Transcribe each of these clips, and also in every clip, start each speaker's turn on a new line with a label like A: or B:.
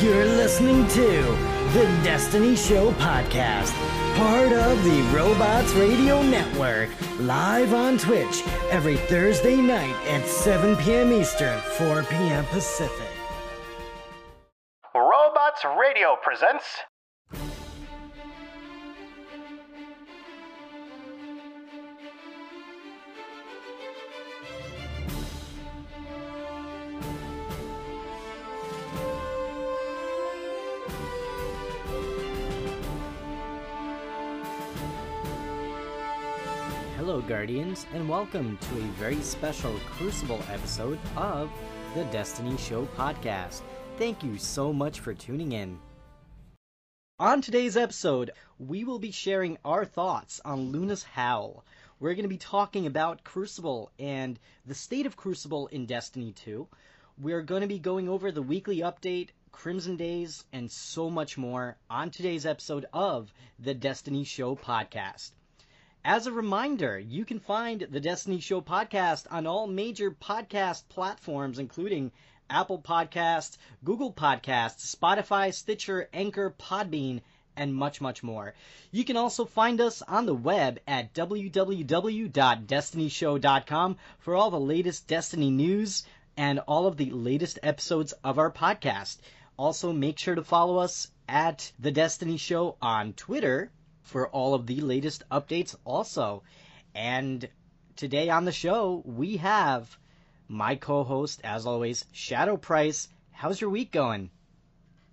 A: You're listening to the Destiny Show podcast, part of the Robots Radio Network, live on Twitch every Thursday night at 7 p.m. Eastern, 4 p.m. Pacific.
B: Robots Radio presents.
C: Hello, Guardians, and welcome to a very special Crucible episode of the Destiny Show podcast. Thank you so much for tuning in. On today's episode, we will be sharing our thoughts on Luna's Howl. We're going to be talking about Crucible and the state of Crucible in Destiny 2. We're going to be going over the weekly update, Crimson Days, and so much more on today's episode of the Destiny Show podcast. As a reminder, you can find the Destiny Show podcast on all major podcast platforms, including Apple Podcasts, Google Podcasts, Spotify, Stitcher, Anchor, Podbean, and much, much more. You can also find us on the web at www.destinyshow.com for all the latest Destiny news and all of the latest episodes of our podcast. Also, make sure to follow us at The Destiny Show on Twitter for all of the latest updates also. And today on the show, we have my co-host, as always, Shadow Price. How's your week going?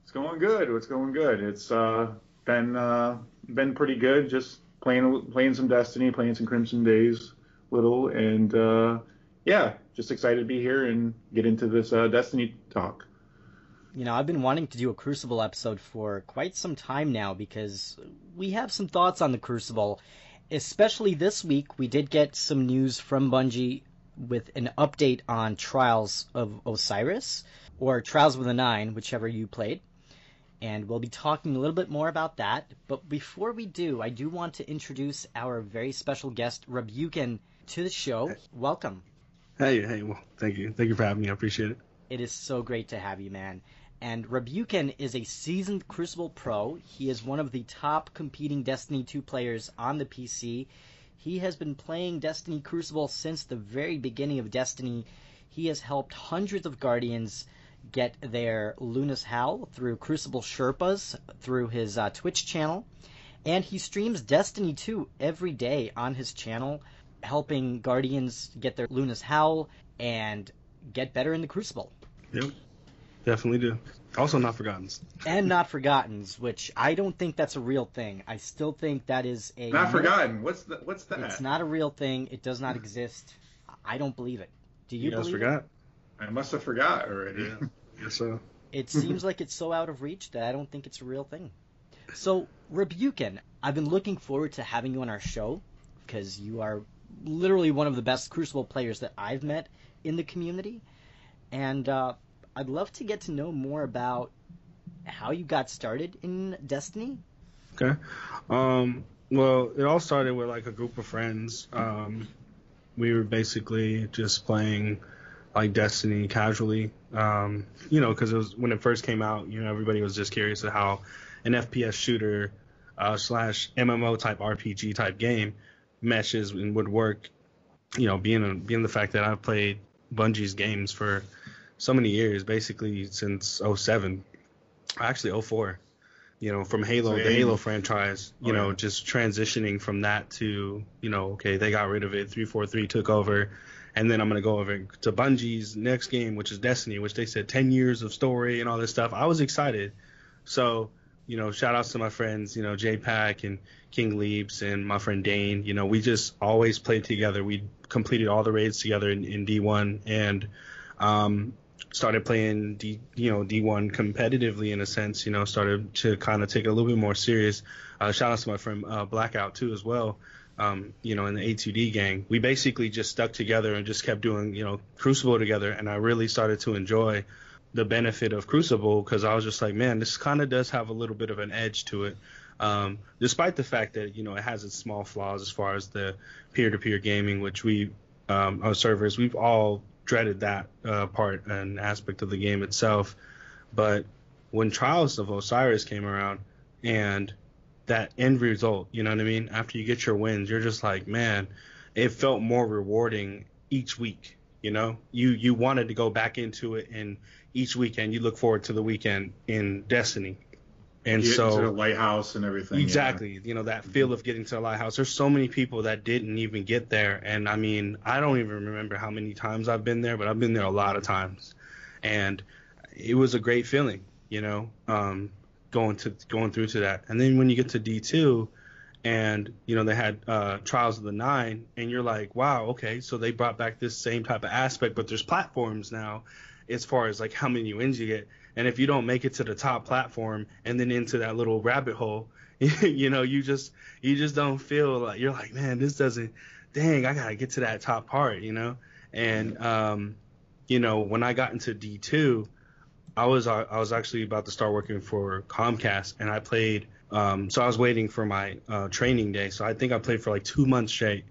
D: It's going good. It's going good. It's uh, been uh, been pretty good. Just playing playing some Destiny, playing some Crimson Days, little, and uh, yeah, just excited to be here and get into this uh, Destiny talk.
C: You know, I've been wanting to do a Crucible episode for quite some time now because we have some thoughts on the Crucible. Especially this week, we did get some news from Bungie with an update on Trials of Osiris, or Trials with a Nine, whichever you played. And we'll be talking a little bit more about that. But before we do, I do want to introduce our very special guest, Rebuken, to the show. Welcome.
E: Hey, hey, well, thank you. Thank you for having me. I appreciate it.
C: It is so great to have you, man. And Rebuken is a seasoned Crucible pro. He is one of the top competing Destiny 2 players on the PC. He has been playing Destiny Crucible since the very beginning of Destiny. He has helped hundreds of Guardians get their Luna's Howl through Crucible Sherpas through his uh, Twitch channel. And he streams Destiny 2 every day on his channel, helping Guardians get their Luna's Howl and get better in the Crucible.
E: Yep. Definitely do. Also, not forgottens.
C: and not forgottens, which I don't think that's a real thing. I still think that is a
D: not forgotten. What's the, what's that?
C: It's not a real thing. It does not exist. I don't believe it. Do you,
E: you
C: believe
E: forgot?
C: it?
D: I must have forgot already.
E: Yeah. Yes, so.
C: It seems like it's so out of reach that I don't think it's a real thing. So, Rebuken, I've been looking forward to having you on our show because you are literally one of the best Crucible players that I've met in the community, and uh, I'd love to get to know more about how you got started in Destiny.
E: Okay. Um, well, it all started with like a group of friends. Um, we were basically just playing like Destiny casually. Um, you know, because it was when it first came out. You know, everybody was just curious of how an FPS shooter uh, slash MMO type RPG type game meshes and would work. You know, being a, being the fact that I've played Bungie's games for so many years, basically since 07, actually 04. You know, from Halo,
D: So,
E: the
D: yeah,
E: Halo franchise. You
D: Oh,
E: know,
D: yeah.
E: just transitioning from that to you know, okay, they got rid of it. 343 took over, and then I'm gonna go over to Bungie's next game, which is Destiny, which they said 10 years of story and all this stuff. I was excited. So, you know, shout outs to my friends, you know, J Pack and King Leaps and my friend Dane. You know, we just always played together. We completed all the raids together in, in D1 and um, started playing D, you know, D1 competitively in a sense. You know, started to kind of take it a little bit more serious. Uh, shout out to my friend uh, Blackout too as well. Um, you know, in the A2D gang, we basically just stuck together and just kept doing, you know, Crucible together. And I really started to enjoy the benefit of Crucible because I was just like, man, this kind of does have a little bit of an edge to it. Um, despite the fact that you know it has its small flaws as far as the peer-to-peer gaming, which we um, our servers we've all dreaded that uh, part and aspect of the game itself. But when Trials of Osiris came around and that end result, you know what I mean? After you get your wins, you're just like, man, it felt more rewarding each week. You know, you you wanted to go back into it, and each weekend you look forward to the weekend in Destiny. And
D: Get
E: so
D: to the lighthouse and everything. yeah.
E: Exactly. You know, that feel of getting to the lighthouse. There's so many people that didn't even get there. And I mean, I don't even remember how many times I've been there, but I've been there a lot of times. And it was a great feeling, you know, um, going to going through to that. And then when you get to D2 and, you know, they had uh, Trials of the Nine, and you're like, wow, okay, so they brought back this same type of aspect, but there's platforms now as far as like how many wins you get. And if you don't make it to the top platform and then into that little rabbit hole, you know, you just you just don't feel like you're like, man, this doesn't dang, I gotta get to that top part, you know? And um, you know, when I got into D two, I was uh, I was actually about to start working for Comcast and I played um, so I was waiting for my uh, training day. So I think I played for like two months straight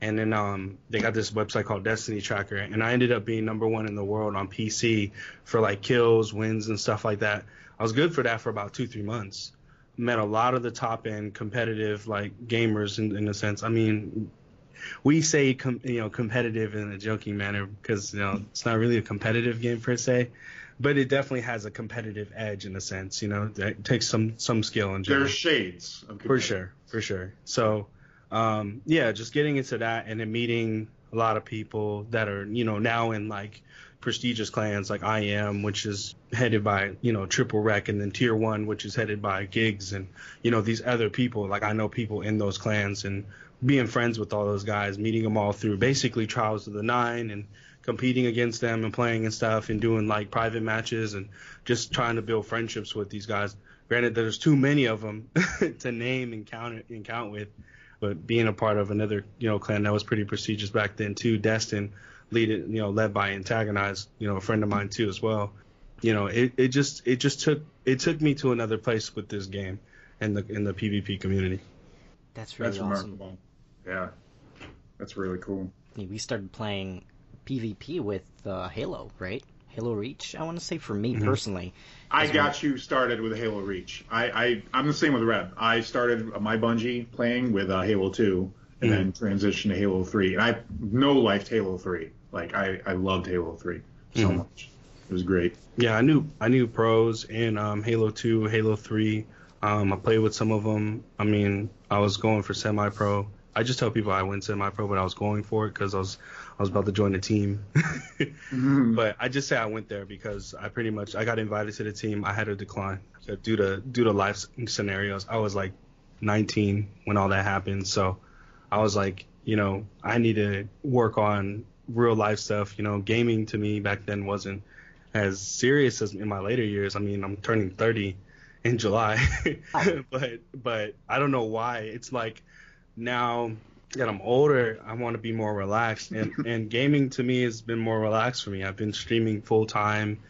E: and then um, they got this website called Destiny Tracker, and I ended up being number one in the world on PC for like kills, wins, and stuff like that. I was good for that for about two, three months. Met a lot of the top end competitive like gamers in, in a sense. I mean, we say com- you know competitive in a joking manner because you know it's not really a competitive game per se, but it definitely has a competitive edge in a sense. You know, it takes some some skill and
D: There's shades.
E: For sure, for sure. So, um, yeah, just getting into that and then meeting a lot of people that are, you know, now in like prestigious clans like I am, which is headed by, you know, Triple Rec, and then Tier One, which is headed by Gigs, and you know these other people. Like I know people in those clans, and being friends with all those guys, meeting them all through basically Trials of the Nine, and competing against them and playing and stuff, and doing like private matches, and just trying to build friendships with these guys. Granted, there's too many of them to name and count and count with but being a part of another you know clan that was pretty prestigious back then too destin lead you know led by antagonize you know a friend of mine too as well you know it, it just it just took it took me to another place with this game and the in the pvp community
C: That's really
D: That's
C: awesome.
D: remarkable. Yeah, that's really cool.
C: I mean, we started playing PvP with uh, Halo, right? Halo Reach. I want to say for me
E: Mhm.
C: personally.
D: I
C: As
D: got you started with Halo Reach. I, I I'm the same with Red. I started my Bungie playing with uh, Halo 2 and then transitioned to Halo 3. And I no liked Halo 3. Like I I loved Halo 3 so
E: Mhm.
D: much. It was great.
E: yeah i knew i knew pros in um, halo 2 halo 3 um, i played with some of them i mean i was going for semi-pro i just tell people i went semi-pro but i was going for it because i was i was about to join the team mm-hmm. but I just say I went there because I pretty much I got invited to the team. I had to decline So due to due to life scenarios. I was like 19 when all that happened, so I was like, you know, I need to work on real life stuff. You know, gaming to me back then wasn't as serious as in my later years. I mean, I'm turning 30 in July, but but I don't know why. It's like now that I'm older, I want to be more relaxed, and and gaming to me has been more relaxed for me. I've been streaming full time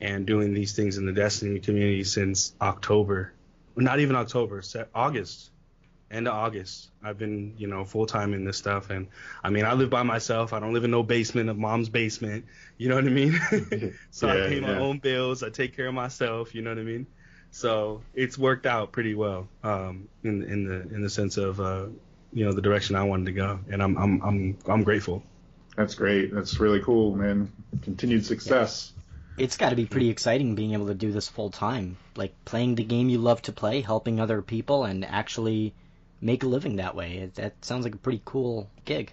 E: and doing these things in the Destiny community since October, not even October, August, end of August. I've been you know full time in this stuff, and I mean I live by myself. I don't live in no basement of mom's basement. You know what I mean? so I
D: Yeah,
E: pay my own bills. I take care of myself. You know what I mean? So it's worked out pretty well um, in in the in the sense of uh, you know the direction I wanted to go, and I'm I'm I'm I'm grateful.
D: That's great. That's really cool, man. Continued success.
C: It's got to be pretty exciting being able to do this full time, like playing the game you love to play, helping other people, and actually make a living that way. It, that sounds like a pretty cool gig.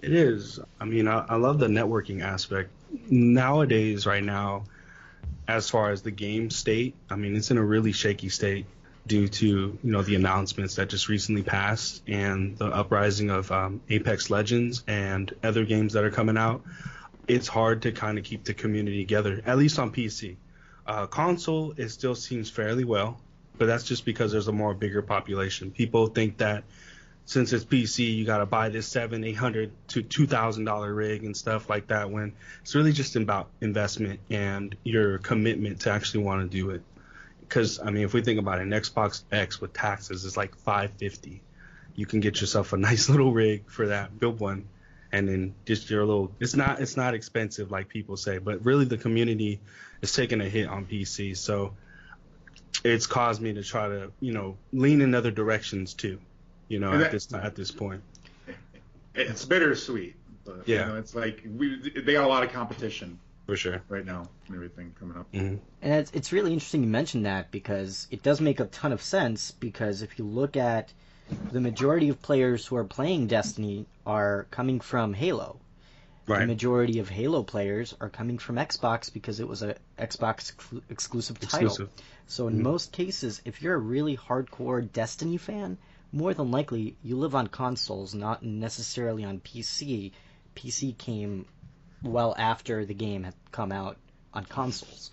E: It is. I mean, I, I love the networking aspect. Nowadays, right now, as far as the game state, I mean, it's in a really shaky state due to you know the announcements that just recently passed and the uprising of um, Apex Legends and other games that are coming out. it's hard to kind of keep the community together, at least on PC. Uh, console, it still seems fairly well, but that's just because there's a more bigger population. People think that since it's PC, you got to buy this seven, eight hundred to two thousand dollar rig and stuff like that. When it's really just about investment and your commitment to actually want to do it. Because I mean, if we think about it, an Xbox X with taxes is like five fifty. You can get yourself a nice little rig for that, build one, and then just your little. It's not it's not expensive like people say, but really the community is taking a hit on PC, so it's caused me to try to you know lean in other directions too you know, at this at this point.
D: It's bittersweet. But, yeah, you know, it's like we they got a lot of competition
E: for sure
D: right now and everything coming up.
C: Mm-hmm. And it's it's really interesting you mentioned that because it does make a ton of sense because if you look at the majority of players who are playing Destiny are coming from Halo. Right. The majority of Halo players are coming from Xbox because it was a Xbox exclusive title. Exclusive. So in mm-hmm. most cases, if you're a really hardcore Destiny fan, more than likely you live on consoles, not necessarily on PC. PC came well after the game had come out on consoles.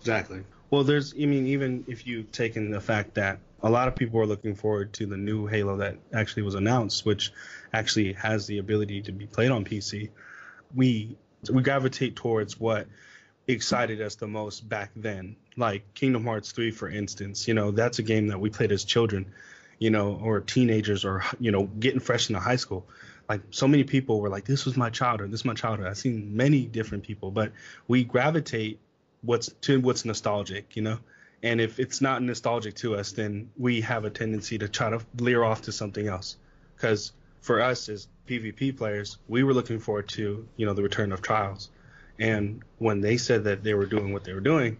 E: Exactly. Well, there's, I mean, even if you take in the fact that a lot of people are looking forward to the new Halo that actually was announced, which actually has the ability to be played on PC, we we gravitate towards what excited us the most back then. Like Kingdom Hearts 3, for instance, you know, that's a game that we played as children you know, or teenagers or, you know, getting fresh into high school. Like so many people were like, this was my childhood, this is my childhood. I've seen many different people, but we gravitate what's to what's nostalgic, you know? And if it's not nostalgic to us, then we have a tendency to try to leer off to something else. Because for us as PvP players, we were looking forward to, you know, the return of Trials. And when they said that they were doing what they were doing,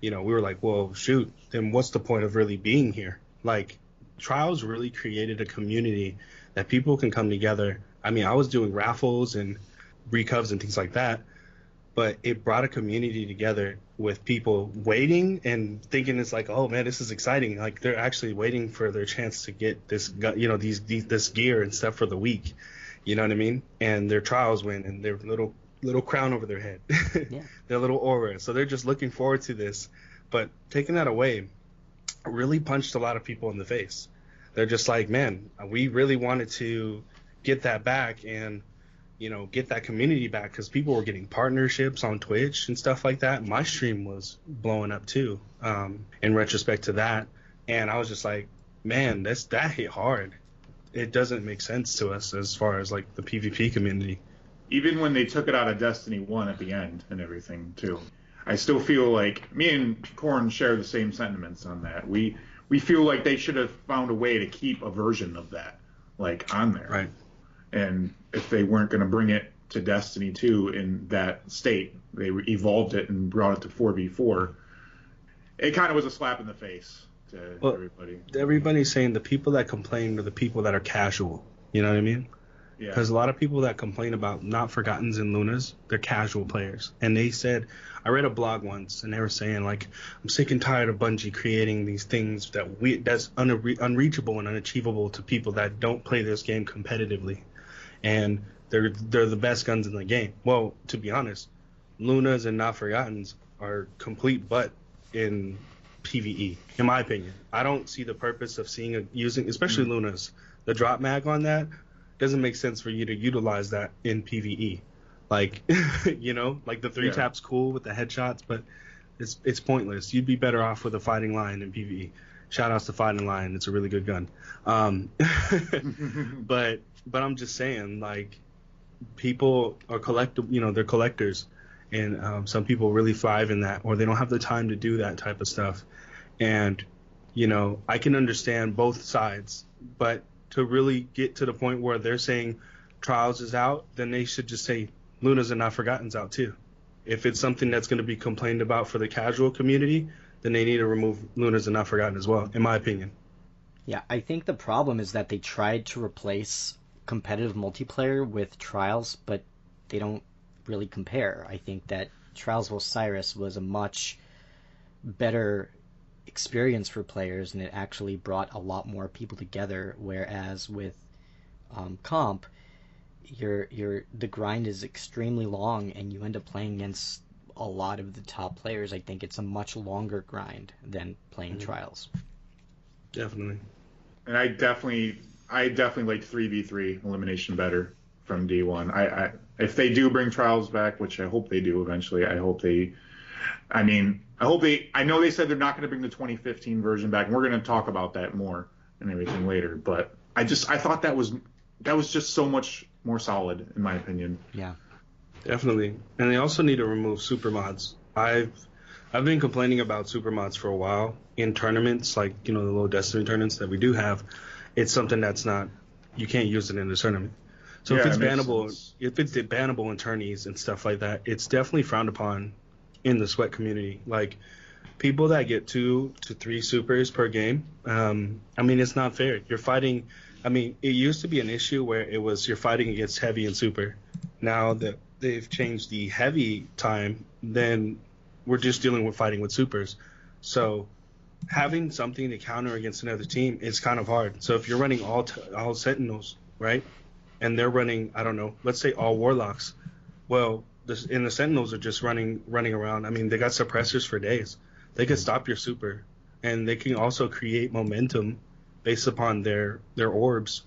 E: you know, we were like, well, shoot, then what's the point of really being here? Like, Trials really created a community that people can come together. I mean, I was doing raffles and recovs and things like that, but it brought a community together with people waiting and thinking it's like, oh man, this is exciting. Like they're actually waiting for their chance to get this, you know, these, these this gear and stuff for the week. You know what I mean? And their trials win and their little little crown over their head, yeah. their little aura. So they're just looking forward to this. But taking that away, really punched a lot of people in the face. They're just like, man, we really wanted to get that back and you know get that community back because people were getting partnerships on Twitch and stuff like that. My stream was blowing up too. Um, in retrospect to that, and I was just like, man, that's that hit hard. It doesn't make sense to us as far as like the PvP community.
D: Even when they took it out of Destiny One at the end and everything too. I still feel like me and Corn share the same sentiments on that. We we feel like they should have found a way to keep a version of that like on there.
E: Right.
D: And if they weren't going to bring it to Destiny 2 in that state, they evolved it and brought it to 4v4. It kind of was a slap in the face to well, everybody.
E: Everybody's saying the people that complain are the people that are casual. You know what I mean? Because yeah. a lot of people that complain about not forgottens and Lunas, they're casual players. And they said, I read a blog once, and they were saying like, I'm sick and tired of Bungie creating these things that we that's unre- unreachable and unachievable to people that don't play this game competitively, and they're they're the best guns in the game. Well, to be honest, Lunas and Not Forgottens are complete butt in PVE, in my opinion. I don't see the purpose of seeing a using, especially mm-hmm. Lunas, the drop mag on that doesn't make sense for you to utilize that in PVE. Like, you know, like the three yeah. taps cool with the headshots, but it's it's pointless. You'd be better off with a fighting lion in PVE. Shout outs to fighting lion. It's a really good gun. Um, but but I'm just saying, like, people are collective. You know, they're collectors, and um, some people really thrive in that, or they don't have the time to do that type of stuff. And you know, I can understand both sides, but to really get to the point where they're saying Trials is out, then they should just say Lunas and Not Forgotten's out too. If it's something that's going to be complained about for the casual community, then they need to remove Lunas and Not Forgotten as well, in my opinion.
C: Yeah, I think the problem is that they tried to replace competitive multiplayer with Trials, but they don't really compare. I think that Trials of Osiris was a much better experience for players, and it actually brought a lot more people together. Whereas with um, comp, your your the grind is extremely long, and you end up playing against a lot of the top players. I think it's a much longer grind than playing
E: Mhm.
C: trials.
E: Definitely.
D: And I definitely, I definitely like three v three elimination better from D1. I, I, if they do bring trials back, which I hope they do eventually, I hope they. I mean, I hope they. I know they said they're not going to bring the 2015 version back, and we're going to talk about that more and everything later. But I just, I thought that was, that was just so much more solid in my opinion.
C: Yeah.
E: Definitely. And they also need to remove super mods. I've I've been complaining about super mods for a while in tournaments, like you know the little Destiny tournaments that we do have. It's something that's not you can't use it in the tournament. So if it's
D: it
E: bannable,
D: sense.
E: if it's bannable in tourneys and stuff like that, it's definitely frowned upon in the sweat community. Like people that get two to three supers per game. Um, I mean, it's not fair. You're fighting. I mean, it used to be an issue where it was you're fighting against heavy and super. Now that they've changed the heavy time, then we're just dealing with fighting with supers. So having something to counter against another team is kind of hard. So if you're running all t- all sentinels, right, and they're running, I don't know, let's say all warlocks, well, this, and the sentinels are just running running around. I mean, they got suppressors for days. They could mm-hmm. stop your super, and they can also create momentum based upon their their orbs,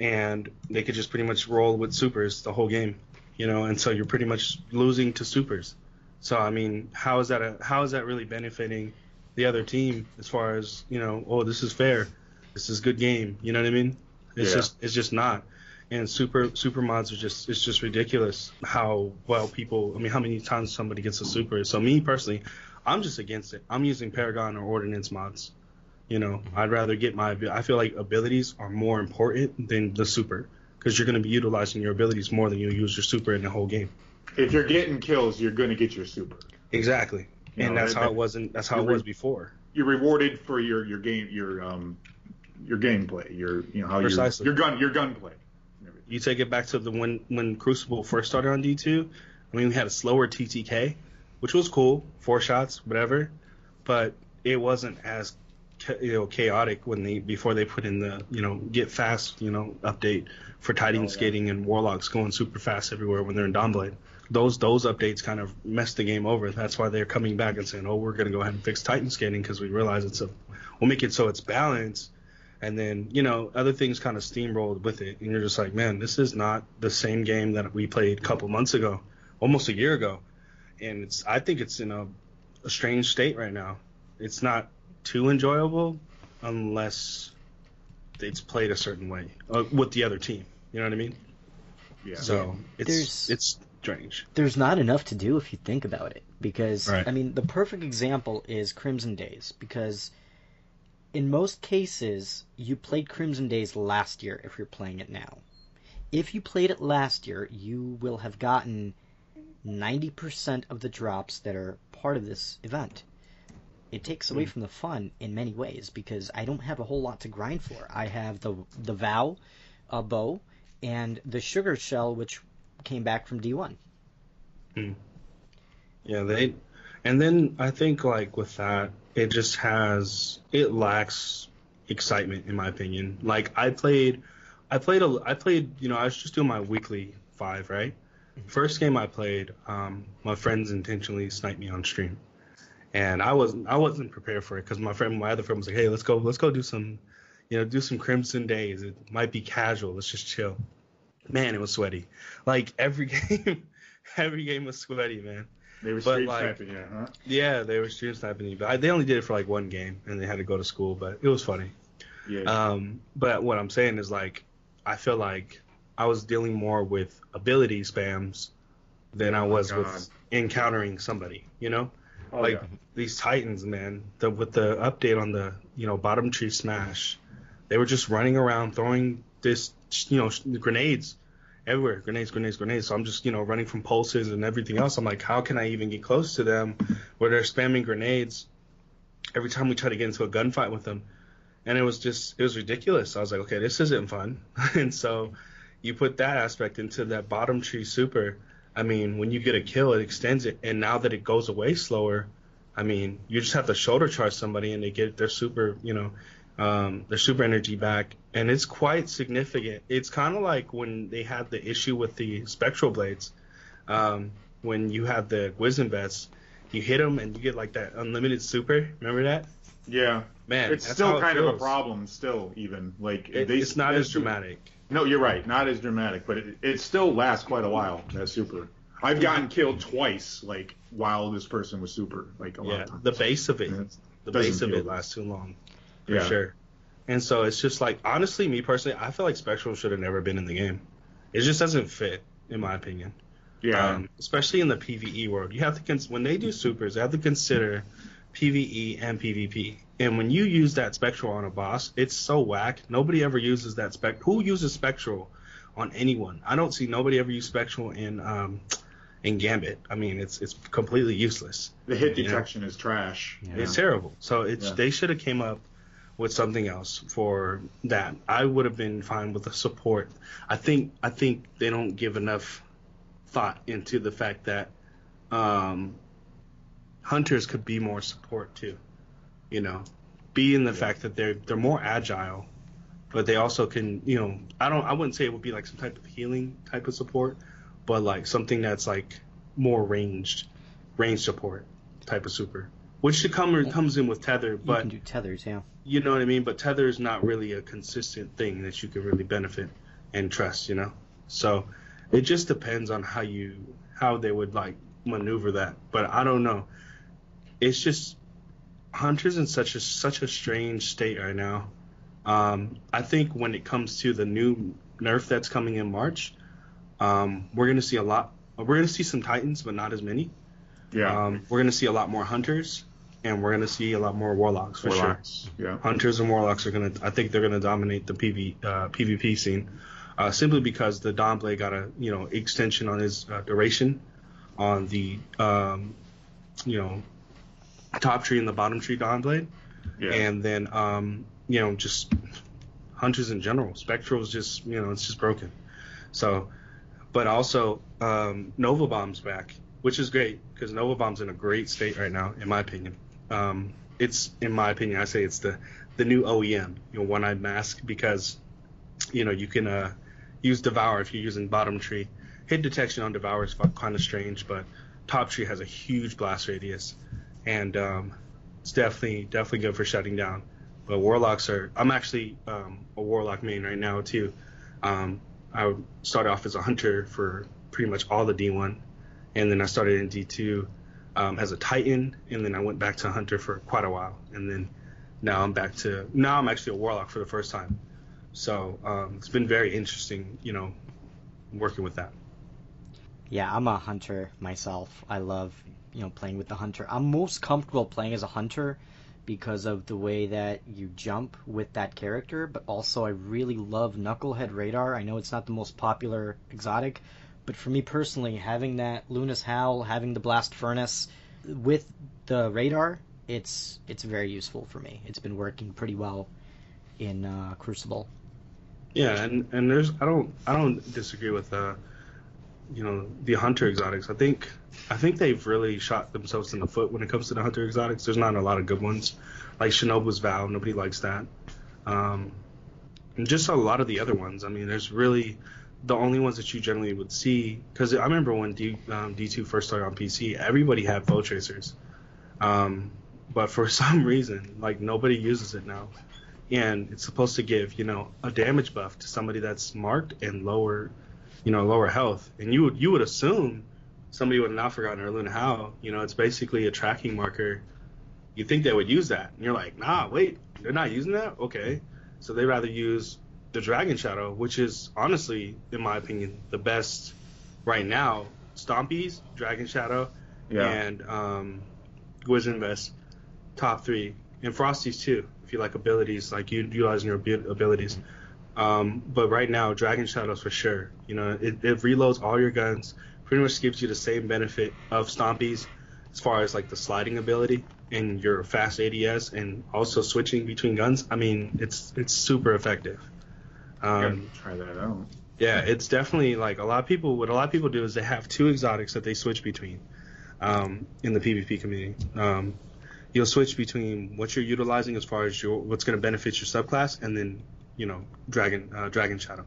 E: and they could just pretty much roll with supers the whole game, you know. And so you're pretty much losing to supers. So I mean, how is that a, how is that really benefiting the other team as far as you know? Oh, this is fair. This is good game. You know what I mean? It's
D: Yeah.
E: just it's just not. And super super mods are just it's just ridiculous how well people. I mean, how many times somebody gets a super. So me personally, I'm just against it. I'm using Paragon or Ordnance mods. You know, I'd rather get my. I feel like abilities are more important than the super because you're going to be utilizing your abilities more than you use your super in the whole game.
D: If you're getting kills, you're going to get your super.
E: Exactly.
D: You
E: and
D: know,
E: that's
D: that-
E: how it wasn't. That's how it was
D: re-
E: before.
D: You're rewarded for your your game your um your gameplay. Your you know how your
E: Precisely.
D: your gun your gunplay.
E: You take it back to the when when Crucible first started on D2. I mean, we had a slower TTK, which was cool, four shots, whatever, but it wasn't as you know chaotic when they before they put in the you know get fast you know update for Titan
D: Oh, yeah.
E: skating and Warlocks going super fast everywhere when they're in Dawnblade. Those those updates kind of messed the game over. That's why they're coming back and saying, "Oh, we're gonna go ahead and fix Titan skating because we realize it's a we'll make it so it's balanced." And then you know other things kind of steamrolled with it, and you're just like, "Man, this is not the same game that we played a couple months ago, almost a year ago." And it's I think it's in a, a strange state right now. It's not too enjoyable unless it's played a certain way uh, with the other team. You know what I mean?
D: Yeah.
E: So it's
C: There's-
E: it's strange.
C: There's not enough to do if you think about it. Because,
E: Right.
C: I mean, the perfect example is Crimson Days. Because in most cases, you played Crimson Days last year if you're playing it now. If you played it last year, you will have gotten 90% of the drops that are part of this event. It takes away from the fun in many ways because I don't have a whole lot to grind for. I have the the Vow uh, bow and the Sugar Shell, which came back from D1.
E: Yeah, they and then I think like with that, it just has it lacks excitement in my opinion. Like I played I played a I played, you know, I was just doing my weekly 5, right? First game I played, um my friends intentionally sniped me on stream. And I wasn't I wasn't prepared for it cuz my friend my other friend was like, "Hey, let's go let's go do some you know, do some Crimson Days. It might be casual. Let's just chill." Man, it was sweaty. Like every game every game was sweaty, man.
D: They were stream
E: like-
D: sniping you, huh?
E: Yeah, they were stream sniping but I, they only did it for like one game, and they had to go to school. But it was funny.
D: Yeah.
E: Um, but what I'm saying is like, I feel like I was dealing more with ability spams than I
D: Oh,
E: was
D: God.
E: with encountering somebody. You know,
D: oh,
E: like
D: yeah.
E: these Titans, man. The with the update on the you know bottom tree smash, they were just running around throwing this you know grenades everywhere, grenades, grenades, grenades. So I'm just you know running from pulses and everything else. I'm like, how can I even get close to them where they're spamming grenades every time we try to get into a gunfight with them? And it was just it was ridiculous. I was like, okay, this isn't fun. and so you put that aspect into that bottom tree super. I mean, when you get a kill, it extends it, and now that it goes away slower, I mean, you just have to shoulder charge somebody and they get their super, you know, um, their super energy back, and it's quite significant. It's kind of like when they had the issue with the spectral blades, um, when you have the Wizenbets, you hit them and you get like that unlimited super. Remember that?
D: Yeah.
E: Man,
D: it's still kind of a problem. Still, even like
E: It-
D: they,
E: it's not as dramatic.
D: No, you're right. Not as dramatic, but it, it still lasts quite a while. That super. I've gotten killed twice, like while this person was super, like a lot
E: Yeah, the base of it, the base of it lasts too long, for
D: Yeah.
E: sure. And so it's just like honestly, me personally, I feel like Spectral should have never been in the game. It just doesn't fit, in my opinion.
D: Yeah.
E: Um, especially in the PVE world, you have to cons- when they do supers, they have to consider PVE and PvP. And when you use that spectral on a boss, it's so whack. Nobody ever uses that spec. Who uses spectral on anyone? I don't see nobody ever use spectral in um, in Gambit. I mean, it's it's completely useless.
D: the hit
E: you know.
D: detection is trash.
C: Yeah.
E: It's terrible. So it's
D: Yeah.
E: they should have came up with something else for that. I would have been fine with the support. I think I think they don't give enough thought into the fact that um, hunters could be more support too. You know, be in the fact that they're they're more agile, but they also can you know I don't I wouldn't say it would be like some type of healing type of support, but like something that's like more ranged, range support type of super, which should come comes in with tether,
C: You
E: but
C: can do tethers, yeah.
E: you know what I mean? But tether is not really a consistent thing that you can really benefit and trust, you know? So it just depends on how you how they would like maneuver that. But I don't know. It's just Hunter's in such a such a strange state right now. Um, I think when it comes to the new nerf that's coming in March, um, we're gonna see a lot. We're gonna see some Titans, but not as many.
D: Yeah.
E: Um, we're gonna see a lot more Hunters, and we're gonna see a lot more Warlocks for sure.
D: Yeah.
E: Hunters and Warlocks are gonna. I think they're gonna dominate the PV uh, PvP scene, uh, simply because the Dawnblade got a you know extension on his uh, duration, on the um, you know top tree and the bottom tree Dawnblade,
D: Yeah.
E: and then um, you know just Hunters in general. Spectral's just you know it's just broken. So, but also um, Nova Bomb's back, which is great because Nova Bomb's in a great state right now, in my opinion. Um, it's in my opinion, I say it's the the new OEM, you know, one eyed mask because you know you can uh, use Devour if you're using bottom tree. Hit detection on Devour is kind of strange, but top tree has a huge blast radius, and um, it's definitely definitely good for shutting down. But warlocks are. I'm actually um, a warlock main right now too. Um, I started off as a hunter for pretty much all the D1, and then I started in D2 um, as a Titan, and then I went back to hunter for quite a while, and then now I'm back to now I'm actually a warlock for the first time. So um, it's been very interesting, you know, working with that.
C: Yeah, I'm a hunter myself. I love, you know, playing with the hunter. I'm most comfortable playing as a hunter because of the way that you jump with that character, but also I really love Knucklehead Radar. I know it's not the most popular exotic, but for me personally, having that Luna's Howl, having the Blast Furnace with the radar, it's it's very useful for me. It's been working pretty well in uh, Crucible.
E: Yeah, and and there's I don't I don't disagree with uh you know the hunter exotics. I think I think they've really shot themselves in the foot when it comes to the hunter exotics. There's not a lot of good ones, like Shinobu's Vow. Nobody likes that. Um, and just a lot of the other ones. I mean, there's really the only ones that you generally would see because I remember when D um, D2 first started on PC, everybody had Foetracers, um, but for some reason, like nobody uses it now and it's supposed to give you know a damage buff to somebody that's marked and lower you know lower health. And you would you would assume somebody would have not forgotten or Luna how you know it's basically a tracking marker. You think they would use that. And you're like nah wait they're not using that? Okay. So they rather use the dragon shadow which is honestly in my opinion the best right now. Stompies dragon shadow
D: Yeah.
E: and um Wizenvest top three. And Frosty's too if you like abilities like you utilizing your abi- abilities um, but right now Dragon Shadows for sure you know it, it reloads all your guns pretty much gives you the same benefit of Stompies as far as like the sliding ability and your fast ADS and also switching between guns I mean it's it's super effective um,
D: try that out.
E: yeah, it's definitely like a lot of people. What a lot of people do is they have two exotics that they switch between um, in the PvP community. Um, you'll switch between what you're utilizing as far as your what's going to benefit your subclass, and then you know dragon uh, dragon shadow.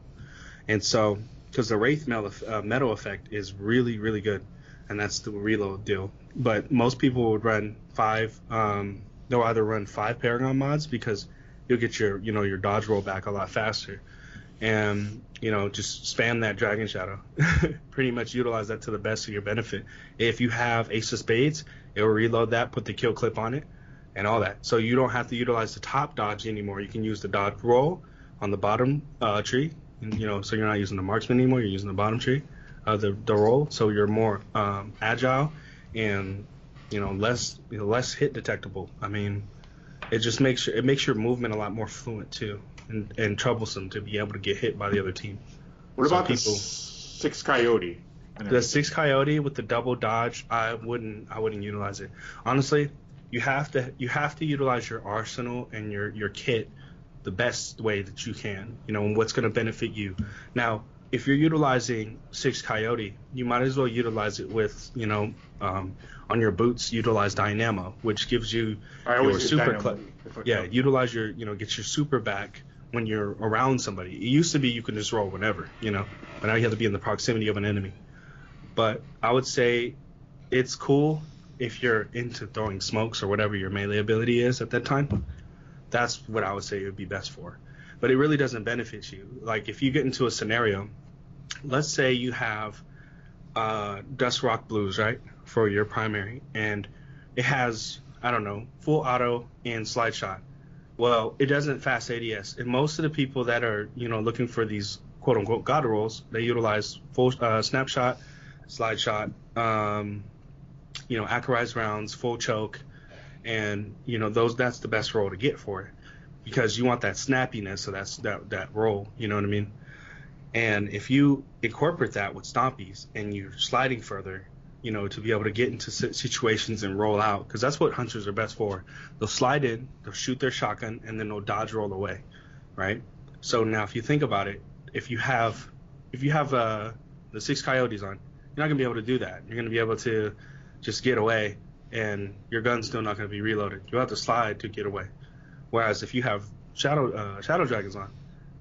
E: And so because the wraith metal, uh, metal effect is really really good, and that's the reload deal. But most people would run five. Um, they'll either run five paragon mods because you'll get your you know your dodge roll back a lot faster, and you know just spam that dragon shadow. Pretty much utilize that to the best of your benefit. If you have ace of spades, it will reload that, put the kill clip on it, and all that. So you don't have to utilize the top dodge anymore. You can use the dodge roll on the bottom uh, tree, and, you know, so you're not using the marksman anymore. You're using the bottom tree, uh, the the roll. So you're more um, agile and you know less you know, less hit detectable. I mean, it just makes it makes your movement a lot more fluent too, and, and troublesome to be able to get hit by the other team.
D: What
E: So
D: about the
E: people-
D: six coyote?
E: The six coyote with the double dodge, I wouldn't I wouldn't utilize it. Honestly, you have to you have to utilize your arsenal and your your kit the best way that you can. You know, and what's going to benefit you. Now, if you're utilizing six coyote, you might as well utilize it with you know um, on your boots utilize dynamo, which gives you
D: I
E: your super cla- yeah, utilize your, you know, get your super back when you're around somebody. It used to be you could just roll whenever, you know, but now you have to be in the proximity of an enemy. But I would say it's cool if you're into throwing smokes or whatever your melee ability is at that time. That's what I would say it would be best for. But it really doesn't benefit you. Like if you get into a scenario, let's say you have uh, Dust Rock Blues, right, for your primary, and it has I don't know full auto and slide shot. Well, it doesn't fast ADS, and most of the people that are you know looking for these quote unquote god rolls, they utilize full uh, snapshot, slide shot, um, you know, accurized rounds, full choke, and you know those that's the best roll to get for it because you want that snappiness, so that's that that roll, you know what I mean? And if you incorporate that with stompies and you're sliding further, you know, to be able to get into situations and roll out, because that's what hunters are best for. They'll slide in, they'll shoot their shotgun, and then they'll dodge roll away, right? So now, if you think about it, if you have, if you have uh, the six coyotes on, you're not gonna be able to do that. You're gonna be able to just get away, and your gun's still not gonna be reloaded. You'll have to slide to get away. Whereas if you have shadow uh, shadow dragons on,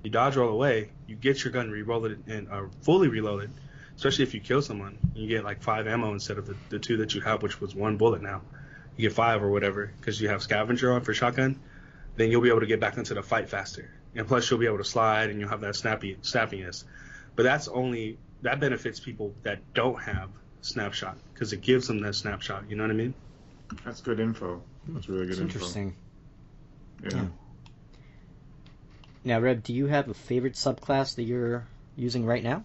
E: you dodge roll away, you get your gun reloaded and uh, fully reloaded. Especially if you kill someone, you get like five ammo instead of the, the two that you have, which was one bullet now. You get five or whatever because you have scavenger on for shotgun. Then you'll be able to get back into the fight faster, and plus you'll be able to slide and you'll have that snappy snappiness. But that's only that benefits people that don't have snapshot because it gives them that snapshot. You know what I mean?
D: That's good info. That's really good
C: It's
D: info.
C: interesting.
D: Yeah.
C: Yeah. Now, Reb, do you have a favorite subclass that you're using right now?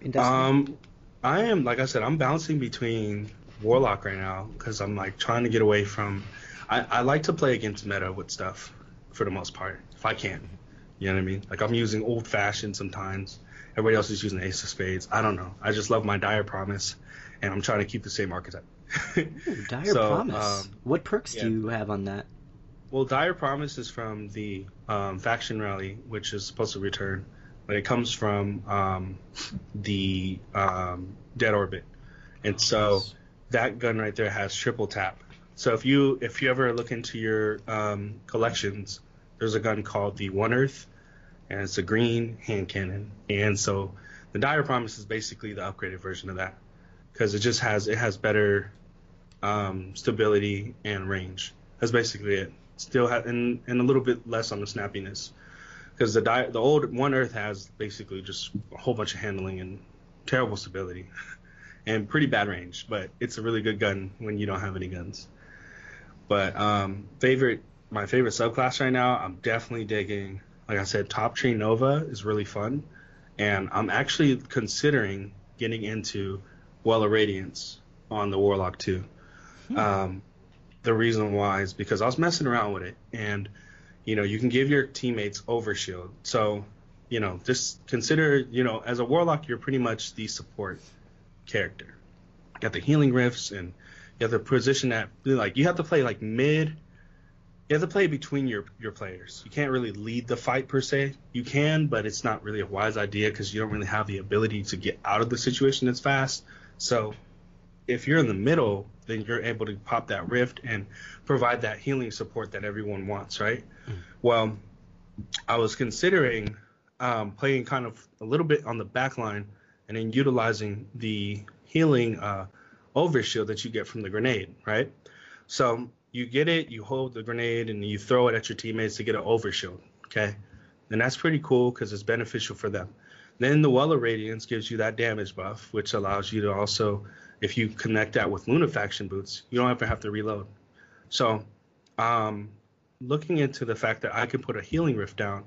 C: In
E: Um, I am like I said, I'm bouncing between Warlock right now because I'm like trying to get away from. I, I like to play against meta with stuff for the most part, if I can. You know what I mean? Like I'm using old fashioned sometimes. Everybody else is using Ace of Spades. I don't know. I just love my Dire Promise, and I'm trying to keep the same archetype.
C: Ooh, Dire
E: so,
C: Promise.
E: um,
C: what perks
E: yeah.
C: do you have on that?
E: Well, Dire Promise is from the um, faction rally, which is supposed to return, but it comes from um, the um, Dead Orbit, and so that gun right there has triple tap. So if you if you ever look into your um, collections, there's a gun called the One Earth, and it's a green hand cannon, and so the Dire Promise is basically the upgraded version of that, because it just has it has better um, stability and range. That's basically it. Still ha- and and a little bit less on the snappiness, because the di- the old One Earth has basically just a whole bunch of handling and terrible stability, and pretty bad range. But it's a really good gun when you don't have any guns. But um, favorite my favorite subclass right now, I'm definitely digging. Like I said, Top Tree Nova is really fun, and I'm actually considering getting into Well of Radiance on the Warlock too. Um, the reason why is because I was messing around with it, and you know you can give your teammates overshield. So you know just consider you know as a warlock you're pretty much the support character. You got the healing rifts, and you have to position that like you have to play like mid. You have to play between your your players. You can't really lead the fight per se. You can, but it's not really a wise idea because you don't really have the ability to get out of the situation as fast. So if you're in the middle, then you're able to pop that rift and provide that healing support that everyone wants, right? Mm. Well, I was considering um, playing kind of a little bit on the back line and then utilizing the healing uh, overshield that you get from the grenade, right? So you get it, you hold the grenade, and you throw it at your teammates to get an overshield, okay? And that's pretty cool because it's beneficial for them. Then the Well of Radiance gives you that damage buff, which allows you to also, if you connect that with Lunafaction boots, you don't ever have to reload. So, um, looking into the fact that I can put a healing rift down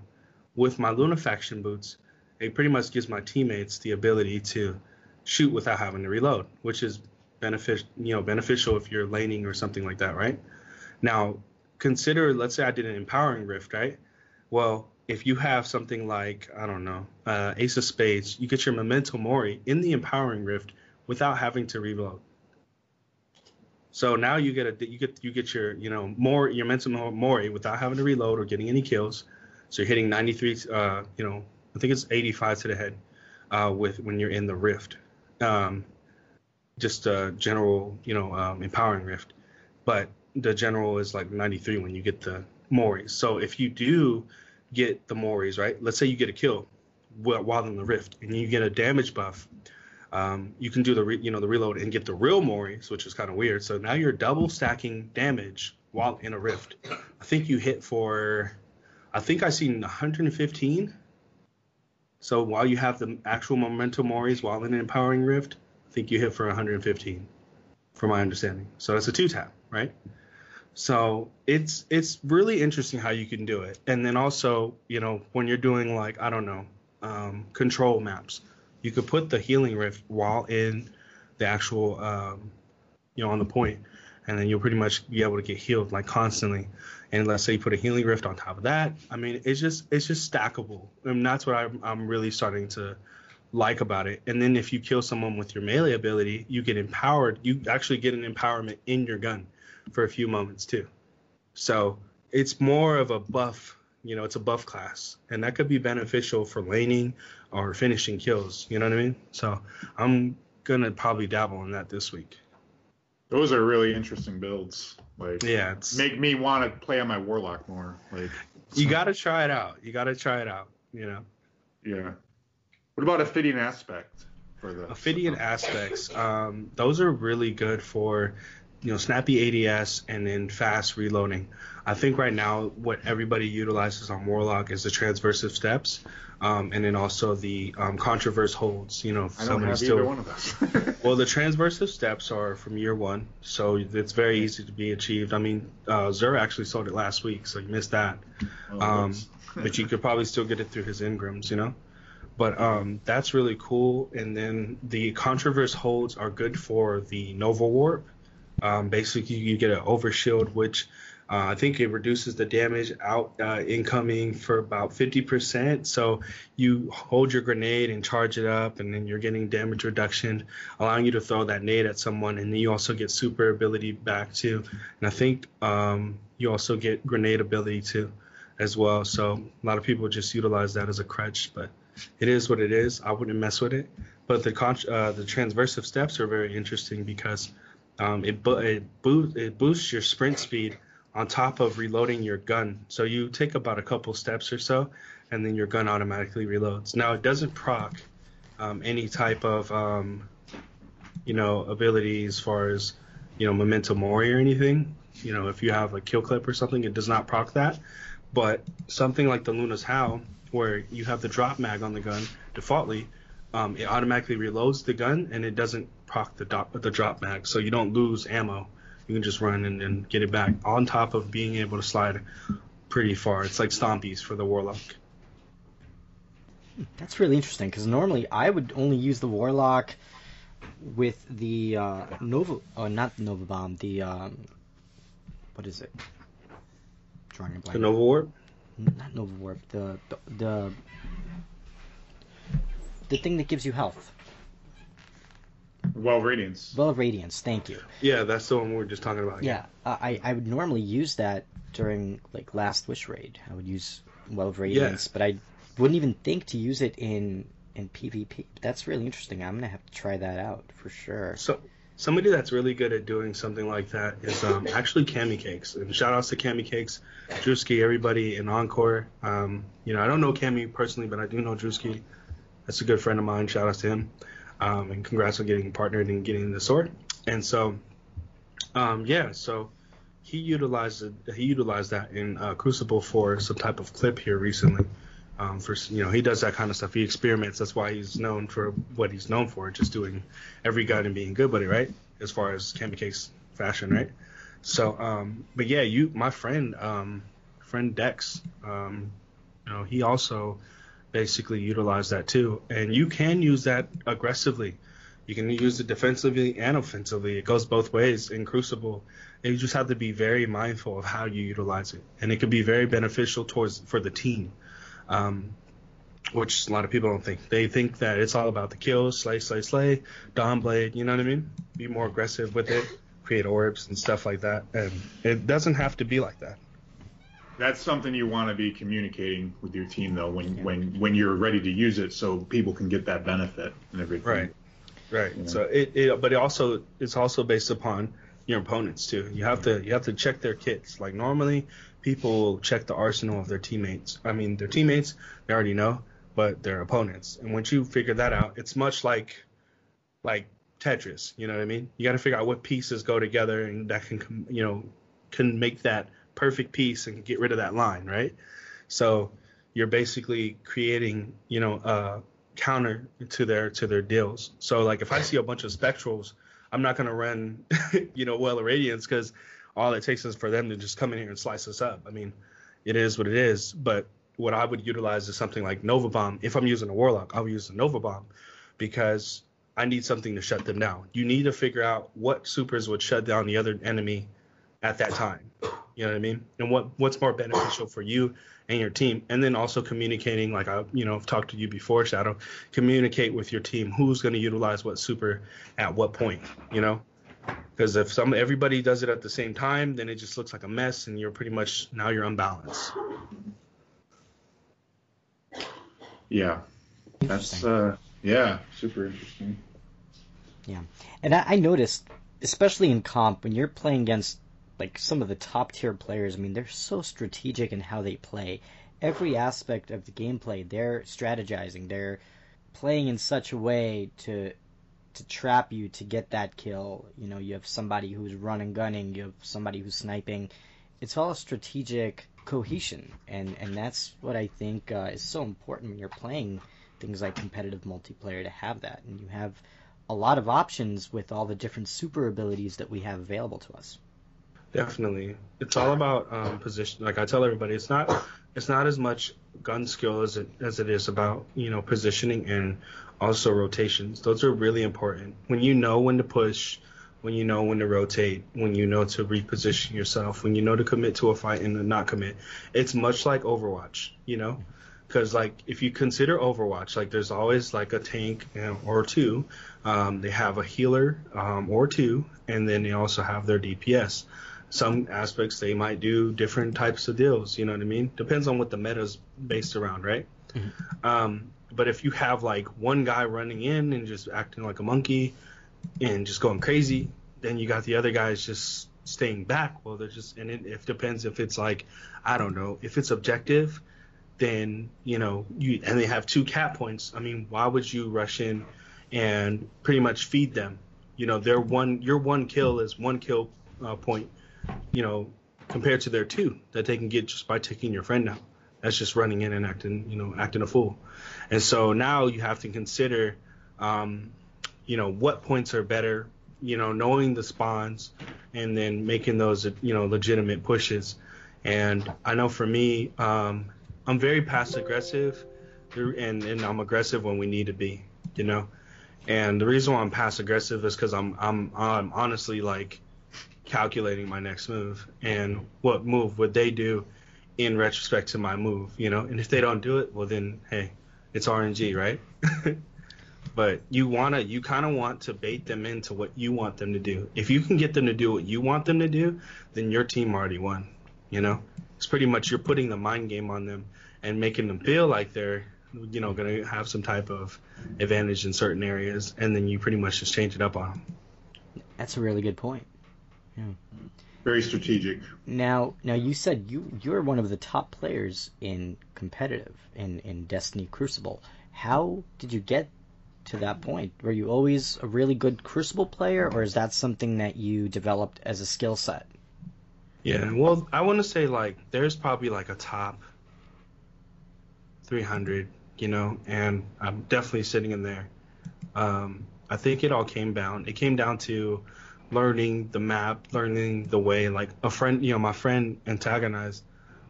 E: with my Lunafaction boots, it pretty much gives my teammates the ability to shoot without having to reload, which is beneficial, you know, beneficial if you're laning or something like that, right? Now, consider, let's say I did an empowering rift, right? Well, if you have something like I don't know uh, Ace of Spades, you get your Memento Mori in the Empowering Rift without having to reload. So now you get a you get you get your you know more your Memento Mori without having to reload or getting any kills. So you're hitting 93. Uh, you know I think it's 85 to the head uh, with when you're in the Rift. Um, just a general you know um, Empowering Rift, but the general is like 93 when you get the Mori. So if you do get the Moris, right? Let's say you get a kill while in the Rift, and you get a damage buff. Um, you can do the re- you know the reload and get the real Moris, which is kind of weird. So now you're double stacking damage while in a Rift. I think you hit for, I think I seen 115. So while you have the actual memento Moris while in an empowering Rift, I think you hit for 115, from my understanding. So that's a two tap, right? So it's it's really interesting how you can do it. And then also, you know, when you're doing like I don't know, um, control maps, you could put the healing rift while in the actual, um, you know, on the point, and then you'll pretty much be able to get healed like constantly. And let's say you put a healing rift on top of that. I mean, it's just it's just stackable, and that's what I'm I'm really starting to like about it. And then if you kill someone with your melee ability, you get empowered. You actually get an empowerment in your gun for a few moments too. So it's more of a buff, you know, it's a buff class, and that could be beneficial for laning or finishing kills. You know what I mean? So I'm gonna probably dabble in that this week.
D: Those are really interesting builds. Like,
E: yeah, it's
D: make me want to play on my warlock more. Like,
E: you got to try it out. You got to try it out. You know.
D: Yeah. What about Ophidian aspect
E: for the Ophidian aspects? Um, those are really good for you know, snappy ADS and then fast reloading. I think right now what everybody utilizes on Warlock is the transversive steps, um, and then also the um, contraverse holds. You know,
D: I don't have still, either one of those.
E: well, the transversive steps are from year one, so it's very easy to be achieved. I mean, uh, Xur actually sold it last week, so you missed that. Oh, um, but you could probably still get it through his engrams, you know. But um, that's really cool. And then the controverse holds are good for the Nova Warp um, basically, you get an overshield, which uh, I think it reduces the damage out uh, incoming for about 50%. So you hold your grenade and charge it up, and then you're getting damage reduction, allowing you to throw that nade at someone. And then you also get super ability back too. And I think um, you also get grenade ability too, as well. So a lot of people just utilize that as a crutch, but it is what it is. I wouldn't mess with it. But the con- uh, the transversive steps are very interesting because um, it, bo- it, bo- it boosts your sprint speed on top of reloading your gun. So you take about a couple steps or so, and then your gun automatically reloads. Now it doesn't proc um, any type of um, you know ability as far as you know memento mori or anything. You know if you have a kill clip or something, it does not proc that. But something like the Luna's Howl, where you have the drop mag on the gun defaultly, um, it automatically reloads the gun and it doesn't proc the, do- the drop mag, so you don't lose ammo. You can just run and, and get it back on top of being able to slide pretty far. It's like Stompies for the Warlock.
C: That's really interesting because normally I would only use the Warlock with the uh, Nova, uh, not Nova Bomb, the um, what is it?
E: Drawing a blank. The Nova Warp.
C: Not Nova Warp. The the the, the thing that gives you health.
D: Well, Radiance.
C: Well, Radiance. Thank you.
E: Yeah, that's the one we were just talking about.
C: Yeah, yeah. I I would normally use that during like Last Wish raid. I would use Well of Radiance, yeah. but I wouldn't even think to use it in in PvP. That's really interesting. I'm gonna have to try that out for sure.
E: So somebody that's really good at doing something like that is um, actually Cammycakes. And shout outs to Cammycakes, Drewski, everybody in Encore. Um, you know, I don't know Cami personally, but I do know Drewski. That's a good friend of mine. Shout out to him. Um, and congrats on getting partnered and getting the sword. And so, um, yeah, so he utilized he utilized that in uh, Crucible for some type of clip here recently. Um, for you know, he does that kind of stuff. He experiments. That's why he's known for what he's known for, just doing every gun and being good buddy, right? As far as Cammycakes fashion, right? So, um, but yeah, you, my friend, um, friend Dex, um, you know, he also basically utilize that too, and you can use that aggressively. You can use it defensively and offensively. It goes both ways in Crucible. And you just have to be very mindful of how you utilize it, and it can be very beneficial towards for the team um, which a lot of people don't think. They think that it's all about the kills, slay, slay, slay, Dawn Blade, you know what I mean? Be more aggressive with it, create orbs and stuff like that. And it doesn't have to be like that.
D: That's something you want to be communicating with your team though when, yeah. when when you're ready to use it so people can get that benefit and everything.
E: Right. Right. You know? So it, it but it also it's also based upon your opponents too. You have to you have to check their kits. Like normally people will check the arsenal of their teammates. I mean, their teammates, they already know, but their opponents. And once you figure that out, it's much like like Tetris. You know what I mean? You got to figure out what pieces go together and that can, you know, can make that perfect piece and get rid of that line, right? So you're basically creating, you know, a counter to their to their deals. So like if I see a bunch of spectrals, I'm not gonna run, you know, well Radiance because all it takes is for them to just come in here and slice us up. I mean, it is what it is. But what I would utilize is something like Nova Bomb. If I'm using a Warlock, I'll use a Nova Bomb because I need something to shut them down. You need to figure out what supers would shut down the other enemy at that time. You know what I mean? And what what's more beneficial for you and your team, and then also communicating, like I you know I've talked to you before, Shadow. Communicate with your team who's going to utilize what super at what point. You know, because if some everybody does it at the same time, then it just looks like a mess, and you're pretty much now you're unbalanced.
D: Yeah, that's uh, yeah, super interesting.
C: Yeah, and I, I noticed, especially in comp, when you're playing against like some of the top tier players, I mean, they're so strategic in how they play. Every aspect of the gameplay, they're strategizing. They're playing in such a way to to trap you to get that kill. You know, you have somebody who's running gunning, you have somebody who's sniping. It's all a strategic cohesion, and and that's what I think uh, is so important when you're playing things like competitive multiplayer to have that, and you have a lot of options with all the different super abilities that we have available to us.
E: Definitely, it's all about um, position. Like I tell everybody, it's not it's not as much gun skill as it as it is about you know positioning and also rotations. Those are really important. When you know when to push, when you know when to rotate, when you know to reposition yourself, when you know to commit to a fight and not commit. It's much like Overwatch, you know? Because like if you consider Overwatch, like there's always like a tank or two. Um, they have a healer um, or two, and then they also have their DPS. Some aspects they might do different types of deals. You know what I mean? Depends on what the meta is based around, right? Mm-hmm. Um, but if you have like one guy running in and just acting like a monkey and just going crazy, then you got the other guys just staying back. Well, they're just and it, it depends if it's like I don't know if it's objective, then you know you and they have two cap points. I mean, why would you rush in and pretty much feed them? You know, their one your one kill is one kill uh, point. You know, compared to their two that they can get just by taking your friend out. That's just running in and acting, you know, acting a fool. And so now you have to consider, um, you know, what points are better, you know, knowing the spawns and then making those, you know, legitimate pushes. And I know for me, um, I'm very passive aggressive and, and I'm aggressive when we need to be, you know. And the reason why I'm passive aggressive is because I'm, I'm, I'm honestly like calculating my next move and what move would they do in retrospect to my move, you know. And if they don't do it, well then, hey, it's RNG, right? but you wanna, you kind of want to bait them into what you want them to do. If you can get them to do what you want them to do, then your team already won. You know, it's pretty much you're putting the mind game on them and making them feel like they're, you know, gonna have some type of advantage in certain areas, and then you pretty much just change it up on them.
C: That's a really good point. Yeah.
D: Very strategic.
C: Now, now you said you you're one of the top players in competitive in in Destiny Crucible. How did you get to that point? Were you always a really good Crucible player, or is that something that you developed as a skill set?
E: Yeah, well, I want to say like there's probably like a top 300, you know, and I'm definitely sitting in there. Um, I think it all came down. It came down to learning the map, learning the way. Like a friend, you know, my friend antagonized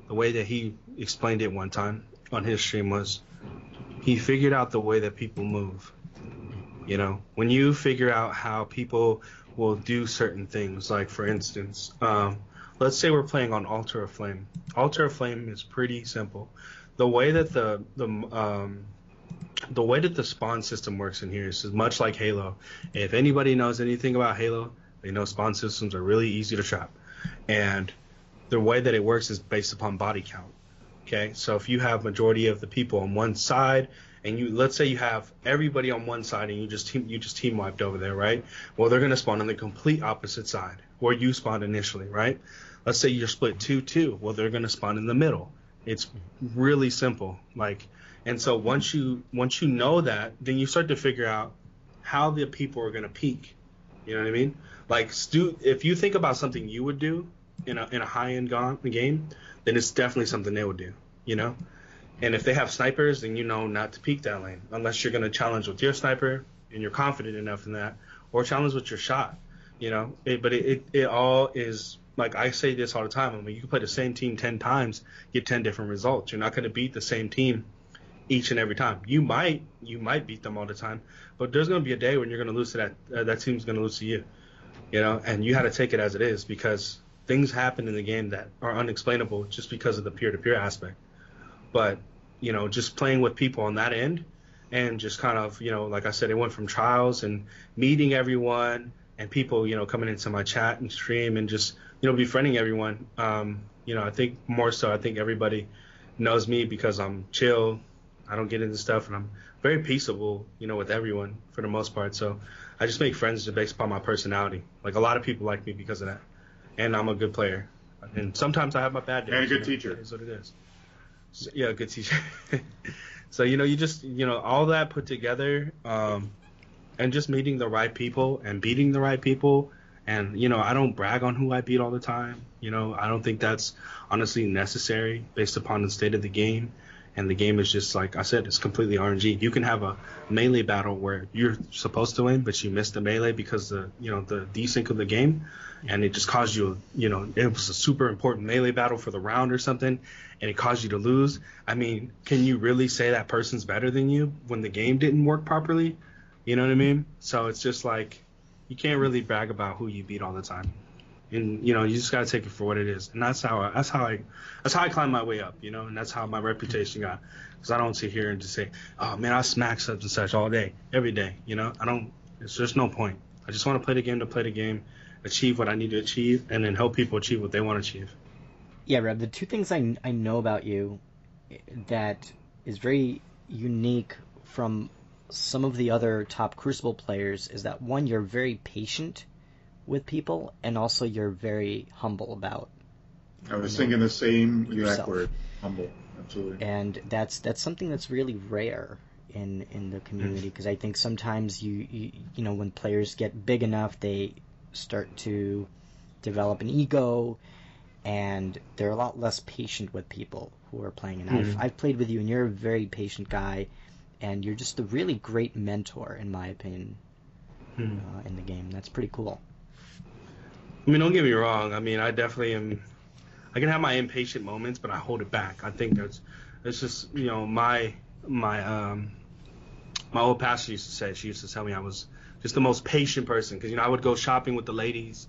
E: the way that he explained it one time on his stream was he figured out the way that people move. You know, when you figure out how people will do certain things, like for instance, um, let's say we're playing on Altar of Flame. Altar of Flame is pretty simple. The way that the the um, the way that the spawn system works in here is much like Halo. If anybody knows anything about Halo, they know spawn systems are really easy to trap, and the way that it works is based upon body count. Okay, so if you have majority of the people on one side, and you let's say you have everybody on one side, and you just team you just team wiped over there, right? Well, they're gonna spawn on the complete opposite side where you spawned initially, right? Let's say you're split two two. Well, they're gonna spawn in the middle. It's really simple, like, and so once you once you know that, then you start to figure out how the people are gonna peak. You know what I mean? Like, stu- if you think about something you would do in a in a high end game, then it's definitely something they would do. You know. And if they have snipers, then you know not to peek that lane unless you're going to challenge with your sniper and you're confident enough in that, or challenge with your shot. You know, it, but it, it, it all is like I say this all the time. I mean, you can play the same team ten times, get ten different results. You're not going to beat the same team each and every time. You might you might beat them all the time, but there's going to be a day when you're going to lose to that uh, that team's going to lose to you. You know, and you had to take it as it is because things happen in the game that are unexplainable just because of the peer-to-peer aspect. But you know, just playing with people on that end, and just kind of you know, like I said, it went from trials and meeting everyone and people you know coming into my chat and stream and just you know befriending everyone. Um, you know, I think more so, I think everybody knows me because I'm chill. I don't get into stuff, and I'm very peaceable, you know, with everyone for the most part. So I just make friends just based upon my personality. Like a lot of people like me because of that, and I'm a good player. And sometimes I have my bad days.
D: And a good
E: know,
D: teacher.
E: Is what it is. So, yeah, good teacher. so you know, you just you know all that put together, um, and just meeting the right people and beating the right people. And you know, I don't brag on who I beat all the time. You know, I don't think that's honestly necessary based upon the state of the game. And the game is just like I said, it's completely RNG. You can have a melee battle where you're supposed to win, but you missed the melee because the you know the desync of the game, and it just caused you, you know, it was a super important melee battle for the round or something, and it caused you to lose. I mean, can you really say that person's better than you when the game didn't work properly? You know what I mean? So it's just like you can't really brag about who you beat all the time, and you know you just gotta take it for what it is. And that's how I, that's how I that's how I climbed my way up, you know, and that's how my reputation got. Because I don't sit here and just say, oh man, I smack such and such all day, every day, you know. I don't. It's just no point. I just want to play the game to play the game, achieve what I need to achieve, and then help people achieve what they want to achieve.
C: Yeah, Reb, the two things I, I know about you that is very unique from some of the other top Crucible players is that one, you're very patient with people, and also you're very humble about.
D: I was thinking the same exact word. Humble. Absolutely.
C: and that's that's something that's really rare in in the community because I think sometimes you, you you know when players get big enough they start to develop an ego and they're a lot less patient with people who are playing and I've, I've played with you and you're a very patient guy and you're just a really great mentor in my opinion
E: Hmm.
C: uh, in the game that's pretty cool
E: I mean, don't get me wrong. I mean, I definitely am. I can have my impatient moments, but I hold it back. I think that's it's just you know my my um my old pastor used to say. She used to tell me I was just the most patient person because you know I would go shopping with the ladies,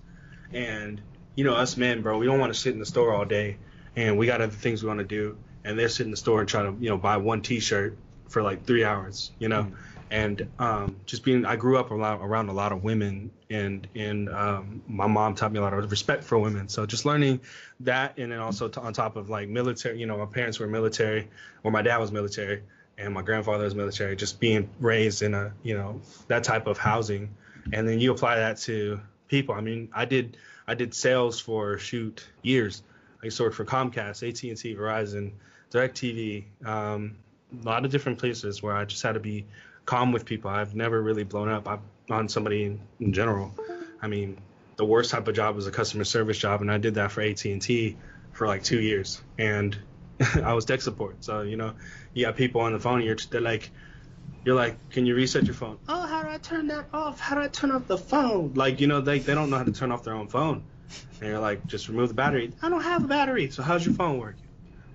E: and you know us men, bro, we don't want to sit in the store all day, and we got other things we want to do, and they're sitting in the store and try to you know buy one T-shirt for like three hours, you know. And um, just being, I grew up a lot, around a lot of women, and and um, my mom taught me a lot of respect for women. So just learning that, and then also on top of like military, you know, my parents were military, or my dad was military, and my grandfather was military. Just being raised in a, you know, that type of housing, and then you apply that to people. I mean, I did I did sales for shoot years. I used to work for Comcast, AT and T, Verizon, DirecTV, um, a lot of different places where I just had to be calm with people. I've never really blown up on somebody in, in general. I mean, the worst type of job was a customer service job, and I did that for AT and T for like two years, and I was tech support. So you know, you got people on the phone, you're they're like, you're like, can you reset your phone? Oh, how do I turn that off? How do I turn off the phone? Like you know, they they don't know how to turn off their own phone, and you're like, just remove the battery. I don't have a battery, so how's your phone working?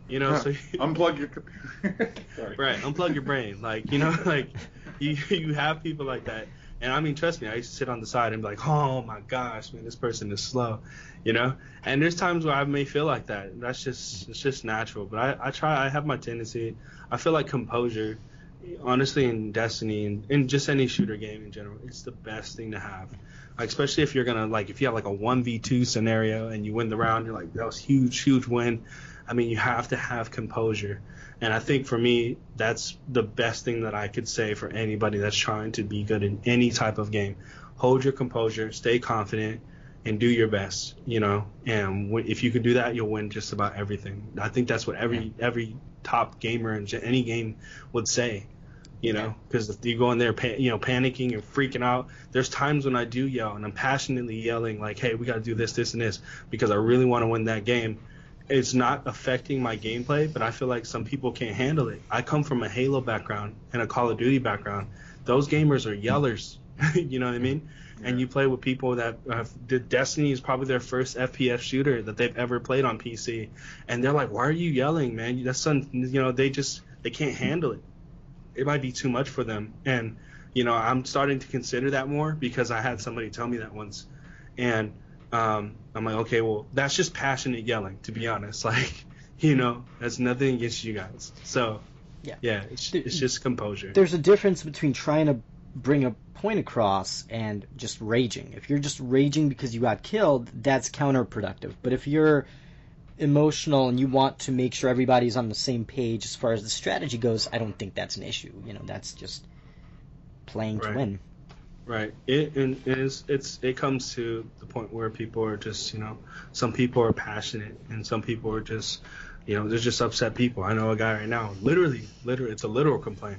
E: You know, so
D: unplug your computer.
E: right, unplug your brain. Like you know, like you you have people like that. And I mean, trust me, I used to sit on the side and be like, oh my gosh, man, this person is slow, you know. And there's times where I may feel like that. That's just it's just natural. But I, I try. I have my tendency. I feel like composure, honestly, in Destiny and in just any shooter game in general, it's the best thing to have. Like, especially if you're gonna like if you have like a one v two scenario and you win the round, you're like that was huge, huge win. I mean, you have to have composure. And I think for me, that's the best thing that I could say for anybody that's trying to be good in any type of game. Hold your composure, stay confident, and do your best. You know, and w- if you can do that, you'll win just about everything. I think that's what every every top gamer in any game would say. You know, because if you go in there, pa- you know, panicking and freaking out. There's times when I do yell and I'm passionately yelling like, "Hey, we got to do this, this, and this," because I really want to win that game it's not affecting my gameplay, but I feel like some people can't handle it. I come from a Halo background and a Call of Duty background. Those gamers are yellers. you know what I mean? Yeah. And you play with people that have, Destiny is probably their first FPS shooter that they've ever played on PC, and they're like, "Why are you yelling, man? That's son, you know, they just they can't handle it. It might be too much for them." And you know, I'm starting to consider that more because I had somebody tell me that once, and um, I'm like, okay, well, that's just passionate yelling, to be honest. Like, you know, that's nothing against you guys. So, yeah, yeah, it's, it's just composure.
C: There's a difference between trying to bring a point across and just raging. If you're just raging because you got killed, that's counterproductive. But if you're emotional and you want to make sure everybody's on the same page as far as the strategy goes, I don't think that's an issue. You know, that's just playing right. to win.
E: Right. It and it's it's it comes to the point where people are just you know some people are passionate and some people are just you know they're just upset people. I know a guy right now, literally, literally, it's a literal complaint.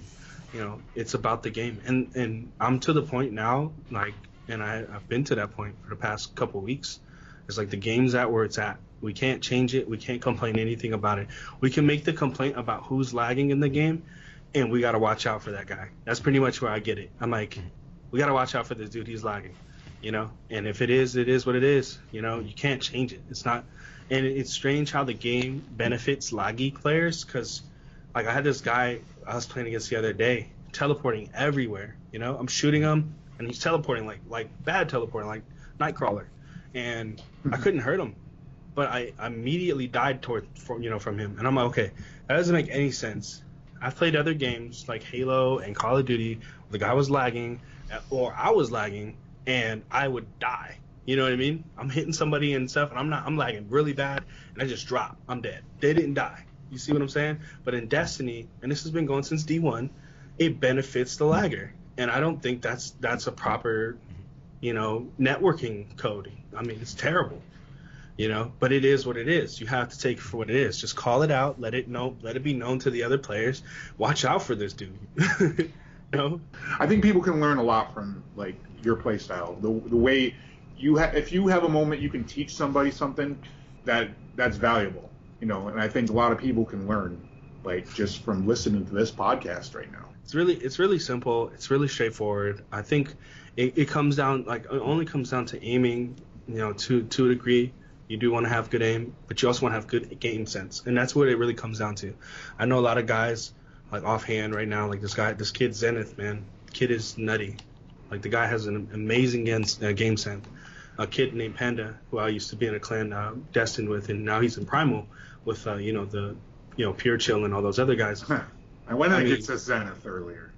E: You know, it's about the game, and and I'm to the point now, like, and I I've been to that point for the past couple weeks. It's like the game's at where it's at. We can't change it. We can't complain anything about it. We can make the complaint about who's lagging in the game, and we got to watch out for that guy. That's pretty much where I get it. I'm like, we got to watch out for this dude. He's lagging, you know. And if it is, it is what it is. You know, you can't change it. It's not. And it's strange how the game benefits laggy players because, like, I had this guy I was playing against the other day, teleporting everywhere. You know, I'm shooting him and he's teleporting like like bad teleporting, like Nightcrawler, and hmm. I couldn't hurt him. But I immediately died toward from you know from him, and I'm like, okay, that doesn't make any sense. I've played other games like Halo and Call of Duty. The guy was lagging or I was lagging and I would die. You know what I mean? I'm hitting somebody and stuff, and I'm not. I'm lagging really bad, and I just drop. I'm dead. They didn't die. You see what I'm saying? But in Destiny, and this has been going since D1, it benefits the lagger, and I don't think that's that's a proper, you know, networking code. I mean, it's terrible, you know. But it is what it is. You have to take it for what it is. Just call it out. Let it know. Let it be known to the other players. Watch out for this dude. know?
D: I think people can learn a lot from like your play style. The the way you have if you have a moment you can teach somebody something that that's valuable. You know, and I think a lot of people can learn like just from listening to this podcast right now.
E: It's really it's really simple. It's really straightforward. I think it, it comes down like it only comes down to aiming, you know, to to a degree. You do want to have good aim, but you also want to have good game sense, and that's what it really comes down to. I know a lot of guys like offhand right now, like this guy, this kid Zenith, man, kid is nutty. Like the guy has an amazing game, uh, game sense. A kid named Panda, who I used to be in a clan uh, destined with, and now he's in Primal with uh, you know the you know Pure Chill and all those other guys.
D: Huh. I went I mean, to Zenith earlier.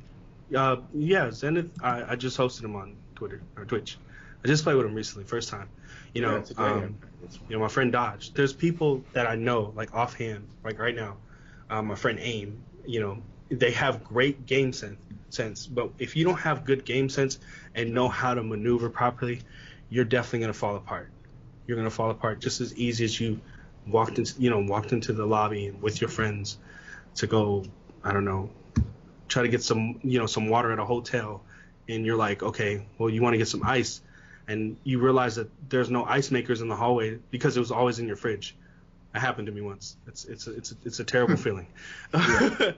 E: Uh, yeah, Zenith. I, I just hosted him on Twitter or Twitch. I just played with him recently, first time. You know, yeah, um, you know, my friend Dodge. There's people that I know, like offhand, like right now. Um, my friend Aim, you know, they have great game sense, sense, but if you don't have good game sense and know how to maneuver properly, you're definitely gonna fall apart. You're gonna fall apart just as easy as you walked into you know walked into the lobby with your friends to go I don't know try to get some you know some water at a hotel and you're like okay well you want to get some ice and you realize that there's no ice makers in the hallway because it was always in your fridge. That happened to me once. It's it's a, it's a, it's a terrible feeling. but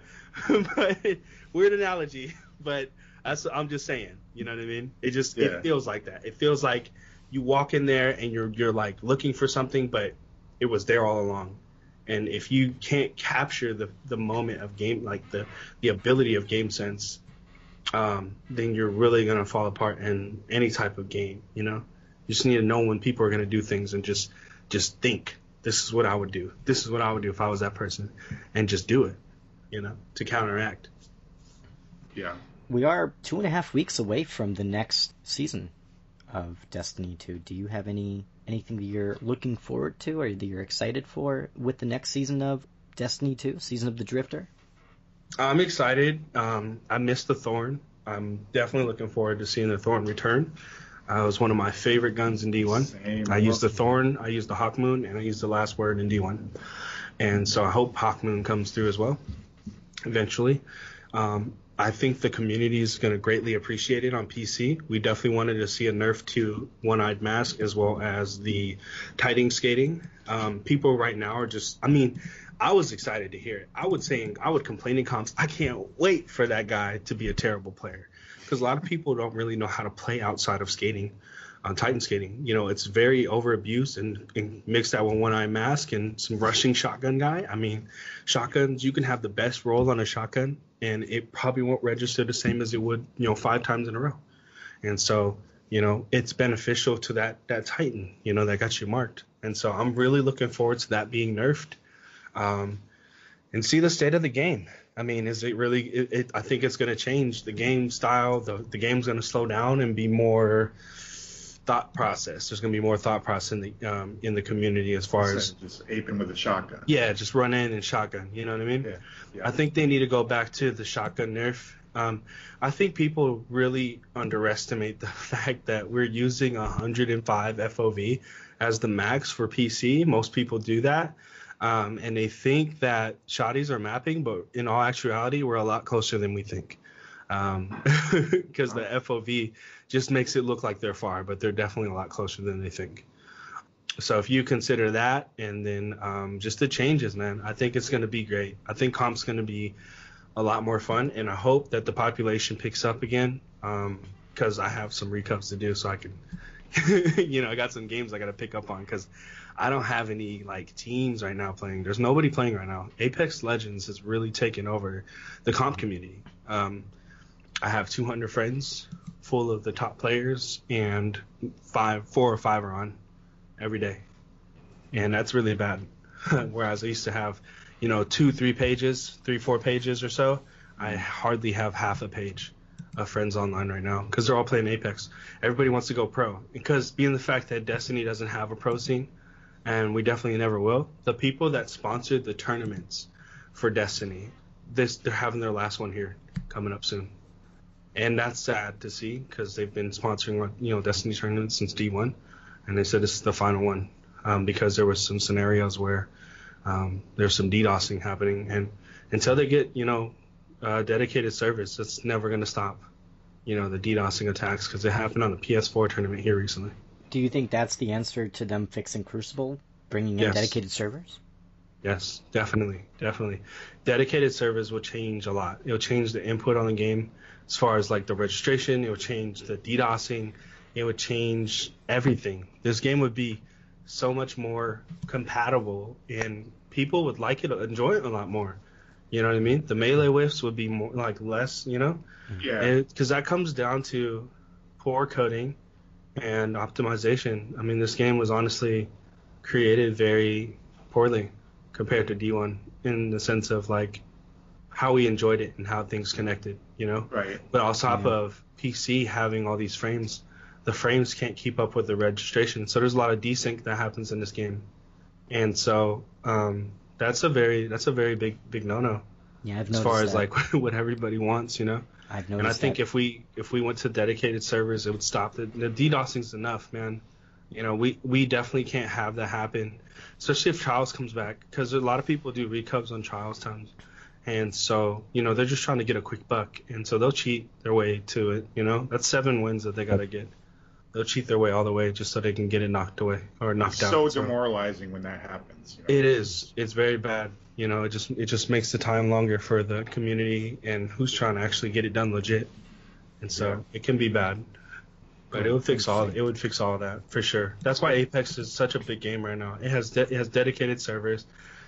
E: weird analogy, but that's I'm just saying. You know what I mean? It just
D: Yeah.
E: it feels like that. It feels like you walk in there and you're you're like looking for something, but it was there all along. And if you can't capture the the moment of game, like the the ability of game sense, um, then you're really gonna fall apart in any type of game. You know, you just need to know when people are gonna do things and just just think this is what I would do. This is what I would do if I was that person, and just do it. You know, to counteract.
D: Yeah.
C: We are two and a half weeks away from the next season of Destiny 2. Do you have any anything that you're looking forward to or that you're excited for with the next season of Destiny 2, Season of the Drifter?
E: I'm excited. Um, I missed the Thorn. I'm definitely looking forward to seeing the Thorn return. Uh, it was one of my favorite guns in D1.
D: Same.
E: I used the Thorn, I used the Hawkmoon, and I used the last word in D1. And so I hope Hawkmoon comes through as well eventually. Um, I think the community is going to greatly appreciate it on PC. We definitely wanted to see a nerf to One Eyed Mask as well as the Titan skating. Um, people right now are just, I mean, I was excited to hear it. I would saying, I would complain in comps, I can't wait for that guy to be a terrible player. Because a lot of people don't really know how to play outside of skating on Titan skating. You know, it's very over abused and, and mix that with one eye mask and some rushing shotgun guy. I mean, shotguns, you can have the best roll on a shotgun and it probably won't register the same as it would, you know, five times in a row. And so, you know, it's beneficial to that that Titan, you know, that got you marked. And so I'm really looking forward to that being nerfed. Um, and see the state of the game. I mean, is it really? It, it, I think it's going to change the game style. The the game's going to slow down and be more thought process. There's going to be more thought process in the um, in the community as far as
D: just aping with a shotgun.
E: yeah, just run in and shotgun. You know what I mean?
D: Yeah. yeah.
E: I think they need to go back to the shotgun nerf. Um, I think people really underestimate the fact that we're using 105 FOV as the max for PC. Most people do that. Um, and they think that shotties are mapping, but in all actuality, we're a lot closer than we think. Because the FOV just makes it look like they're far, but they're definitely a lot closer than they think. So if you consider that, and then um, just the changes, man, I think it's going to be great. I think comp's going to be a lot more fun, and I hope that the population picks up again. Because I have some recovs to do, so I can, you know, I got some games I got to pick up on. Because I don't have any like teams right now playing. There's nobody playing right now. Apex Legends has really taken over the comp community. Um, I have 200 friends full of the top players, and five, four or five are on every day, and that's really bad. Whereas I used to have, you know, two, three pages, three, four pages or so. I hardly have half a page of friends online right now because they're all playing Apex. Everybody wants to go pro because being the fact that Destiny doesn't have a pro scene, and we definitely never will. The people that sponsored the tournaments for Destiny, this they're having their last one here coming up soon, and that's sad to see because they've been sponsoring you know Destiny tournaments since D1, and they said this is the final one um, because there was some scenarios where um, there's some DDoSing happening, and until they get you know uh, dedicated service, it's never going to stop. You know the DDoSing attacks because it happened on the PS4 tournament here recently.
C: Do you think that's the answer to them fixing Crucible, bringing in
E: Yes.
C: dedicated servers?
E: Yes, definitely, definitely. Dedicated servers will change a lot. It'll change the input on the game as far as like the registration. It will change the DDoSing. It would change everything. This game would be so much more compatible, and people would like it, enjoy it a lot more. You know what I mean? The melee whiffs would be more like less. You know,
D: yeah.
E: because that comes down to poor coding and optimization. I mean, this game was honestly created very poorly compared to D1 in the sense of like how we enjoyed it and how things connected, you know.
D: right.
E: But on top of PC having all these frames, the frames can't keep up with the registration. So there's a lot of desync that happens in this game, and so um, that's a very that's a very big big no no
C: Yeah, I've
E: as
C: noticed
E: far as
C: that.
E: like what everybody wants, you know.
C: I've
E: And I think
C: that.
E: if we if we went to dedicated servers, it would stop the, the DDoSing's enough, man. You know, we we definitely can't have that happen, especially if Trials comes back, because a lot of people do recovs on Trials times, and so you know they're just trying to get a quick buck, and so they'll cheat their way to it. You know, that's seven wins that they gotta get. They'll cheat their way all the way just so they can get it knocked away or knocked out.
D: so demoralizing when that happens. You know?
E: It is. It's very bad. You know, it just it just makes the time longer for the community and who's trying to actually get it done legit. And so
D: Yeah.
E: it can be bad. But it would fix all it would fix all that for sure. That's why Apex is such a big game right now. It has de- it has dedicated servers.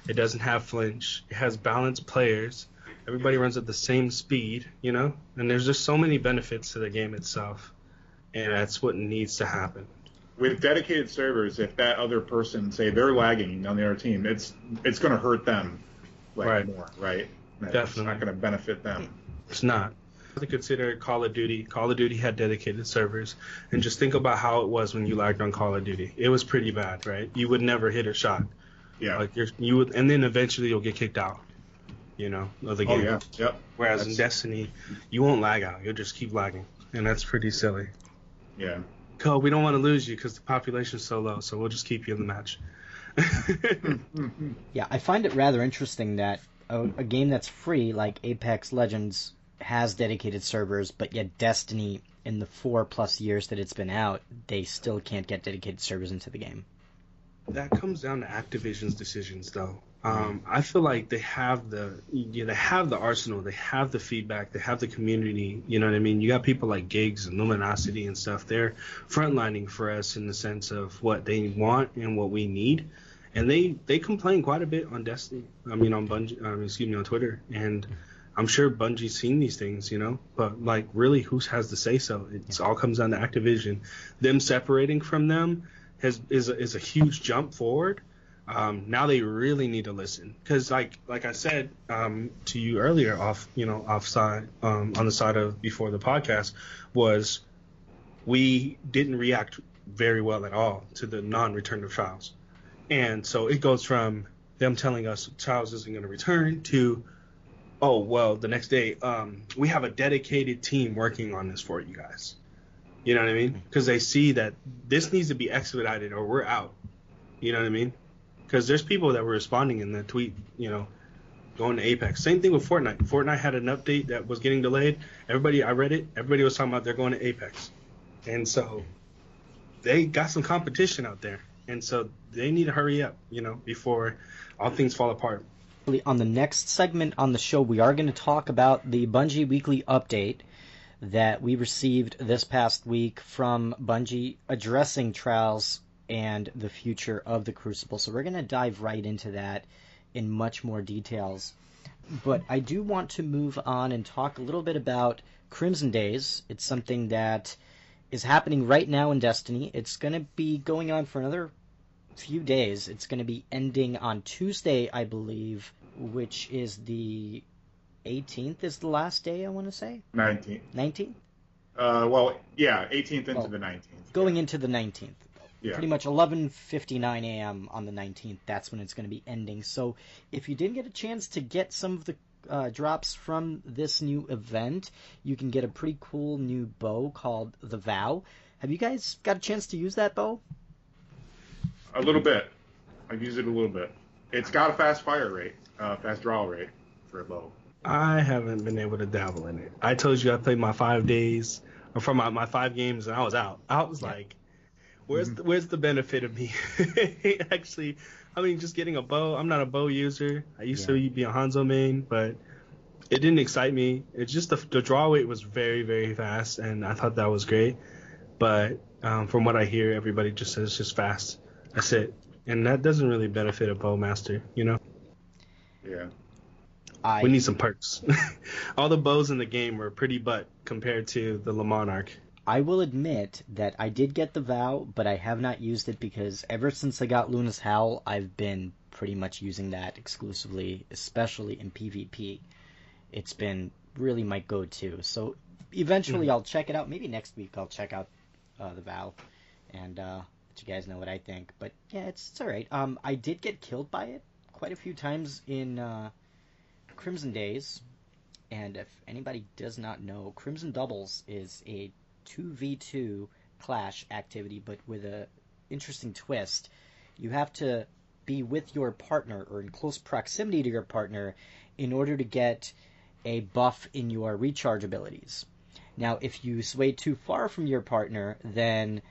E: It doesn't have flinch. It has balanced players. Everybody runs at the same speed, you know? And there's just so many benefits to the game itself. And that's what needs to happen.
D: With dedicated servers, if that other person say they're lagging on the other team, it's it's going to hurt them like
E: Right.
D: more, right? It's
E: Definitely.
D: not going to benefit them.
E: It's not. To consider Call of Duty. Call of Duty had dedicated servers, and just think about how it was when you lagged on Call of Duty. It was pretty bad, right? You would never hit a shot.
D: Yeah.
E: Like you're, you would, and then eventually you'll get kicked out. You know, of the
D: oh
E: game.
D: yeah. Yep.
E: Whereas in Destiny, you won't lag out. You'll just keep lagging, and that's pretty silly.
D: Yeah.
E: We don't want to lose you because the population's so low, so we'll just keep you in the match.
C: Yeah, I find it rather interesting that a, a game that's free, like Apex Legends, has dedicated servers, but yet Destiny, in the four plus years that it's been out, they still can't get dedicated servers into the game.
E: that comes down to Activision's decisions, though. Um, I feel like they have the you know, they have the arsenal, they have the feedback, they have the community. You know what I mean? You got people like Gigz and Luminosity and stuff. They're frontlining for us in the sense of what they want and what we need. And they they complain quite a bit on Destiny. I mean, on Bungie. Um, excuse me, on Twitter. And I'm sure Bungie's seen these things, you know. But like, really, who has the say so? It all comes down to Activision. Them separating from them has is is a huge jump forward. Um, now they really need to listen because, like like I said um, to you earlier, off you know offside um, on the side of before the podcast was we didn't react very well at all to the non-return of Trials, and so it goes from them telling us Trials isn't going to return to oh well the next day um, we have a dedicated team working on this for you guys. You know what I mean? Because they see that this needs to be expedited or we're out. You know what I mean? Because there's people that were responding in the tweet, you know, going to Apex. Same thing with Fortnite. Fortnite had an update that was getting delayed. Everybody, I read it. Everybody was talking about they're going to Apex, and so they got some competition out there, and so they need to hurry up, you know, before all things fall apart.
C: On the next segment on the show, we are going to talk about the Bungie weekly update that we received this past week from Bungie addressing trials and the future of the Crucible. So we're going to dive right into that in much more details. But I do want to move on and talk a little bit about Crimson Days. It's something that is happening right now in Destiny. It's going to be going on for another few days. It's going to be ending on Tuesday, I believe, which is the 18th is the last day, I want to say.
D: 19th.
C: 19th?
D: Uh, well, yeah, 18th into
C: Oh.
D: the 19th.
C: Going into the 19th.
D: Yeah.
C: Pretty much 11:59 a.m. on the 19th. That's when it's going to be ending. So, if you didn't get a chance to get some of the uh, drops from this new event, you can get a pretty cool new bow called the Vow. Have you guys got a chance to use that bow?
D: A little bit. I've used it a little bit. It's got a fast fire rate, uh, fast draw rate for a bow.
E: I haven't been able to dabble in it. I told you I played my five days, or from my, my five games, and I was out. I was like, where's the, where's the benefit of me actually? I mean, just getting a bow. I'm not a bow user. I used to be a Hanzo main, but it didn't excite me. It's just the, the draw weight was very very fast, and I thought that was great. But um, from what I hear, everybody just says it's just fast. That's it, and that doesn't really benefit a bow master, you know.
D: Yeah.
C: I
E: We need some perks. All the bows in the game were pretty butt compared to the Le Monarch.
C: I will admit that I did get the vow, but I have not used it because ever since I got Luna's Howl, I've been pretty much using that exclusively, especially in PvP. It's been really my go-to. So eventually I'll check it out. Maybe next week I'll check out uh, the vow and uh, let you guys know what I think. But yeah, it's, it's all right. Um, I did get killed by it quite a few times in uh, Crimson Days, And if anybody does not know, Crimson Doubles is a 2v2 clash activity, but with a interesting twist. You have to be with your partner or in close proximity to your partner in order to get a buff in your recharge abilities. Now, if you sway too far from your partner, then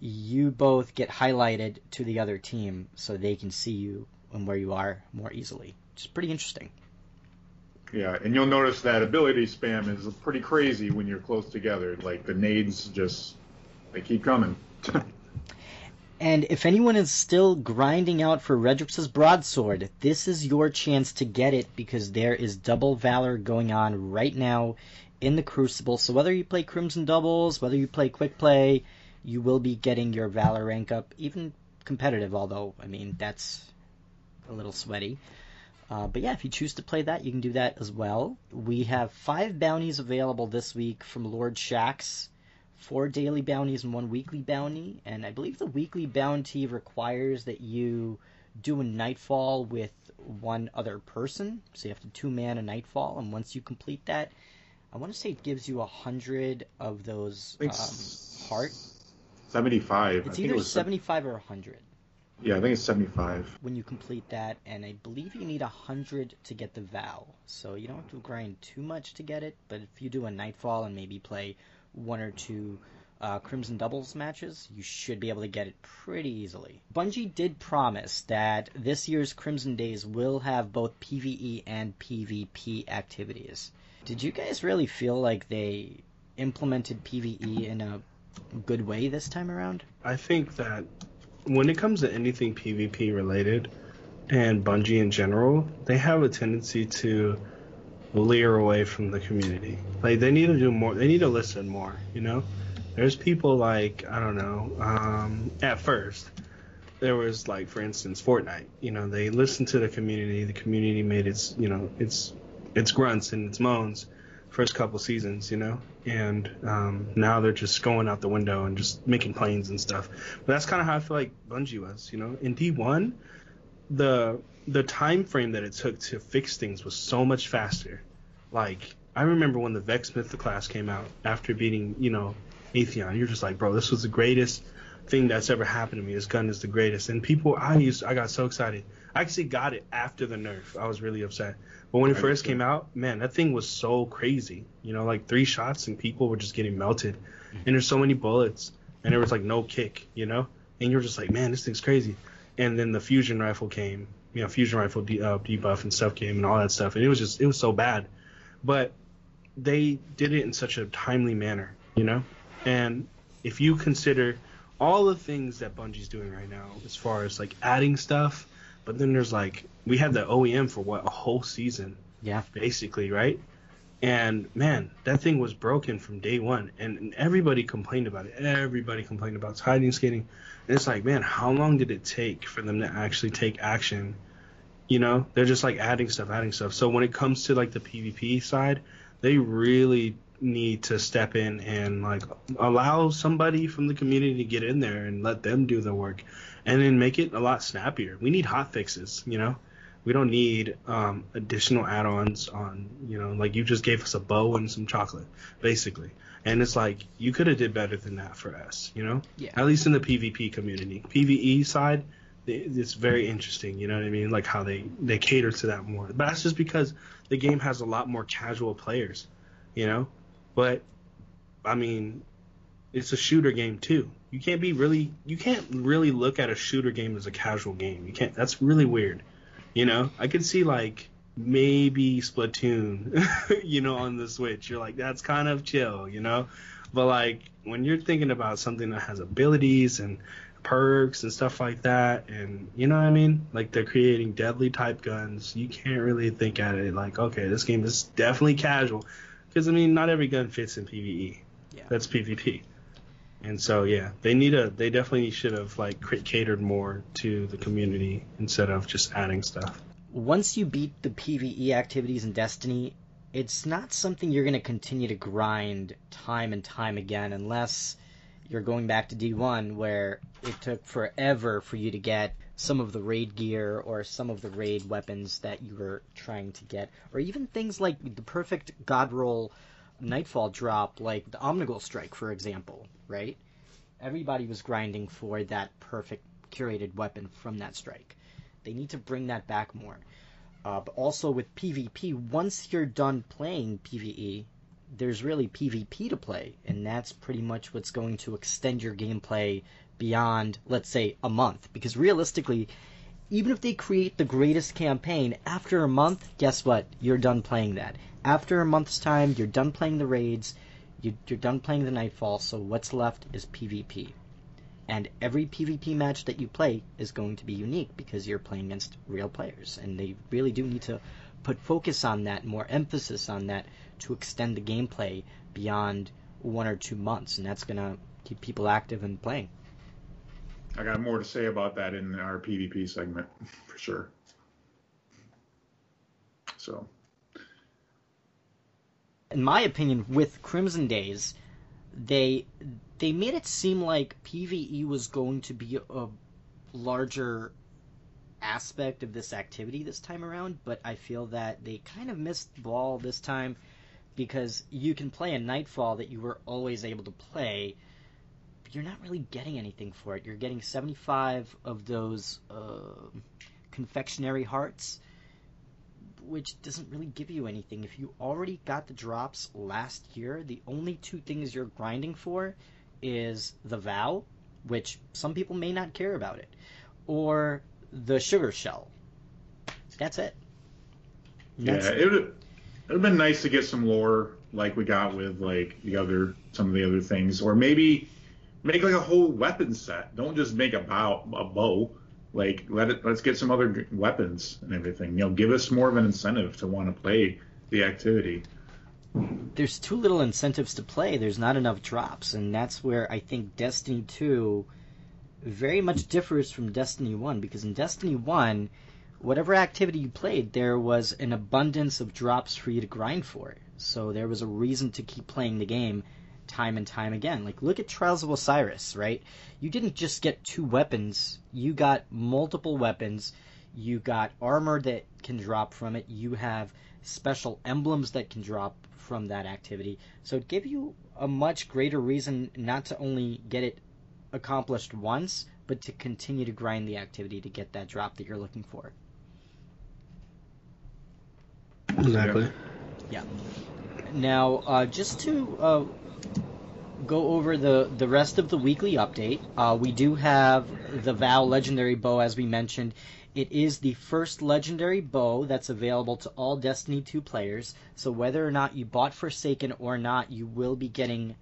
C: you both get highlighted to the other team so they can see you and where you are more easily. It's pretty interesting.
D: Yeah, and you'll notice that ability spam is pretty crazy when you're close together. Like the nades just they keep coming.
C: and if anyone is still grinding out for Redrix's broadsword, this is your chance to get it because there is double valor going on right now in the Crucible. So whether you play Crimson Doubles, whether you play Quick Play, you will be getting your Valor rank up, even competitive, although, I mean, that's a little sweaty. Uh, but yeah, if you choose to play that, you can do that as well. We have five bounties available this week from Lord Shaxx. Four daily bounties and one weekly bounty. And I believe the weekly bounty requires that you do a nightfall with one other person. So you have to two man a nightfall. And once you complete that, I want to say it gives you a hundred of those um, heart.
D: Seventy-five.
C: It's either it seventy-five or a hundred.
D: Yeah, I think it's seventy-five.
C: When you complete that, and I believe you need a hundred to get the vow. So you don't have to grind too much to get it. But if you do a nightfall and maybe play one or two uh, Crimson Doubles matches, you should be able to get it pretty easily. Bungie did promise that this year's Crimson Days will have both PvE and PvP activities. Did you guys really feel like they implemented PvE in a good way this time around?
E: I think that when it comes to anything PvP related and Bungie in general, they have a tendency to leer away from the community. Like they need to do more. They need to listen more. You know, there's people like I don't know. Um, at first, there was like for instance Fortnite. You know, they listened to the community. The community made its you know its its grunts and its moans first couple seasons, you know, and um, now they're just going out the window and just making planes and stuff. But that's kind of how I feel like Bungie was, you know. In D1, the the time frame that it took to fix things was so much faster. Like I remember when the Vex Mythoclast came out after beating, you know, Atheon. You're just like, bro, this was the greatest thing that's ever happened to me. This gun is the greatest. And people, I used, I got so excited. I actually got it after the nerf. I was really upset. But when it first came out, man, that thing was so crazy. You know, like three shots and people were just getting melted. Mm-hmm. And there's so many bullets, and there was like no kick. You know, and you're just like, man, this thing's crazy. And then the fusion rifle came. You know, fusion rifle de- uh, debuff and stuff came and all that stuff, and it was just it was so bad. But they did it in such a timely manner, you know. And if you consider all the things that Bungie's doing right now, as far as like adding stuff but then there's like we had the OEM for what a whole season.
C: Yeah.
E: Basically, right? And man, that thing was broken from day one, and, and everybody complained about it. Everybody complained about hiding skating, and it's like, man, how long did it take for them to actually take action? You know, they're just like adding stuff, adding stuff. So when it comes to like the PvP side, they really need to step in and like allow somebody from the community to get in there and let them do the work and then make it a lot snappier. We need hot fixes, you know. We don't need um, additional add-ons on, you know, like you just gave us a bow and some chocolate, basically. And it's like you could have did better than that for us, you know.
C: Yeah.
E: At least in the PvP community, PVE side, it's very interesting. You know what I mean? Like how they they cater to that more. But that's just because the game has a lot more casual players, you know. But I mean, it's a shooter game too. You can't be really you can't really look at a shooter game as a casual game. You can't. That's really weird. You know, I could see like maybe Splatoon, you know, on the Switch. You're like that's kind of chill, you know. But like when you're thinking about something that has abilities and perks and stuff like that, and you know what I mean, like they're creating deadly type guns, you can't really think at it like, okay, this game is definitely casual, because I mean, not every gun fits in PVE.
C: Yeah.
E: That's PvP. And so yeah, they need a they definitely should have like catered more to the community instead of just adding stuff.
C: Once you beat the PvE activities in Destiny, it's not something you're going to continue to grind time and time again unless you're going back to D1 where it took forever for you to get some of the raid gear or some of the raid weapons that you were trying to get, or even things like the perfect god roll nightfall drop, like the Omnigul Strike, for example, right? Everybody was grinding for that perfect curated weapon from that strike. They need to bring that back more. Uh, but also with PvP, once you're done playing PvE, there's really PvP to play, and that's pretty much what's going to extend your gameplay beyond, let's say, a month. Because realistically, even if they create the greatest campaign, after a month, guess what? You're done playing that. After a month's time, you're done playing the raids, you, are done playing the Nightfall, so what's left is PvP. And every PvP match that you play is going to be unique because you're playing against real players. And they really do need to put focus on that, more emphasis on that, to extend the gameplay beyond one or two months. And that's going to keep people active and playing.
D: I got more to say about that in our PvP segment for sure. So,
C: in my opinion, with Crimson Days, they they made it seem like PVE was going to be a larger aspect of this activity this time around, but I feel that they kind of missed the ball this time because you can play a Nightfall that you were always able to play you're not really getting anything for it. You're getting 75 of those uh, confectionery hearts, which doesn't really give you anything. If you already got the drops last year, the only two things you're grinding for is the vow, which some people may not care about it, or the sugar shell. That's it.
D: That's yeah, it would it would have been nice to get some lore like we got with like the other some of the other things, or maybe make like a whole weapon set. Don't just make a bow a bow. Like let it let's get some other weapons and everything. You know, give us more of an incentive to want to play the activity.
C: There's too little incentives to play. There's not enough drops, and that's where I think Destiny 2 very much differs from Destiny 1 because in Destiny 1, whatever activity you played, there was an abundance of drops for you to grind for. So there was a reason to keep playing the game time and time again. Like look at Trials of Osiris, right? You didn't just get two weapons, you got multiple weapons. You got armor that can drop from it. You have special emblems that can drop from that activity. So it gave you a much greater reason not to only get it accomplished once, but to continue to grind the activity to get that drop that you're looking for.
E: Exactly.
C: Yeah. Now, uh, just to uh, go over the, the rest of the weekly update. Uh, we do have the Vow Legendary Bow, as we mentioned. It is the first legendary bow that's available to all Destiny 2 players. So whether or not you bought Forsaken or not, you will be getting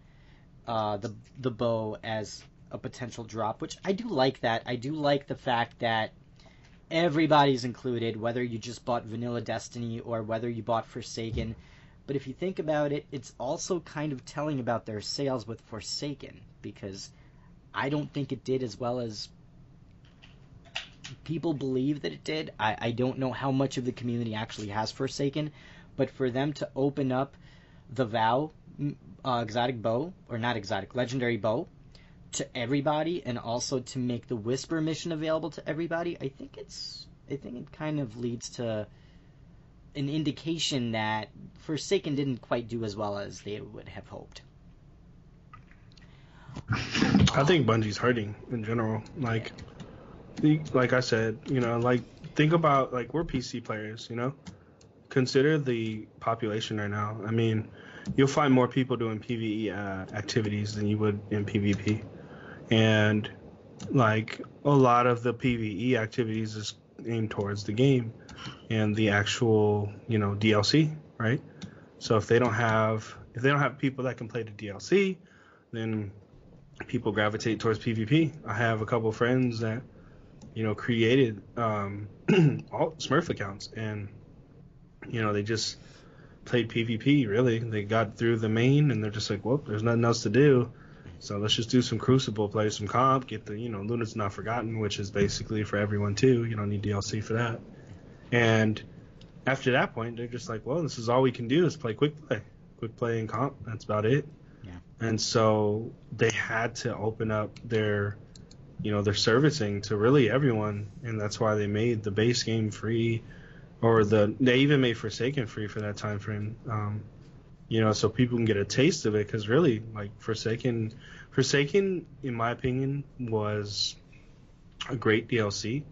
C: uh, the the bow as a potential drop, which I do like that. I do like the fact that everybody's included, whether you just bought Vanilla Destiny or whether you bought Forsaken. But if you think about it, it's also kind of telling about their sales with Forsaken because I don't think it did as well as people believe that it did. I, I don't know how much of the community actually has Forsaken, but for them to open up the Vow uh, exotic bow, or not exotic, legendary bow, to everybody, and also to make the Whisper mission available to everybody, I think it's I think it kind of leads to an indication that Forsaken didn't quite do as well as they would have hoped.
E: I think Bungie's hurting in general. Like, like I said, you know, like think about like we're PC players, you know. Consider the population right now. I mean, you'll find more people doing PVE uh, activities than you would in PvP, and like a lot of the PVE activities is aimed towards the game and the actual, you know, DLC, right? So if they don't have if they don't have people that can play the DLC, then people gravitate towards PvP. I have a couple friends that, you know, created um, all Smurf accounts, and you know they just played PvP. Really, they got through the main, and they're just like, well, there's nothing else to do. So let's just do some Crucible, play some comp, get the you know Luna's Not Forgotten, which is basically for everyone too. You don't need DLC for that. And after that point, they're just like, well, this is all we can do is play quick play, quick play and comp. That's about it.
C: Yeah.
E: And so they had to open up their you know they're servicing to really everyone, and that's why they made the base game free, or the they even made Forsaken free for that time frame. Um, you know, so people can get a taste of it because really, like Forsaken, Forsaken, in my opinion, was a great DLC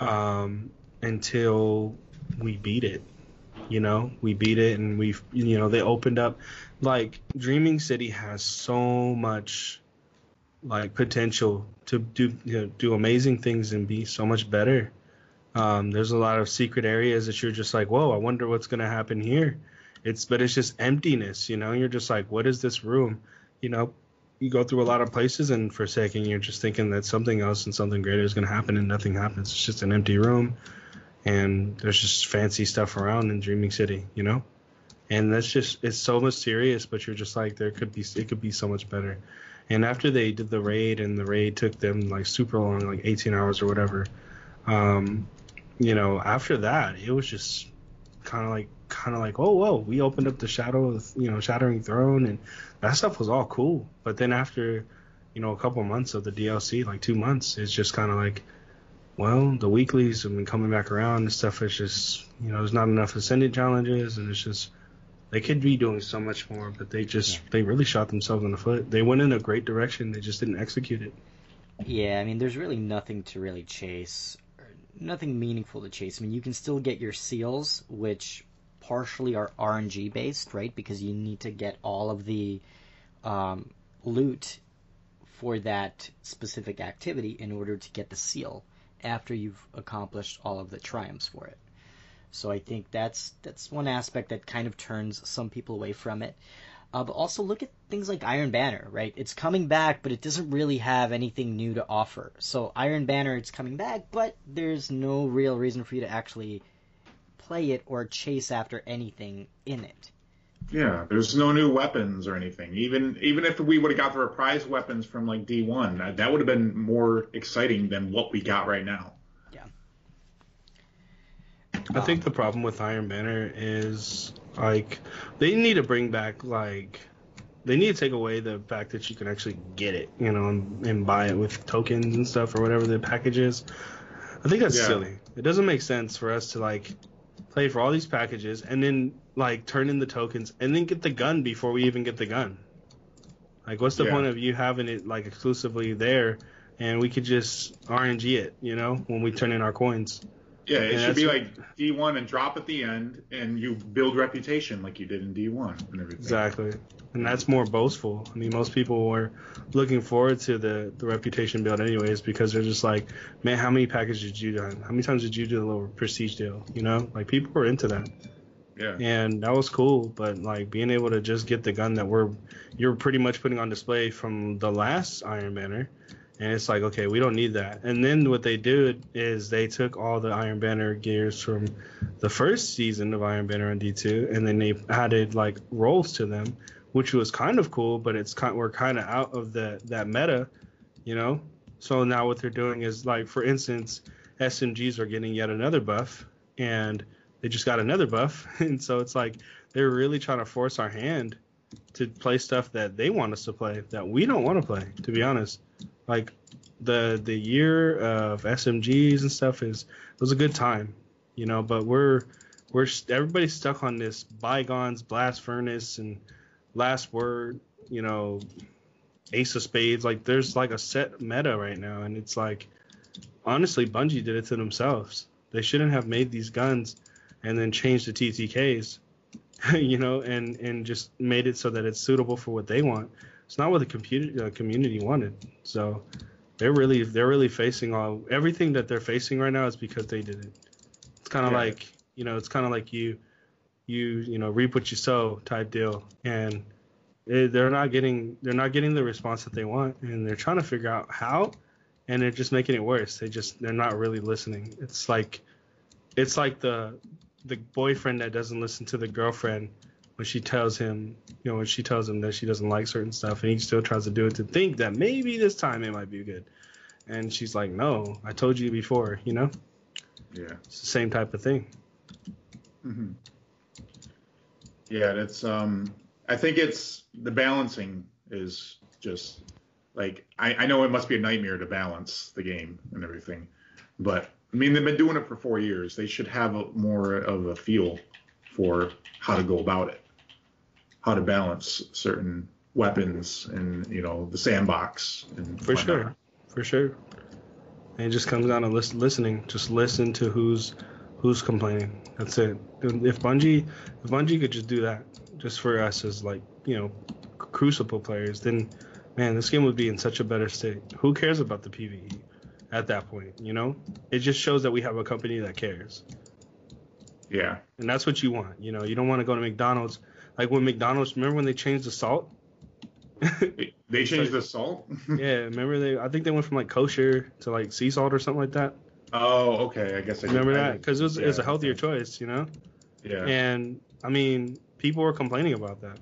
E: um, until we beat it. You know, we beat it and we've, you know, they opened up. Like Dreaming City has so much like potential to do you know, do amazing things and be so much better. Um, there's a lot of secret areas that you're just like, whoa, I wonder what's gonna happen here. It's but it's just emptiness, you know. You're just like, what is this room? You know, you go through a lot of places and for a second you're just thinking that something else and something greater is gonna happen and nothing happens. It's just an empty room, and there's just fancy stuff around in Dreaming City, you know. And that's just it's so mysterious, but you're just like there could be it could be so much better. And after they did the raid, and the raid took them like super long, like 18 hours or whatever. Um, you know, after that, it was just kind of like, kind of like, oh, whoa, we opened up the shadow, you know, Shattering Throne, and that stuff was all cool. But then after, you know, a couple months of the DLC, like two months, it's just kind of like, well, the weeklies have been coming back around and stuff. Is just, you know, there's not enough ascended challenges, and it's just they could be doing so much more, but they just they really shot themselves in the foot. They went in a great direction, they just didn't execute it.
C: Yeah, I mean, there's really nothing to really chase, or nothing meaningful to chase. I mean, you can still get your seals, which partially are RNG based, right? Because you need to get all of the um, loot for that specific activity in order to get the seal after you've accomplished all of the triumphs for it. So I think that's that's one aspect that kind of turns some people away from it. Uh, but also look at things like Iron Banner, right? It's coming back, but it doesn't really have anything new to offer. So Iron Banner, it's coming back, but there's no real reason for you to actually play it or chase after anything in it.
D: Yeah, there's no new weapons or anything. Even even if we would have got the reprised weapons from like D1, that, that would have been more exciting than what we got right now. Yeah.
E: I think the problem with Iron Banner is like they need to bring back like they need to take away the fact that you can actually get it, you know, and, and buy it with tokens and stuff or whatever the package is. I think that's
D: Yeah.
E: silly. It doesn't make sense for us to like play for all these packages and then like turn in the tokens and then get the gun before we even get the gun. Like, what's the
D: Yeah.
E: point of you having it like exclusively there and we could just RNG it, you know, when we turn in our coins?
D: Yeah, it
E: Yeah,
D: should be like D1 and drop at the end, and you build reputation like you did in D1 and everything.
E: Exactly. And that's more boastful. I mean, most people were looking forward to the, the reputation build anyways because they're just like, man, how many packages did you done? How many times did you do the little prestige deal? You know, like people were into that.
D: Yeah.
E: And that was cool, but like being able to just get the gun that we're you're pretty much putting on display from the last Iron Banner, and it's like okay, we don't need that. And then what they did is they took all the Iron Banner gears from the first season of Iron Banner on D2, and then they added like rolls to them, which was kind of cool, but it's kind we're kind of out of the that meta, you know. So now what they're doing is like for instance, SMGs are getting yet another buff, and they just got another buff, and so it's like they're really trying to force our hand to play stuff that they want us to play that we don't want to play. To be honest, like the the year of SMGs and stuff is was a good time, you know. But we're we're everybody's stuck on this bygones, blast furnace, and last word, you know, ace of spades. Like there's like a set meta right now, and it's like honestly, Bungie did it to themselves. They shouldn't have made these guns and then changed the TTKs, you know, and and just made it so that it's suitable for what they want. It's not what the computer uh, community wanted. So they're really they're really facing all everything that they're facing right now is because they did it. It's kind of
D: Yeah.
E: like you know, it's kind of like you you you know reap what you sow type deal, and it, they're not getting they're not getting the response that they want, and they're trying to figure out how, and they're just making it worse. They just they're not really listening. It's like it's like the the boyfriend that doesn't listen to the girlfriend when she tells him, you know, when she tells him that she doesn't like certain stuff, and he still tries to do it to think that maybe this time it might be good. And she's like, "No, I told you before," you know.
D: Yeah.
E: It's the same type of thing.
D: Mm-hmm. Yeah, that's um I think it's the balancing is just like I, I know it must be a nightmare to balance the game and everything, but I mean they've been doing it for four years. They should have a, more of a feel for how to go about it, how to balance certain weapons and you know the sandbox and
E: For
D: whatnot.
E: sure, for sure. And it just comes down to lis- listening. Just listen to who's who's complaining. That's it. If Bungie, if Bungie could just do that, just for us as like you know, Crucible players, then man, this game would be in such a better state. Who cares about the PVE at that point? You know, it just shows that we have a company that cares,
D: Yeah,
E: and that's what you want. You know, you don't want to go to McDonald's. Like when McDonald's, remember when they changed the salt?
D: they, they changed the salt.
E: yeah, remember they? I think they went from like kosher to like sea salt or something like that.
D: oh, okay. I guess I
E: Remember
D: did-
E: that? Because it was, it was a healthier choice, you know.
D: Yeah.
E: And I mean, people were complaining about that.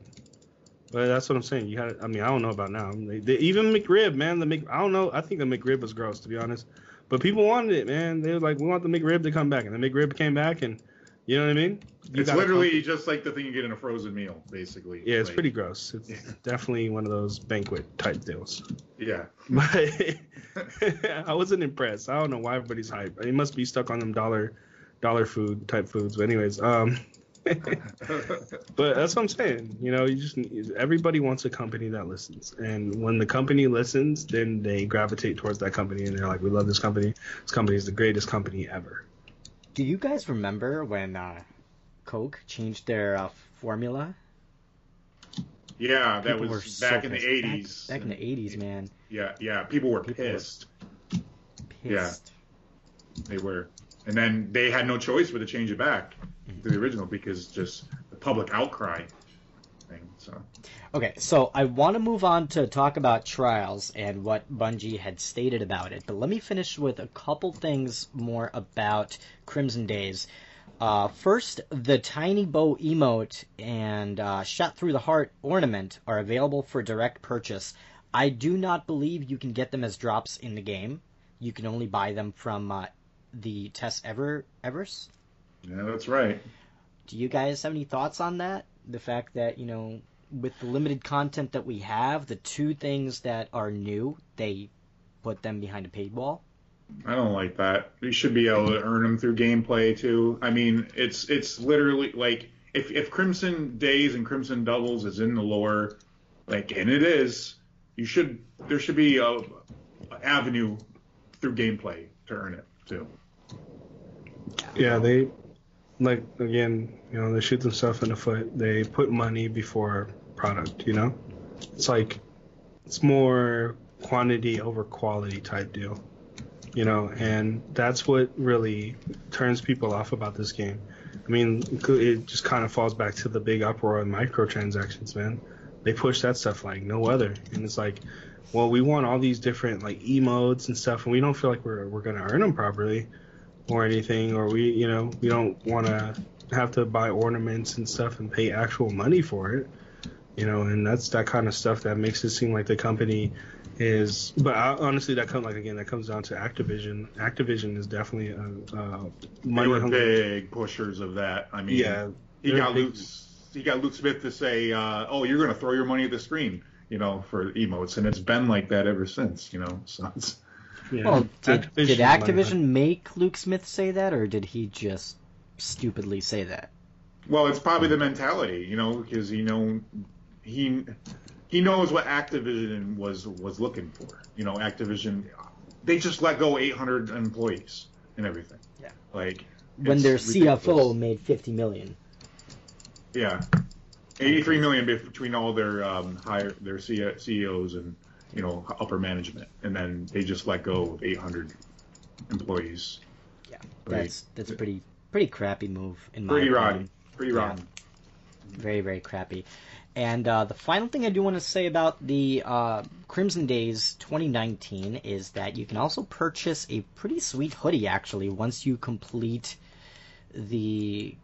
E: But that's what I'm saying. You had, I mean, I don't know about now. They, they, even McRib, man, the Mc, I don't know. I think the McRib was gross, to be honest. But people wanted it, man. They were like, we want the McRib to come back, and the McRib came back, and you know what I mean? You
D: it's literally
E: comp-
D: just like the thing you get in a frozen meal, basically.
E: yeah, it's
D: Like,
E: pretty gross. It's
D: Yeah.
E: definitely one of those banquet type deals.
D: Yeah.
E: But I wasn't impressed. I don't know why everybody's hype. It must be stuck on them dollar, dollar food type foods. But anyways, um. but that's what I'm saying. You know, you just everybody wants a company that listens, and when the company listens, then they gravitate towards that company, and they're like, "We love this company. This company is the greatest company ever."
C: Do you guys remember when uh, Coke changed their uh, formula?
D: yeah, that
C: People were
D: was
C: so
D: back in the
C: pissed. Back-
D: 80s.
C: Back, in the 80s, man.
D: Yeah, yeah. People were
C: People were-
D: pissed. Yeah.
C: Pissed.
D: They were. And then they had no choice but to change it back to the original because just the public outcry thing. So
C: Okay, so I want to move on to talk about Trials and what Bungie had stated about it, but let me finish with a couple things more about Crimson Days. Uh, first, the Tiny Bow emote and uh, Shot Through the Heart ornament are available for direct purchase. I do not believe you can get them as drops in the game. You can only buy them from uh, the Tess Ever Everis.
D: Yeah, that's right.
C: Do you guys have any thoughts on that? The fact that, you know, with the limited content that we have, the two things that are new, they put them behind a paywall.
D: I don't like that. You should be able to earn them through gameplay too. I mean, it's it's literally like if if Crimson Days and Crimson Doubles is in the lore, like and it is, you should there should be a, a avenue through gameplay to earn it too.
E: Yeah, they like again, you know, they shoot themselves in the foot. They put money before product, you know? It's like it's more quantity over quality type deal. You know, and that's what really turns people off about this game. I mean, it just kind of falls back to the big uproar in microtransactions, man. They push that stuff like no other, and it's like, well, we want all these different like emotes and stuff, and we don't feel like we're we're gonna earn them properly or anything, or we, you know, we don't want to have to buy ornaments and stuff and pay actual money for it, you know, and that's that kind of stuff that makes it seem like the company is. But I, honestly, that comes like again, that comes down to Activision. Activision is definitely a, a money hungry.
D: big pushers of that. I mean,
E: Yeah,
D: he got
E: big-
D: Luke he got Luke Smith to say, uh, "Oh, you're going to throw your money at the screen." You know, for emotes, and it's been like that ever since. You know, so it's,
E: Yeah.
C: Well, did,
E: Activision
C: did Activision make Luke Smith say that, or did he just stupidly say that?
D: Well, it's probably the mentality, you know, because you know he he knows what Activision was was looking for. You know, Activision they just let go 800 employees and everything.
C: Yeah.
D: Like
C: When their
D: ridiculous.
C: CFO made 50 million.
D: Yeah. 83 million between all their um, higher their CEOs and you know upper management, and then they just let go of 800 employees.
C: Yeah, that's that's a pretty pretty crappy move in my
D: Pretty
C: opinion.
D: rotten. Pretty
C: Yeah.
D: rotten.
C: Very very crappy. And uh, the final thing I do want to say about the uh, Crimson Days 2019 is that you can also purchase a pretty sweet hoodie actually once you complete the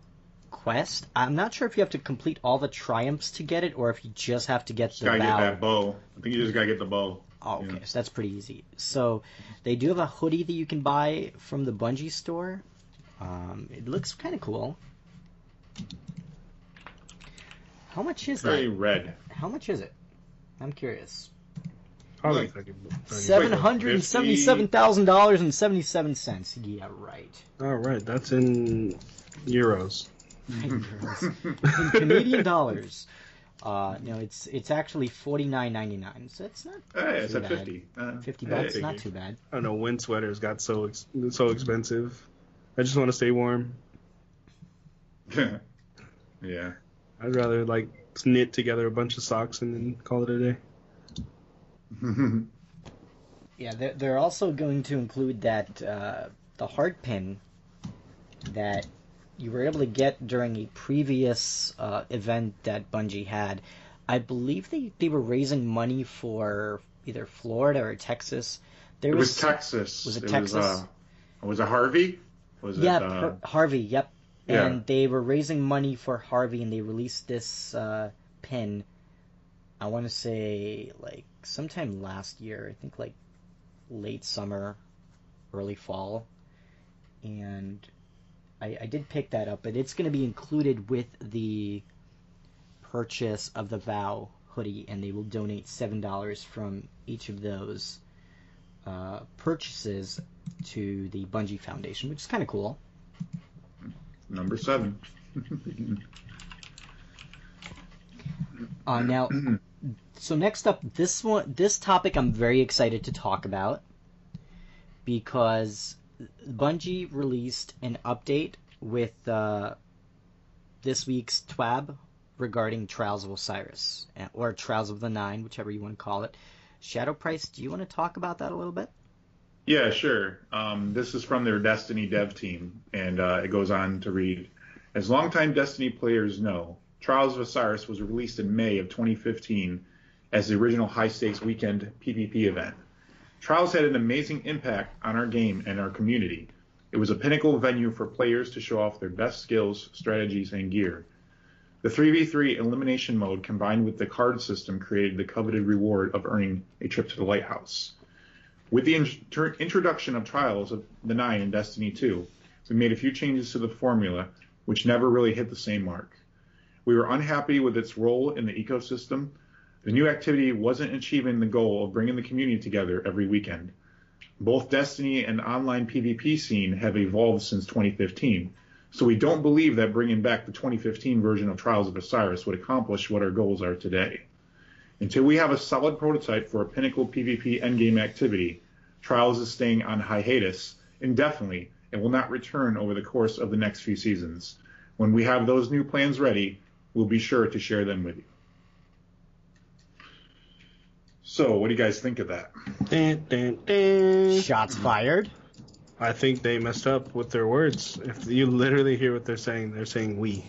C: quest. I'm not sure if you have to complete all the triumphs to get it or if you just have to get
D: Just
C: the
D: gotta get that bow. I think you just gotta get the bow.
C: Oh, okay,
D: Yeah.
C: so that's pretty easy. So they do have a hoodie that you can buy from the Bungie store. Um, it looks kind of cool. How much is that
D: Very
C: that?
D: red.
C: How much is it? I'm curious.
E: Probably
C: Seven hundred and seventy-seven thousand dollars and seventy-seven cents. Yeah, right.
E: All right, that's in euros.
C: In Canadian dollars. Uh, no, it's it's actually forty-nine ninety-nine. So it's not
D: Hey, it's
C: too
D: at 50. Uh,
C: fifty
D: hey,
C: bucks. Not too bad.
E: I don't know when sweaters got so ex- so expensive. I just want to stay warm.
D: yeah.
E: I'd rather like knit together a bunch of socks and then call it a day.
C: Yeah, they're, they're also going to include that uh, the heart pin that you were able to get during a previous uh, event that Bungie had. I believe they, they were raising money for either Florida or Texas. There
D: it was Texas.
C: was it
D: Was,
C: Texas?
D: uh, was it Harvey? Was
C: yeah,
D: it? Uh,
C: Har- Harvey. Yep.
D: yeah.
C: And they were raising money for Harvey, and they released this uh, pin. I want to say like sometime last year. I think like late summer, early fall, and I, I did pick that up. But it's going to be included with the purchase of the Vow hoodie, and they will donate seven dollars from each of those uh, purchases to the Bungie Foundation, which is kind of cool.
D: number seven.
C: Uh, now, so next up, this one, this topic, I'm very excited to talk about because Bungie released an update with uh, this week's TWAB regarding Trials of Osiris uh, or Trials of the Nine, whichever you want to call it. Shadow Price, do you want to talk about that a little bit?
D: Yeah, sure. Um, this is from their Destiny dev team, and uh, it goes on to read As longtime Destiny players know, Trials of Osiris was released in May of 2015 as the original high stakes weekend PvP event. Trials had an amazing impact on our game and our community. It was a pinnacle venue for players to show off their best skills, strategies, and gear. The 3v3 elimination mode combined with the card system created the coveted reward of earning a trip to the lighthouse. With the intro- introduction of Trials of the Nine in Destiny 2, we made a few changes to the formula, which never really hit the same mark. We were unhappy with its role in the ecosystem. The new activity wasn't achieving the goal of bringing the community together every weekend. Both Destiny and online PvP scene have evolved since 2015, so we don't believe that bringing back the 2015 version of Trials of Osiris would accomplish what our goals are today. Until we have a solid prototype for a pinnacle PvP endgame activity, Trials is staying on hiatus indefinitely and will not return over the course of the next few seasons. When we have those new plans ready, we'll be sure to share them with you. So, what do you guys think of that?
E: Dun, dun, dun.
C: Shots fired.
E: I think they messed up with their words. If you literally hear what they're saying, they're saying we.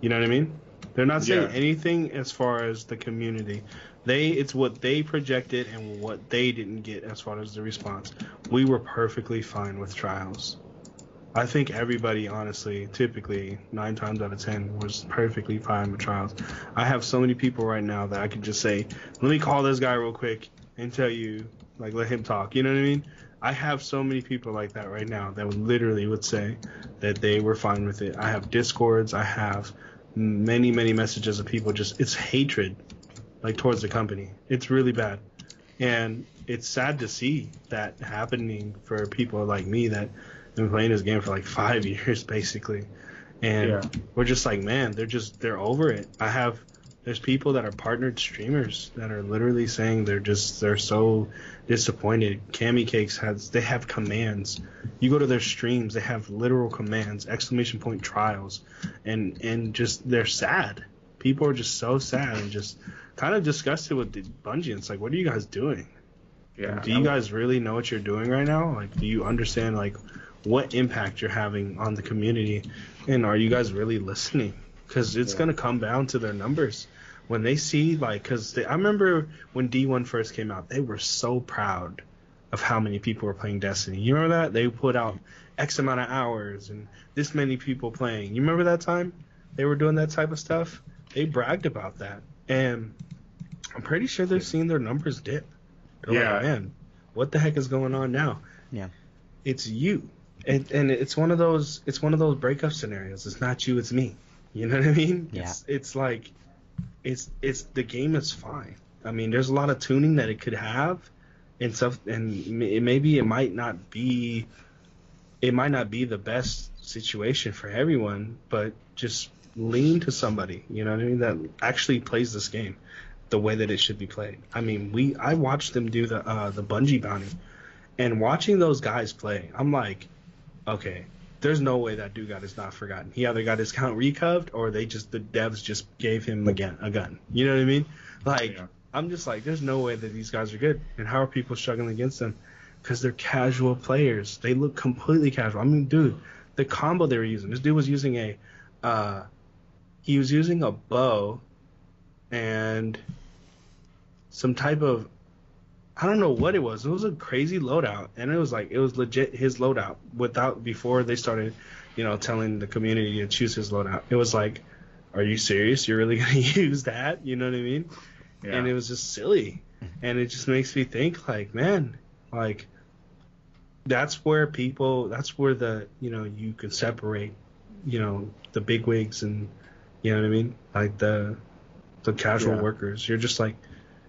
E: You know what I mean? They're not saying
D: Yeah.
E: anything as far as the community. They it's what they projected and what they didn't get as far as the response. We were perfectly fine with trials. I think everybody, honestly, typically nine times out of ten, was perfectly fine with trials. I have so many people right now that I could just say, "Let me call this guy real quick and tell you, like, let him talk." You know what I mean? I have so many people like that right now that would literally would say that they were fine with it. I have discords. I have many, many messages of people just it's hatred, like towards the company. It's really bad, and it's sad to see that happening for people like me that been playing this game for like five years basically, and
D: Yeah.
E: we're just like, man, they're just they're over it. I have there's people that are partnered streamers that are literally saying they're just they're so disappointed. Cammycakes has they have commands. You go to their streams, they have literal commands, exclamation point trials, and and just they're sad. People are just so sad and just kind of disgusted with the Bungie. It's like, what are you guys doing?
D: Yeah.
E: Do you guys really know what you're doing right now? Like, do you understand like what impact you're having on the community, and are you guys really listening? Because it's
D: Yeah.
E: gonna come down to their numbers when they see like, because I remember when D1 first came out, they were so proud of how many people were playing Destiny. You remember that? They put out X amount of hours and this many people playing. You remember that time? They were doing that type of stuff. They bragged about that, and I'm pretty sure they're seeing their numbers dip. They're
D: Yeah.
E: like, man, what the heck is going on now?
C: Yeah.
E: It's you. And, and it's one of those it's one of those breakup scenarios. It's not you, it's me. You know what I mean?
C: Yeah.
E: It's it's like it's it's the game is fine. I mean, there's a lot of tuning that it could have, and stuff, and maybe it might not be, it might not be the best situation for everyone, but just lean to somebody, you know what I mean, that actually plays this game the way that it should be played. I mean, we I watched them do the uh, the Bungie bounty, and watching those guys play, I'm like, okay, there's no way that dude got his not forgotten. He either got his count recoved or they just the devs just gave him a gun. A gun. You know what I mean? Like yeah. I'm just like, there's no way that these guys are good. And how are people struggling against them? Because they're casual players. They look completely casual. I mean, dude, the combo they were using. This dude was using a, uh, he was using a bow, and some type of I don't know what it was. It was a crazy loadout, and it was like it was legit his loadout without before they started, you know, telling the community to choose his loadout. It was like, are you serious? You're really gonna use that? You know what I mean? Yeah. And it was just silly, and it just makes me think like, man, like that's where people, that's where the you know you can separate, you know, the big wigs and you know what I mean, like the the casual yeah. workers. You're just like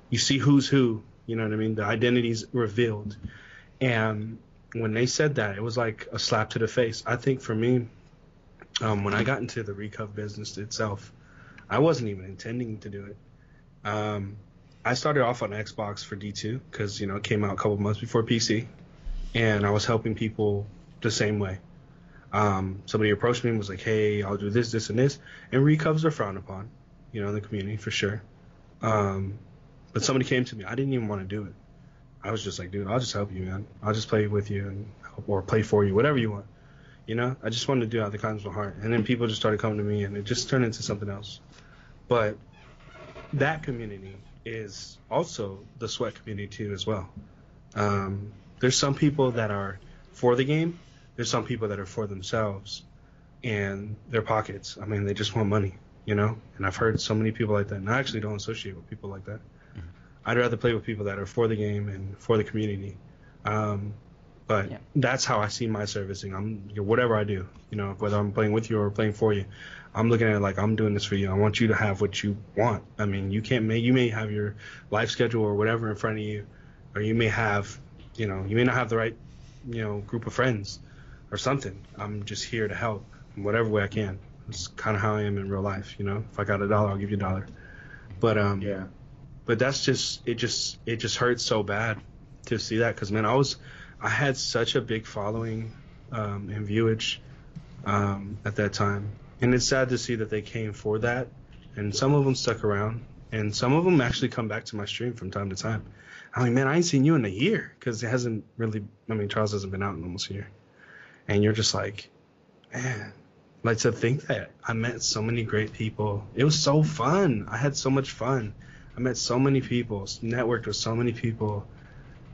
E: you see who's who. You know what I mean? The identity's revealed. And when they said that, it was like a slap to the face. I think for me, um, when I got into the Recov business itself, I wasn't even intending to do it. Um, I started off on Xbox for D2 because you know it came out a couple months before PC, and I was helping people the same way. Um, somebody approached me and was like, "Hey, I'll do this, this, and this," and recovs are frowned upon, you know, in the community for sure. Um, but somebody came to me. I didn't even want to do it. I was just like, dude, I'll just help you, man. I'll just play with you and or play for you, whatever you want. You know, I just wanted to do out the kindness of my heart. And then people just started coming to me, and it just turned into something else. But that community is also the sweat community too, as well. Um, there's some people that are for the game. There's some people that are for themselves and their pockets. I mean, they just want money, you know. And I've heard so many people like that, and I actually don't associate with people like that. I'd rather play with people that are for the game and for the community. Um, but yeah. that's how I see my servicing. I'm you know, whatever I do, you know, whether I'm playing with you or playing for you, I'm looking at it like I'm doing this for you. I want you to have what you want. I mean, you can't may you may have your life schedule or whatever in front of you, or you may have, you know, you may not have the right, you know, group of friends or something. I'm just here to help in whatever way I can. It's kind of how I am in real life, you know. If I got a dollar, I'll give you a dollar. But um,
D: yeah
E: but that's just it just it just hurts so bad to see that because man I was I had such a big following um, and viewage um, at that time. And it's sad to see that they came for that. And some of them stuck around. And some of them actually come back to my stream from time to time. I'm like man I ain't seen you in a year. Because it hasn't really I mean trials hasn't been out in almost a year. And you're just like man. Like to think that I met so many great people. It was so fun. I had so much fun I met so many people, networked with so many people,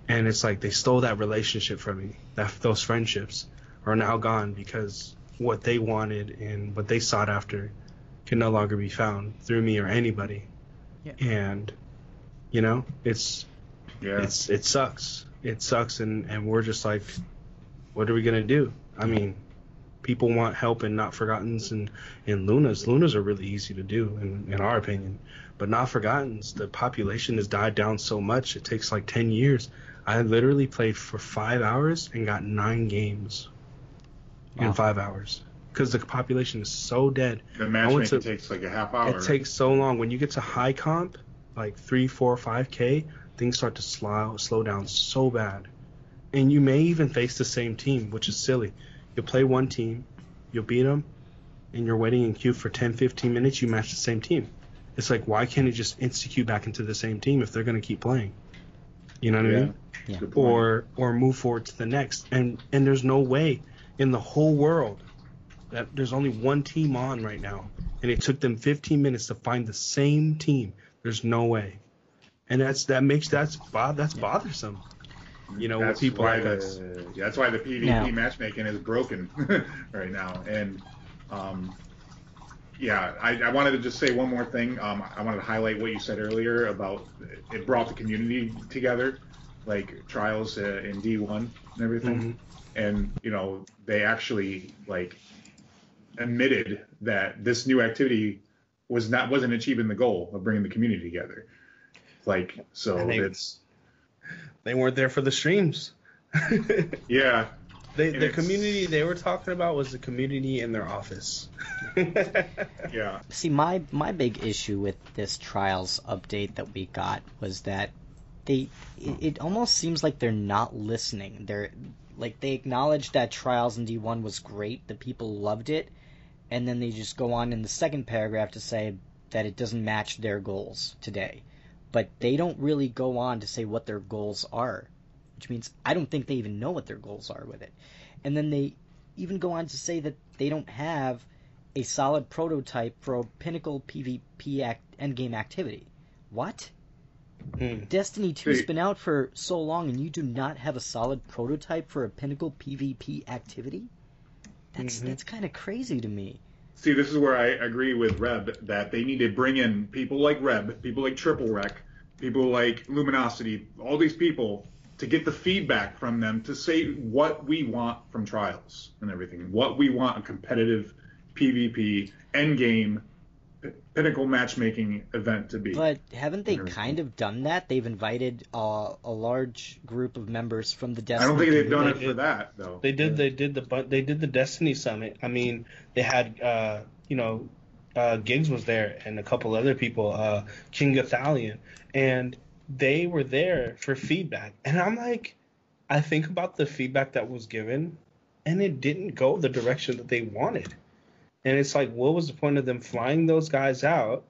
E: and it's like they stole that relationship from me. That those friendships are now gone because what they wanted and what they sought after can no longer be found through me or anybody. Yeah. And you know, it's yeah. it's it sucks. It sucks and and we're just like what are we going to do? I mean, people want help and not forgottens and and lunas lunas are really easy to do in, in our opinion but not forgotten. the population has died down so much it takes like 10 years i literally played for five hours and got nine games wow. in five hours because the population is so dead
D: the matchmaking takes like a half hour
E: it takes so long when you get to high comp like three four five k things start to slow slow down so bad and you may even face the same team which is silly You'll play one team, you'll beat them, and you're waiting in queue for 10, 15 minutes. You match the same team. It's like why can't it just insta queue back into the same team if they're going to keep playing? You know what yeah. I mean? Yeah. Or or move forward to the next. And and there's no way in the whole world that there's only one team on right now, and it took them 15 minutes to find the same team. There's no way, and that's that makes that's that's bothersome. You know, that's people
D: like the, us. Yeah, that's why the PvP now. matchmaking is broken right now. And um, yeah, I, I, wanted to just say one more thing. Um, I wanted to highlight what you said earlier about it brought the community together, like trials uh, in D1 and everything. Mm-hmm. And you know, they actually like admitted that this new activity was not wasn't achieving the goal of bringing the community together Like so
E: And they-
D: it's
E: They weren't there for the streams.
D: yeah.
E: They, the community they were talking about was the community in their office.
D: Yeah.
C: See, my my big issue with this trials update that we got was that they it, it almost seems like they're not listening. They're like they acknowledge that trials in D1 was great, the people loved it, and then they just go on in the second paragraph to say that it doesn't match their goals today. But they don't really go on to say what their goals are, which means I don't think they even know what their goals are with it. And then they even go on to say that they don't have a solid prototype for a pinnacle PvP act, endgame activity. What?
E: Hmm.
C: Destiny 2
D: has
C: been out for so long and you do not have a solid prototype for a pinnacle PvP activity? That's
E: Mhm.
C: that's kind of crazy to me.
D: See, this is where I agree with Reb that they need to bring in people like Reb, people like Triple Wreck, people like Luminosity, all these people to get the feedback from them to say what we want from trials and everything, what we want a competitive PvP end game pinnacle matchmaking event to be.
C: But haven't they kind of done that? They've invited uh, a large group of members from the Destiny.
D: I don't think they've done it
E: They
D: for that though.
E: They did. They did the. But they did the Destiny Summit. I mean, they had. Uh, you know, uh, Gigz was there and a couple other people. Uh, King Gothalion, and they were there for feedback. And I'm like, I think about the feedback that was given, and it didn't go the direction that they wanted. And it's like, what was the point of them flying those guys out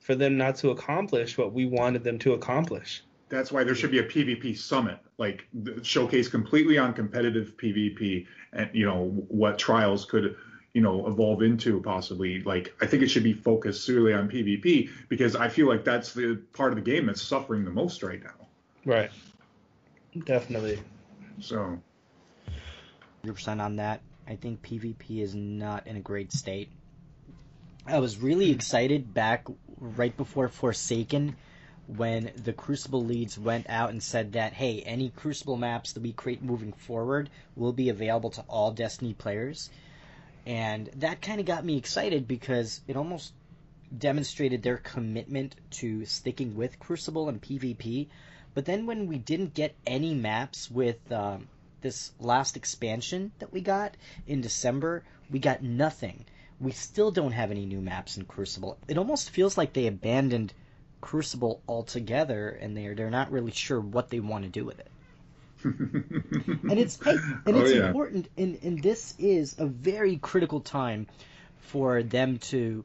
E: for them not to accomplish what we wanted them to accomplish?
D: That's why there should be a PvP summit, like showcase completely on competitive PvP and you know what trials could you know evolve into possibly. Like I think it should be focused solely on PvP because I feel like that's the part of the game that's suffering the most right now.
E: Right. Definitely.
D: So
C: 100% on that. I think PvP is not in a great state. I was really excited back right before Forsaken when the Crucible leads went out and said that, hey, any Crucible maps that we create moving forward will be available to all Destiny players. And that kind of got me excited because it almost demonstrated their commitment to sticking with Crucible and PvP. But then when we didn't get any maps with um, this last expansion that we got in December, we got nothing. We still don't have any new maps in Crucible. It almost feels like they abandoned Crucible altogether, and they're they're not really sure what they want to do with it. And it's and
D: Oh,
C: it's
D: yeah.
C: important, and and this is a very critical time for them to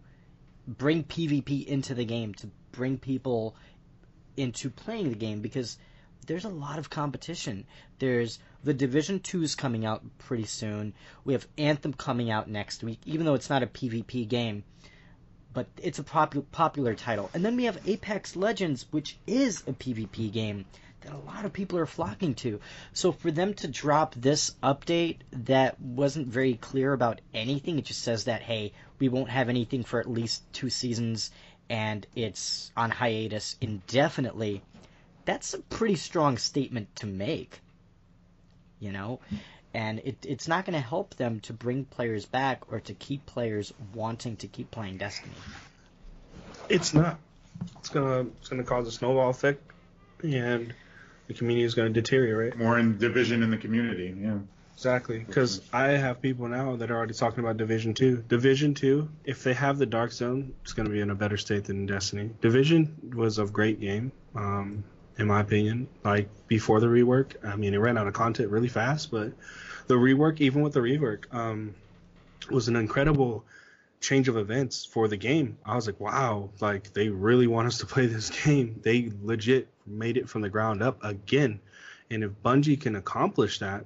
C: bring PvP into the game, to bring people into playing the game because there's a lot of competition. There's the Division 2 is coming out pretty soon. We have Anthem coming out next week, even though it's not a PvP game, but it's a popu- popular title. And then we have Apex Legends, which is a PvP game that a lot of people are flocking to. So for them to drop this update that wasn't very clear about anything, it just says that hey, we won't have anything for at least two seasons and it's on hiatus indefinitely. That's a pretty strong statement to make. You know? And it, it's not going to help them to bring players back or to keep players wanting to keep playing Destiny.
E: It's not. It's gonna it's gonna cause a snowball effect, and the community is gonna deteriorate.
D: more in division in the community. Yeah.
E: Exactly, because I have people now that are already talking about Division Two. Division Two, if they have the Dark Zone, it's gonna be in a better state than Destiny. Division was a great game, um, in my opinion. Like before the rework, I mean, it ran out of content really fast, but the rework, even with the rework, um, was an incredible change of events for the game. I was like, wow, like they really want us to play this game. They legit made it from the ground up again. And if Bungie can accomplish that,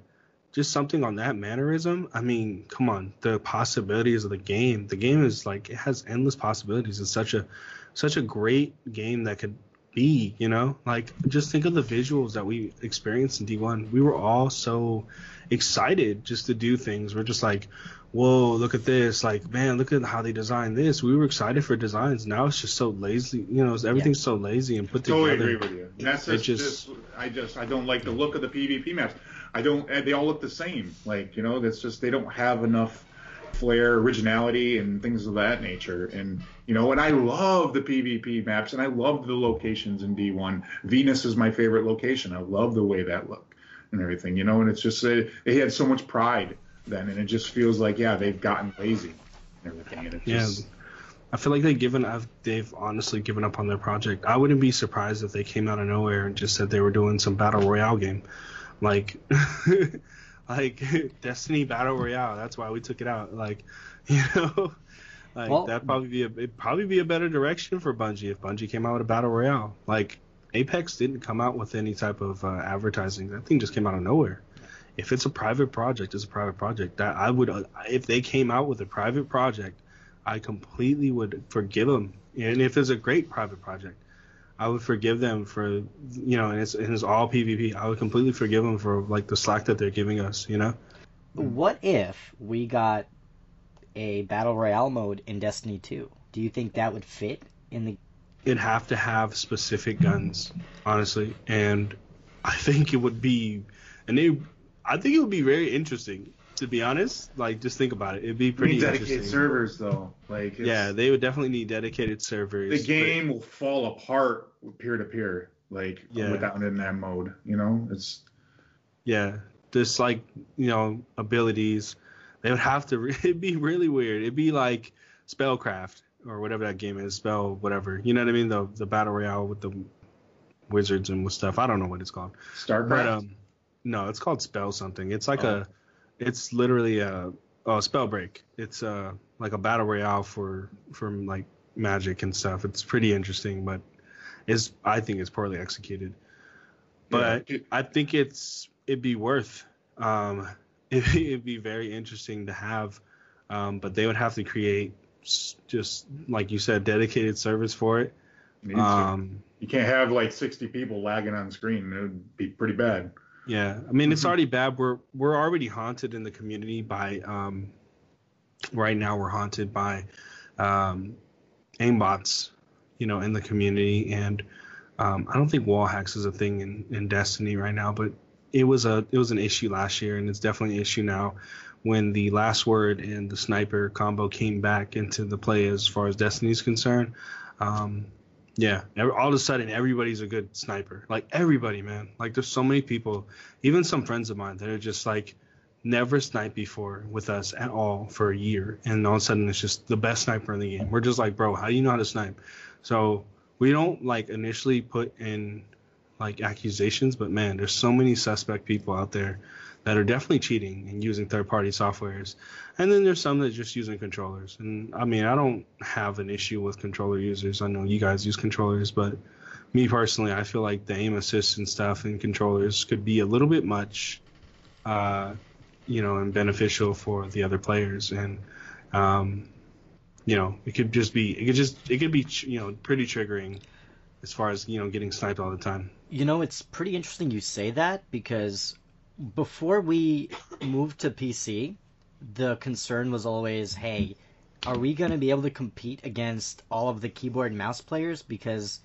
E: just something on that mannerism, I mean, come on, the possibilities of the game. The game is like it has endless possibilities. It's such a such a great game that could be, you know? Like just think of the visuals that we experienced in D1. We were all so excited just to do things. We're just like, whoa, look at this. Like, man, look at how they designed this. We were excited for designs. Now it's just so lazy. You know, everything's so lazy and put
D: Totally
E: together.
D: Totally agree with you. That's just,
E: just-
D: just- I just I don't like the look of the PvP maps. I don't. eh, They all look the same. Like you know, that's just they don't have enough flair, originality, and things of that nature. And you know, and I love the PvP maps, and I love the locations in D1. Venus is my favorite location. I love the way that looked and everything. You know, and it's just uh, they had so much pride then, and it just feels like yeah, they've gotten lazy and everything. And it
E: Yeah.
D: just,
E: I feel like they've given I've, they've honestly given up on their project. I wouldn't be surprised if they came out of nowhere and just said they were doing some battle royale game, like like Destiny battle royale. That's why we took it out. Like you know, like
C: Well-
E: that'd probably be a it'd probably be a better direction for Bungie if Bungie came out with a battle royale. Like Apex didn't come out with any type of uh, advertising. That thing just came out of nowhere. If it's a private project, it's a private project. That I would, uh, if they came out with a private project, I completely would forgive them. And if it's a great private project, I would forgive them for, you know, and it's, and it's all PvP. I would completely forgive them for like the slack that they're giving us, you know.
C: What if we got a battle royale mode in Destiny 2? Do you think that would fit in the?
E: It'd have to have specific guns, honestly, and I think it would be, and they, I think it would be very interesting. To be honest, like just think about it. It'd be pretty
D: need dedicated
E: interesting.
D: servers though. Like
E: Yeah, they would definitely need dedicated servers.
D: the
E: but-
D: game will fall apart peer to peer, like
E: Yeah.
D: without in that mode. You know, it's
E: Yeah, just like you know abilities, they would have to. re- It'd be really weird. It'd be like Spellcraft or whatever that game is, Spell whatever. You know what I mean? The the battle royale with the wizards and with stuff. I don't know what it's called,
D: StarCraft.
E: but um, no, it's called Spell something. It's like
D: Oh.
E: a, it's literally a, oh Spellbreak. It's uh like a battle royale for from like magic and stuff. It's pretty interesting, but is I think it's poorly executed but
D: Yeah.
E: I think it's it'd be worth um it'd, be- it'd be very interesting to have um but they would have to create just like you said dedicated service for it um
D: you can't have like 60 people lagging on screen. It would be pretty bad.
E: Yeah I mean it's
D: Mhm.
E: already bad we're we're already haunted in the community by um right now we're haunted by um aimbots you know in the community and um, I don't think wall hacks is a thing in, in Destiny right now, but it was a it was an issue last year, and it's definitely an issue now. When the last word and the sniper combo came back into the play as far as Destiny's concerned, um, yeah, all of a sudden everybody's a good sniper. Like everybody, man. Like there's so many people, even some friends of mine that are just like never sniped before with us at all for a year, and all of a sudden it's just the best sniper in the game. We're just like, bro, how do you know how to snipe? So we don't like initially put in like accusations, but man, there's so many suspect people out there that are definitely cheating and using third party softwares. And then there's some that just using controllers. And I mean, I don't have an issue with controller users. I know you guys use controllers, but me personally, I feel like the aim assist and stuff and controllers could be a little bit much, uh, you know, and beneficial for the other players. And, um, you know, it could just be, it could just, it could be, you know, pretty triggering as far as, you know, getting sniped all the time.
C: You know, it's pretty interesting you say that because before we moved to PC, the concern was always, hey, are we going to be able to compete against all of the keyboard and mouse players because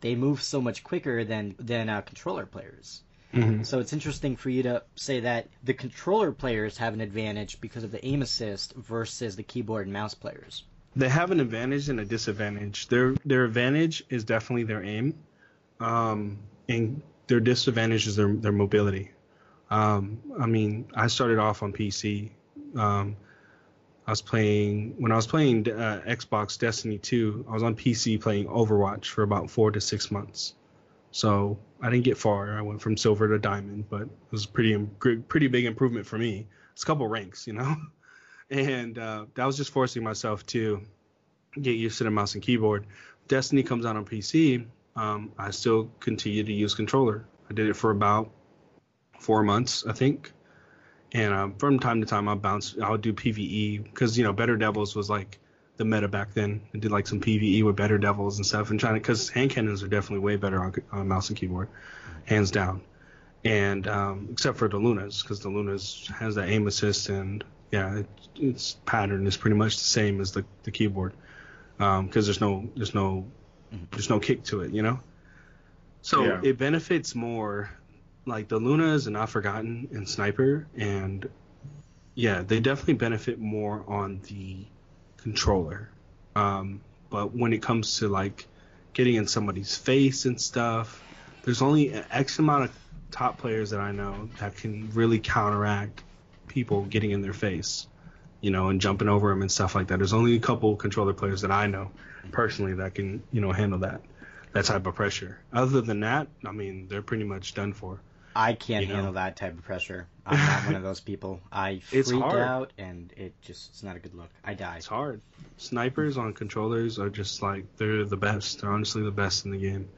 C: they move so much quicker than than uh, controller players?
E: Mhm.
C: So it's interesting for you to say that the controller players have an advantage because of the aim assist versus the keyboard and mouse players.
E: they have an advantage and a disadvantage. Their their advantage is definitely their aim, um, and their disadvantage is their their mobility. Um, I mean, I started off on PC. Um, I was playing when I was playing uh, Xbox Destiny 2. I was on PC playing Overwatch for about four to six months. So I didn't get far. I went from silver to diamond, but it was pretty pretty big improvement for me. It's a couple ranks, you know. and uh, that was just forcing myself to get used to the mouse and keyboard. Destiny comes out on PC. Um, I still continue to use controller. I did it for about four months, I think. And um, from time to time, I'll bounce. I'll do PVE because you know Better Devils was like the meta back then. I did like some PVE with Better Devils and stuff, and trying to because hand cannons are definitely way better on, on mouse and keyboard, hands down. And um, except for the Lunas, because the Lunas has that aim assist and yeah, it, its pattern is pretty much the same as the, the keyboard because there's no there's no there's no kick to it, you know. So
D: Yeah.
E: it benefits more like the Lunas and Not Forgotten and Sniper and yeah, they definitely benefit more on the controller. Um, but when it comes to like getting in somebody's face and stuff, there's only X amount of top players that I know that can really counteract people getting in their face, you know, and jumping over them and stuff like that. There's only a couple controller players that I know personally that can, you know, handle that that type of pressure. Other than that, I mean, they're pretty much done for.
C: I can't
E: You know?
C: handle that type of pressure. I'm not one of those people. I freak out, and it just it's not a good look. I die.
E: It's hard. Snipers on controllers are just like they're the best. They're honestly the best in the game.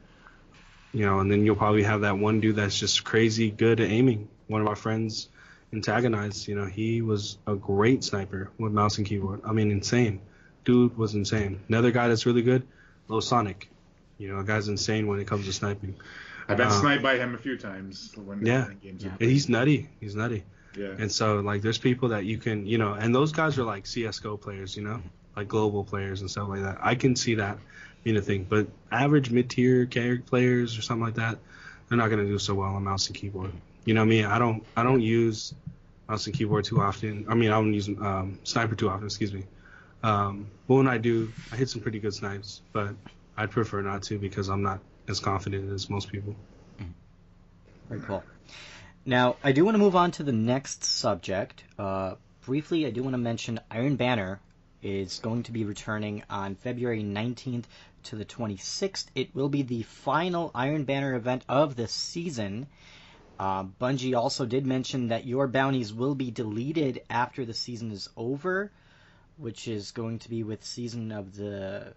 E: You know, and then you'll probably have that one dude that's just crazy good at aiming. One of our friends antagonized, you know, he was a great sniper with mouse and keyboard. I mean, insane. Dude was insane. Another guy that's really good, Low Sonic. You know, a guy's insane when it comes to sniping.
D: I've been
E: Uh,
D: sniped by him a few times when
E: Yeah.
D: games.
C: Yeah.
E: he's nutty. He's nutty.
D: Yeah.
E: And so like there's people that you can you know and those guys are like CS:GO players, you know, like global players and stuff like that. I can see that being a thing, but average mid-tier character players or something like that, they're not gonna do so well on mouse and keyboard. You know what I mean? I don't I don't use mouse and keyboard too often. I mean I don't use um, sniper too often. Excuse me. Um, but when I do, I hit some pretty good snipes, but I'd prefer not to because I'm not as confident as most people.
C: Very cool. Now, I do want to move on to the next subject. Uh, briefly, I do want to mention Iron Banner is going to be returning on February 19th to the 26th. It will be the final Iron Banner event of the season. Uh, Bungie also did mention that your bounties will be deleted after the season is over, which is going to be with Season of the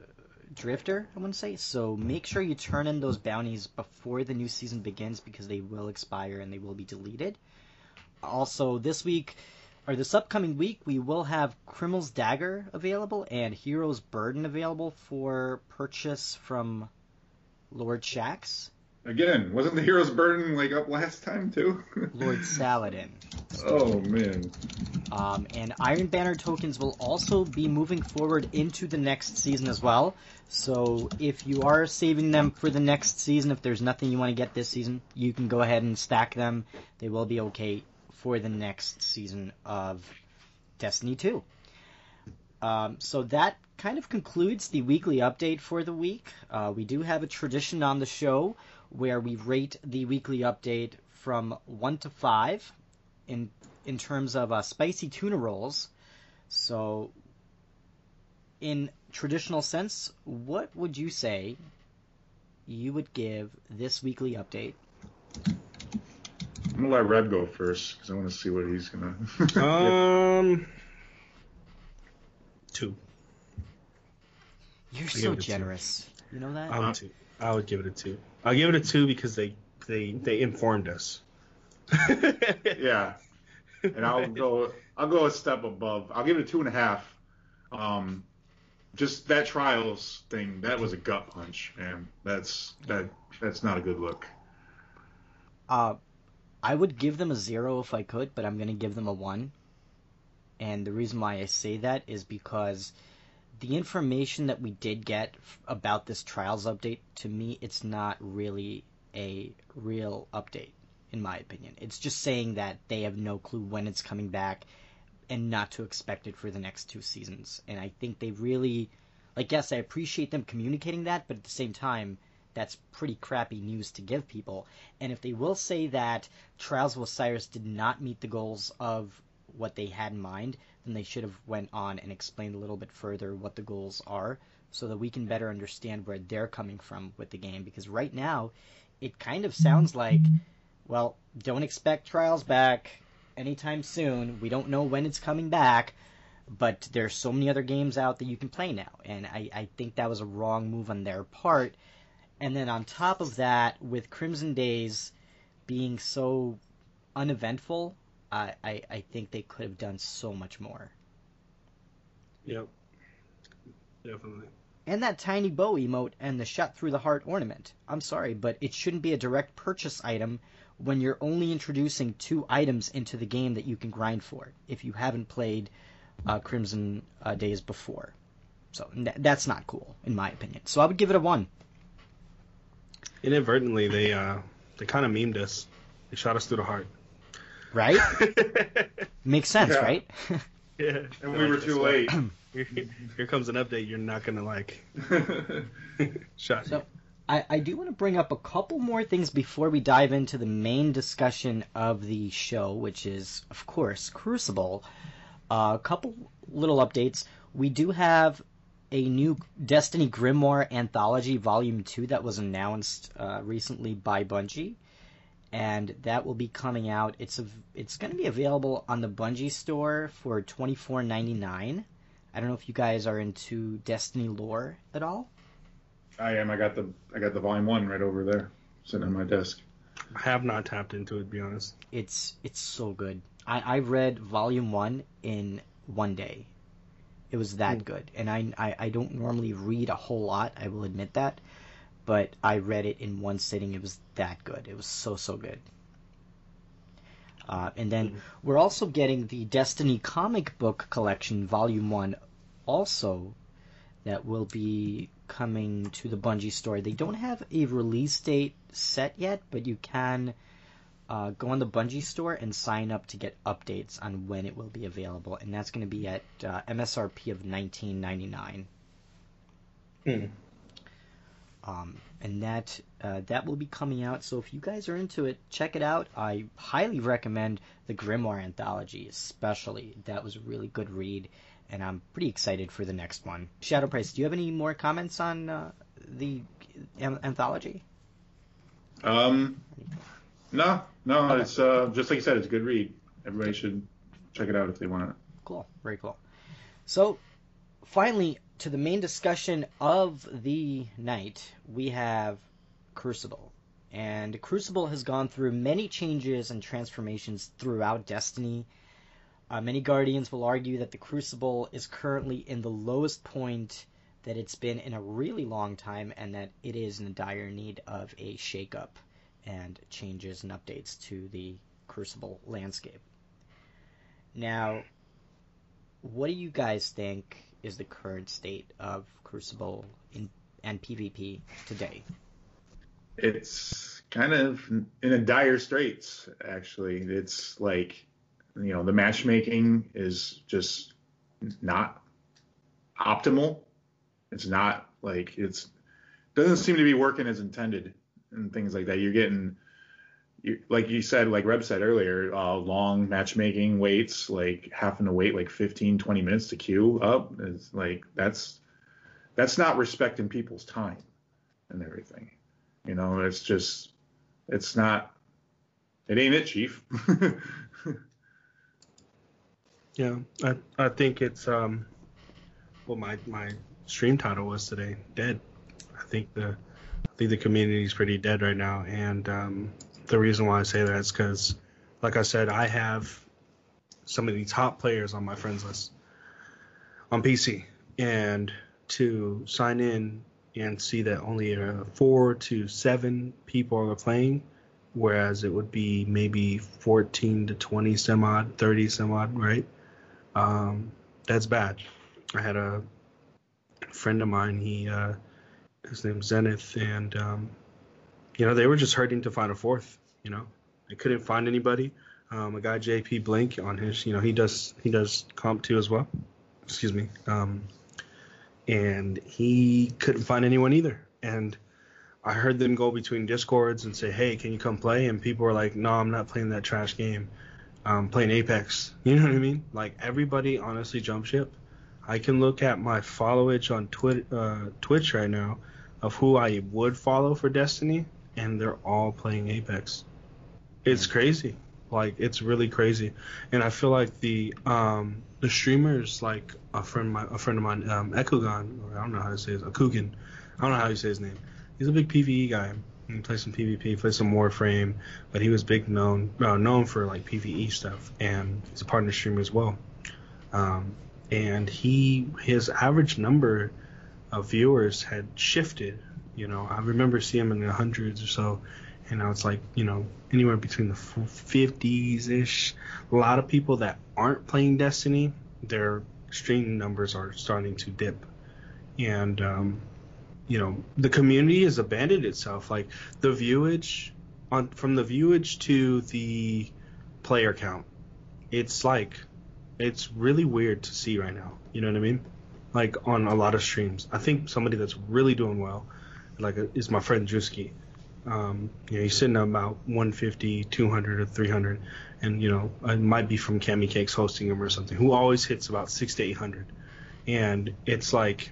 C: Drifter, I want to say. So make sure you turn in those bounties before the new season begins because they will expire and they will be deleted. Also, this week, or this upcoming week, we will have Criminal's Dagger available and Hero's Burden available for purchase from Lord Shax,
D: Again, wasn't the hero's burden like up last time too?
C: Lord Saladin.
D: oh man.
C: Um, and Iron Banner tokens will also be moving forward into the next season as well. So if you are saving them for the next season, if there's nothing you want to get this season, you can go ahead and stack them. They will be okay for the next season of Destiny 2. Um, so that kind of concludes the weekly update for the week. Uh, we do have a tradition on the show where we rate the weekly update from 1 to 5 in in terms of uh, spicy tuna rolls. So, in traditional sense, what would you say you would give this weekly update?
D: I'm gonna let Red go first because I want to see what he's gonna.
E: Um, two.
C: You're
E: give
C: so
E: it two.
C: generous. You know that?
E: I would two. I would give it a two. I'll give it a two because they they they informed us.
D: yeah. And I'll go. I'll go a step above. I'll give it a two and a half. Um, just that trials thing. That was a gut punch, and That's that. That's not a good look.
C: Uh, I would give them a zero if I could, but I'm going to give them a one. And the reason why I say that is because the information that we did get about this trials update, to me, it's not really a real update, in my opinion. It's just saying that they have no clue when it's coming back and not to expect it for the next two seasons. And I think they really, like, yes, I appreciate them communicating that, but at the same time, that's pretty crappy news to give people. And if they will say that Trials of Osiris did not meet the goals of what they had in mind, then they should have went on and explained a little bit further what the goals are so that we can better understand where they're coming from with the game because right now it kind of sounds like well, don't expect Trials back anytime soon. We don't know when it's coming back, but there's so many other games out that you can play now, and I, I think that was a wrong move on their part. And then on top of that, with Crimson Days being so uneventful, I, I, I think they could have done so much more.
E: Yep. Definitely.
C: And that tiny bow emote and the shot through the heart ornament. I'm sorry, but it shouldn't be a direct purchase item when you're only introducing two items into the game that you can grind for if you haven't played uh, Crimson uh, Days before. So n- that's not cool, in my opinion. So I would give it a one.
E: Inadvertently, they uh they kind of memed us. They shot us through the heart.
C: Right? Makes sense,
D: Yeah.
C: right?
E: yeah.
D: And we were too late.
E: Here, here comes an update you're not gonna like. Shot.
C: So, I, I do want to bring up a couple more things before we dive into the main discussion of the show, which is, of course, Crucible. Uh, a couple little updates. We do have a new Destiny Grimoire Anthology Volume 2 that was announced uh, recently by Bungie. And that will be coming out. It's a, it's going to be available on the Bungie store for twenty four ninety nine. I don't know if you guys are into Destiny lore at all.
D: I am. I got the I got the volume one right over there, sitting on my desk.
E: I have not tapped into it, to be honest.
C: it's it's so good. I, I read volume one in one day. It was that hmm. good, and I, I I don't normally read a whole lot. I will admit that, but I read it in one sitting. It was that good. It was so so good. Uh, and then we're also getting the Destiny comic book collection, volume one, also that will be coming to the Bungie store. They don't have a release date set yet, but you can uh, go on the Bungie store and sign up to get updates on when it will be available, and that's going to be at uh, MSRP of nineteen ninety nine.
E: Hmm.
C: Um, and that uh, that will be coming out. So if you guys are into it, check it out. I highly recommend the Grimoire anthology, especially. That was a really good read, and I'm pretty excited for the next one. Shadow Price, do you have any more comments on uh, the an- anthology?
D: Um, no, no,
C: Okay.
D: it's uh, just like you said, it's a good read. Everybody should check it out if they want it.
C: Cool, very cool. So, finally, to the main discussion of the night, we have Crucible. And Crucible has gone through many changes and transformations throughout Destiny. Uh, many Guardians will argue that the Crucible is currently in the lowest point that it's been in a really long time, and that it is in dire need of a shakeup and changes and updates to the Crucible landscape. Now, what do you guys think is the current state of Crucible in, and PvP today?
D: It's kind of in a dire straits, actually. It's like, you know, the matchmaking is just not optimal. It's not like it's doesn't seem to be working as intended and things like that. You're getting, like you said, like Reb said earlier, uh, long matchmaking waits, like having to wait like 15, 20 minutes to queue up. It's like that's that's not respecting people's time and everything. You know, it's just it's not it ain't it, Chief.
E: Yeah, I I think it's um, well my my stream title was today, dead. I think the I think the community is pretty dead right now, and um, the reason why I say that is because, like I said, I have some of the top players on my friends list on PC, and to sign in and see that only uh, four to seven people are playing, whereas it would be maybe 14 to 20 some odd, 30 some odd, right? Um, that's bad. I had a friend of mine. He uh, his name's Zenith, and um, you know they were just hurting to find a fourth. You know they couldn't find anybody. Um, a guy JP Blink on his, you know he does he does comp too as well. Excuse me. Um, and he couldn't find anyone either. And I heard them go between discords and say, "Hey, can you come play?" And people were like, "No, I'm not playing that trash game. I'm playing Apex." You know what I mean? Like everybody honestly jump ship. I can look at my followage on Twit- uh, Twitch right now of who I would follow for Destiny, and they're all playing Apex. It's crazy. Like it's really crazy, and I feel like the um the streamers like a friend my a friend of mine um Ekugan or I don't know how to say his Akugan, I don't know how you say his name. He's a big PVE guy. He plays some PvP, plays some Warframe, but he was big known uh, known for like PVE stuff, and he's a partner streamer as well. Um, and he his average number of viewers had shifted. You know, I remember seeing him in the hundreds or so, and I was like you know anywhere between the fifties ish. A lot of people that aren't playing Destiny, their stream numbers are starting to dip, and um, you know the community has abandoned itself. Like the viewage on from the viewage to the player count, it's like it's really weird to see right now. You know what I mean? Like on a lot of streams, I think somebody that's really doing well, like is my friend Drewski. Um, you know, he's sitting at about 150, 200, or 300, and you know, it might be from Cammycakes hosting him or something. Who always hits about six to 800, and it's like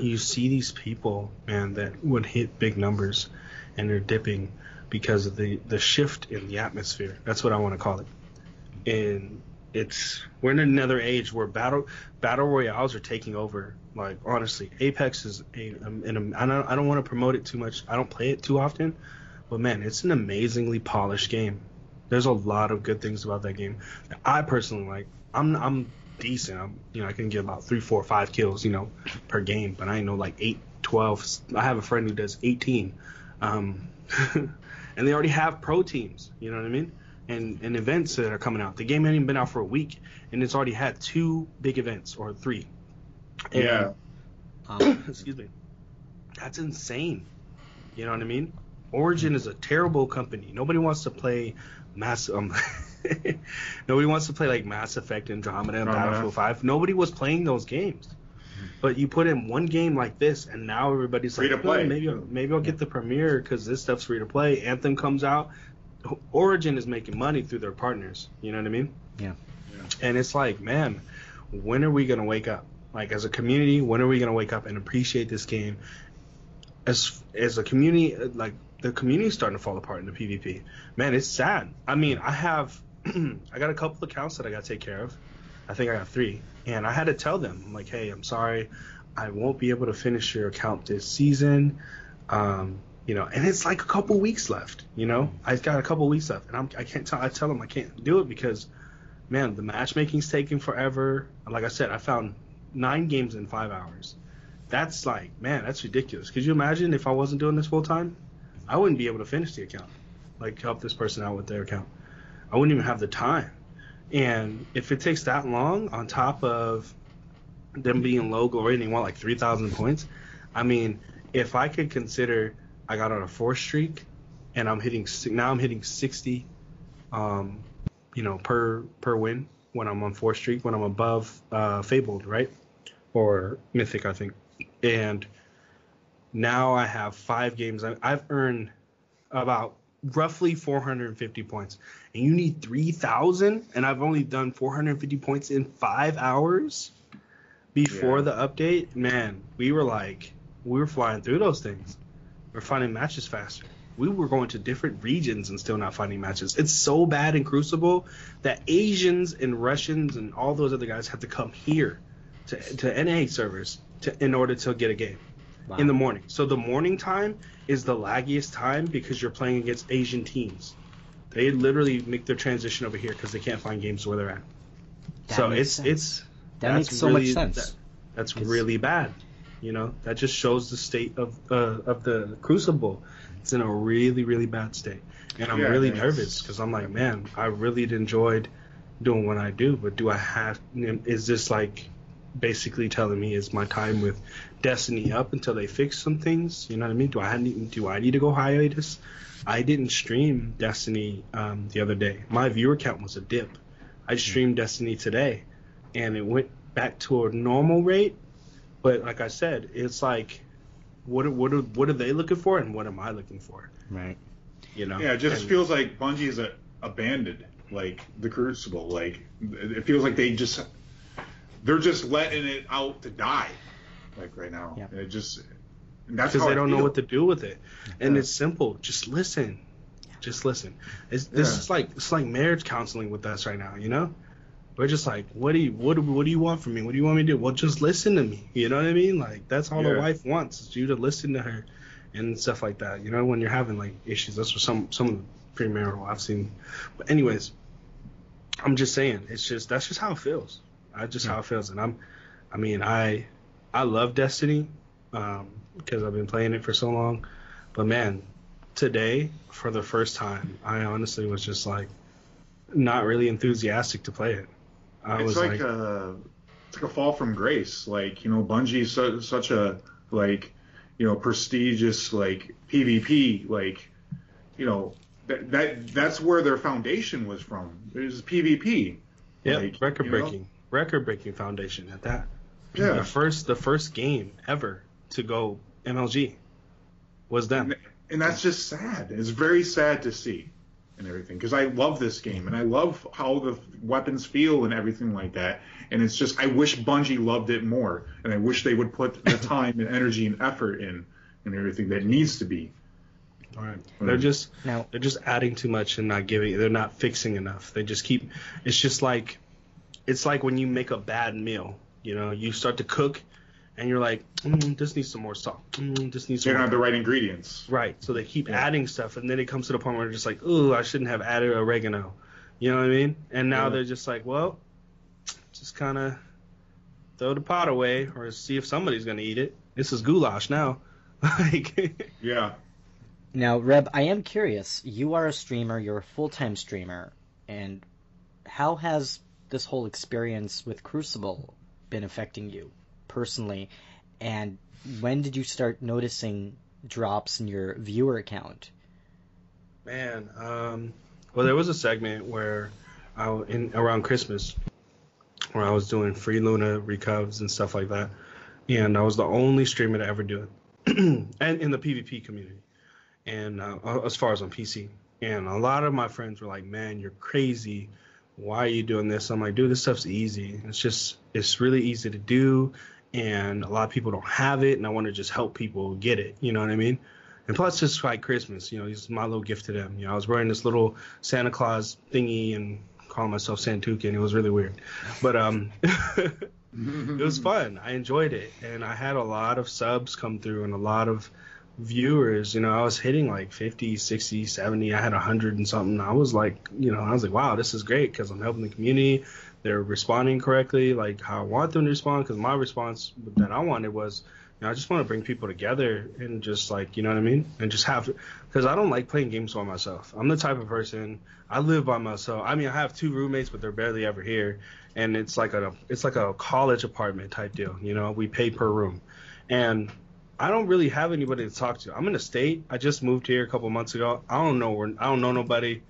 E: you see these people, man, that would hit big numbers, and they're dipping because of the the shift in the atmosphere. That's what I want to call it. And it's we're in another age where battle battle royales are taking over. Like honestly, Apex is a, um, an, I don't I don't want to promote it too much. I don't play it too often, but man, it's an amazingly polished game. There's a lot of good things about that game. I personally like. I'm I'm decent. I'm you know I can get about three, four, five kills you know per game, but I know like eight, twelve. I have a friend who does 18. Um, and they already have pro teams. You know what I mean? And and events that are coming out. The game hasn't even been out for a week, and it's already had two big events or three.
D: And, yeah.
E: Um, excuse me. That's insane. You know what I mean? Origin is a terrible company. Nobody wants to play Mass. Um, nobody wants to play like Mass Effect, Andromeda, and Battlefield 5. Nobody was playing those games. But you put in one game like this, and now everybody's
D: free
E: like,
D: to play.
E: Oh, maybe I'll, maybe I'll get the premiere because this stuff's free to play. Anthem comes out. Origin is making money through their partners. You know what I mean?
C: Yeah.
E: yeah. And it's like, man, when are we gonna wake up? Like as a community, when are we gonna wake up and appreciate this game? As as a community, like the community's starting to fall apart in the PvP. Man, it's sad. I mean, I have, I got a couple accounts that I got to take care of. I think I got three, and I had to tell them I'm like, hey, I'm sorry, I won't be able to finish your account this season. Um, you know, and it's like a couple weeks left. You know, I've got a couple weeks left, and I'm I can't tell I tell them I can't do it because, man, the matchmaking's taking forever. Like I said, I found nine games in five hours. That's like, man, that's ridiculous. Could you imagine if I wasn't doing this full time? I wouldn't be able to finish the account, like help this person out with their account. I wouldn't even have the time. And if it takes that long, on top of them being low glory and they want like 3,000 points, I mean, if I could consider I got on a four streak and I'm hitting now I'm hitting 60, um, you know, per per win when I'm on four streak when I'm above uh, Fabled, right, or Mythic, I think, and now I have five games. I've earned about roughly 450 points, and you need 3,000, and I've only done 450 points in five hours before yeah. the update. Man, we were like, we were flying through those things. We're finding matches faster. We were going to different regions and still not finding matches. It's so bad in Crucible that Asians and Russians and all those other guys have to come here to, to NA servers to, in order to get a game wow. in the morning. So the morning time is the laggiest time because you're playing against Asian teams. They literally make their transition over here because they can't find games where they're at. That so it's sense. it's
C: that makes so really, much sense.
E: That, that's it's, really bad. You know that just shows the state of uh, of the Crucible. It's in a really really bad state, and I'm yeah, really nervous because I'm like, man, I really enjoyed doing what I do, but do I have? Is this like basically telling me is my time with Destiny up until they fix some things. You know what I mean? Do I need do I need to go hiatus? I didn't stream Destiny um, the other day. My viewer count was a dip. I hmm. streamed Destiny today, and it went back to a normal rate. But like I said, it's like, what are, what are, what are they looking for, and what am I looking for?
C: Right.
E: You know.
D: Yeah, it just and, feels like Bungie is a, abandoned like the Crucible. Like it feels like they just they're just letting it out to die, like right now. Yeah. And it just
E: that's because they don't know what to do with it, and yeah. it's simple. Just listen, just listen. It's, this yeah. is like it's like marriage counseling with us right now. You know, we're just like, what do you what what do you want from me? What do you want me to do? Well, just listen to me. You know what I mean? Like that's all yeah. a wife wants is you to listen to her and stuff like that. You know, when you're having like issues, that's what some some of the premarital I've seen. But anyways, I'm just saying, it's just that's just how it feels. I just how it feels, and I'm, I mean, I, I love Destiny, um, because I've been playing it for so long, but man, today for the first time, I honestly was just like, not really enthusiastic to play it.
D: I it's like, like a, it's like a fall from grace. Like you know, Bungie's so, such a like, you know, prestigious like PvP like, you know, that, that that's where their foundation was from. It was PvP.
E: Yeah,
D: Like,
E: record
D: you know?
E: breaking, record breaking foundation at that.
D: Yeah.
E: The first, the first game ever to go MLG was them.
D: And, and that's just sad. It's very sad to see and everything because I love this game and I love how the weapons feel and everything like that. And it's just I wish Bungie loved it more and I wish they would put the time and energy and effort in and everything that needs to be.
E: Right. They're just
C: Now-
E: they're just adding too much and not giving. They're not fixing enough. They just keep. It's just like it's like when you make a bad meal. You know, you start to cook, and you're like, mm, this needs some more salt. Mm, this needs
D: They
E: some
D: don't have the right ingredients.
E: Right. So they keep adding stuff, and then it comes to the point where they're just like, ooh, I shouldn't have added oregano. You know what I mean? And now
D: Yeah.
E: they're just like, well, just kind of throw the pot away or see if somebody's gonna eat it. This is goulash now. like,
D: Yeah.
C: Now, Reb, I am curious. You are a streamer. You're a full-time streamer, and how has this whole experience with Crucible been affecting you personally? And when did you start noticing drops in your viewer count?
E: Man, um, well, there was a segment where I in around Christmas where I was doing free Luna recovs and stuff like that, and I was the only streamer to ever do it, and in the PvP community, and uh, as far as on PC, and a lot of my friends were like, "Man, you're crazy." Why are you doing this? I'm like, dude, this stuff's easy. It's just, it's really easy to do, and a lot of people don't have it, and I want to just help people get it. You know what I mean? And plus, it's like Christmas, you know, it's my little gift to them. You know, I was wearing this little Santa Claus thingy and calling myself Santukin. It was really weird, but um, it was fun. I enjoyed it, and I had a lot of subs come through and a lot of viewers. You know, I was hitting like 50, 60, 70. I had 100 and something. I was like, you know, I was like, wow, this is great because I'm helping the community. They're responding correctly, like how I want them to respond. Because my response that I wanted was, you know, I just want to bring people together and just like, you know what I mean? And just have, because I don't like playing games by myself. I'm the type of person, I live by myself. I mean, I have two roommates, but they're barely ever here. And it's like a, it's like a college apartment type deal. You know, we pay per room. And I don't really have anybody to talk to. I'm in a state. I just moved here a couple months ago. I don't know where, I don't know nobody.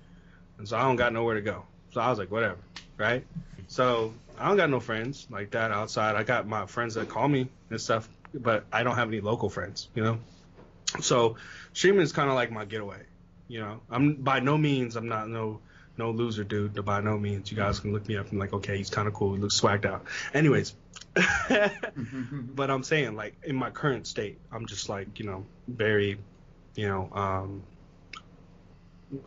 E: And so I don't got nowhere to go. So I was like, whatever. Right. So I don't got no friends like that outside. I got my friends that call me and stuff, but I don't have any local friends, you know? So streaming is kind of like my getaway, you know? I'm by no means, I'm not no, no loser dude. By no means. You guys can look me up and like, okay, he's kind of cool. He looks swagged out. Anyways. but I'm saying like in my current state, I'm just like, you know, very, you know, um,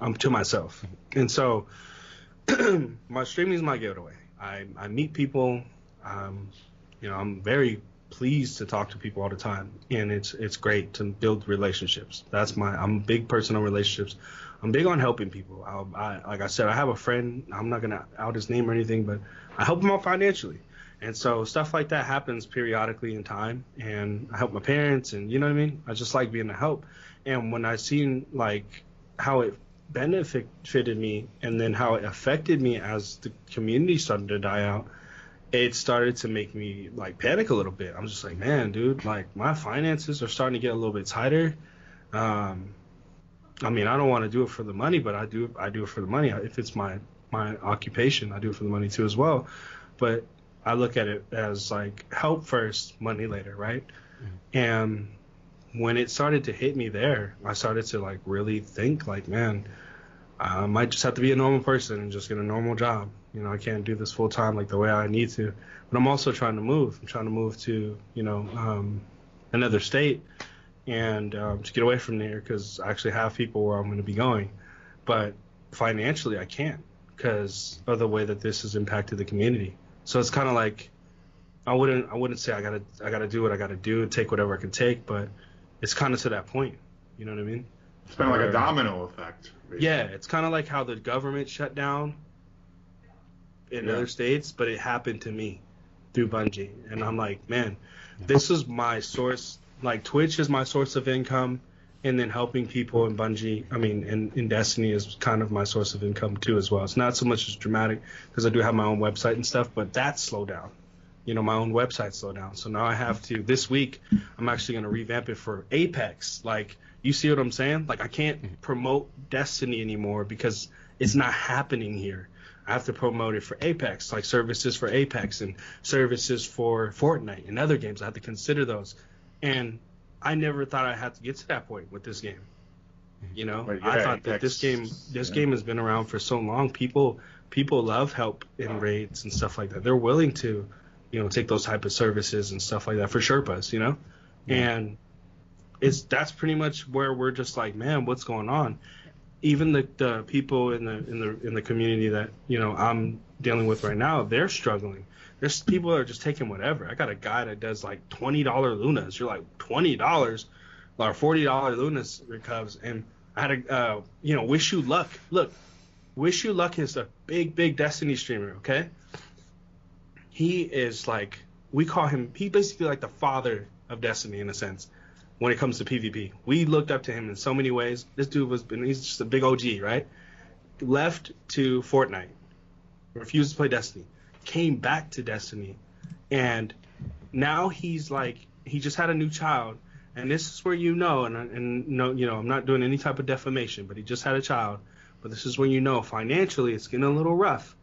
E: I'm to myself. And so my streaming is my getaway. I, I meet people. Um, you know, I'm very pleased to talk to people all the time, and it's it's great to build relationships. That's my I'm big person on relationships. I'm big on helping people. I, I like I said, I have a friend. I'm not gonna out his name or anything, but I help him out financially. And so stuff like that happens periodically in time, and I help my parents, and you know what I mean. I just like being a help. And when I seen like how it benefited me, and then how it affected me as the community started to die out, it started to make me like panic a little bit. I'm just like, man, dude, like my finances are starting to get a little bit tighter. Um, I mean, I don't want to do it for the money, but I do. I do it for the money. If it's my my occupation, I do it for the money too as well. But I look at it as like help first, money later, right? And when it started to hit me there, I started to like really think like, man, I might just have to be a normal person and just get a normal job. You know, I can't do this full time like the way I need to. But I'm also trying to move. I'm trying to move to, you know, um, another state and um, to get away from there because I actually have people where I'm going to be going. But financially, I can't because of the way that this has impacted the community. So it's kind of like I wouldn't I wouldn't say I gotta I gotta do what I gotta do and take whatever I can take, but it's kind of to that point. You know what I mean?
D: It's been like a domino effect. basically.
E: Yeah, it's kind of like how the government shut down in
D: Yeah.
E: other states, but it happened to me through Bungie, and I'm like, man, this is my source. Like Twitch is my source of income, and then helping people in Bungie, I mean, in, in Destiny is kind of my source of income too as well. It's not so much as dramatic because I do have my own website and stuff, but that slowed down. You know, my own website slow down. So now I have to this week I'm actually gonna revamp it for Apex. Like you see what I'm saying? Like I can't mm-hmm. promote Destiny anymore because it's not happening here. I have to promote it for Apex, like services for Apex and services for Fortnite and other games. I have to consider those. And I never thought I had to get to that point with this game. Mm-hmm. You know,
D: But
E: I
D: yeah,
E: thought that this game this
D: yeah.
E: game has been around for so long. People people love help in raids and stuff like that. They're willing to, you know, take those type of services and stuff like that for Sherpas, you know? And it's that's pretty much where we're just like, man, what's going on? Even the, the people in the in the in the community that, you know, I'm dealing with right now, they're struggling. There's people that are just taking whatever. I got a guy that does like twenty dollar lunas. You're like twenty dollars or forty dollar lunas recovs and I had a uh, you know, wish you luck. Look, Wish You Luck is a big, big Destiny streamer, okay? He is like, we call him, he basically like the father of Destiny in a sense when it comes to PvP. We looked up to him in so many ways. This dude was, he's just a big OG, right? Left to Fortnite, refused to play Destiny, came back to Destiny, and now he's like, he just had a new child. And this is where you know, and, and no, you know, I'm not doing any type of defamation, but he just had a child but this is when you know financially it's getting a little rough.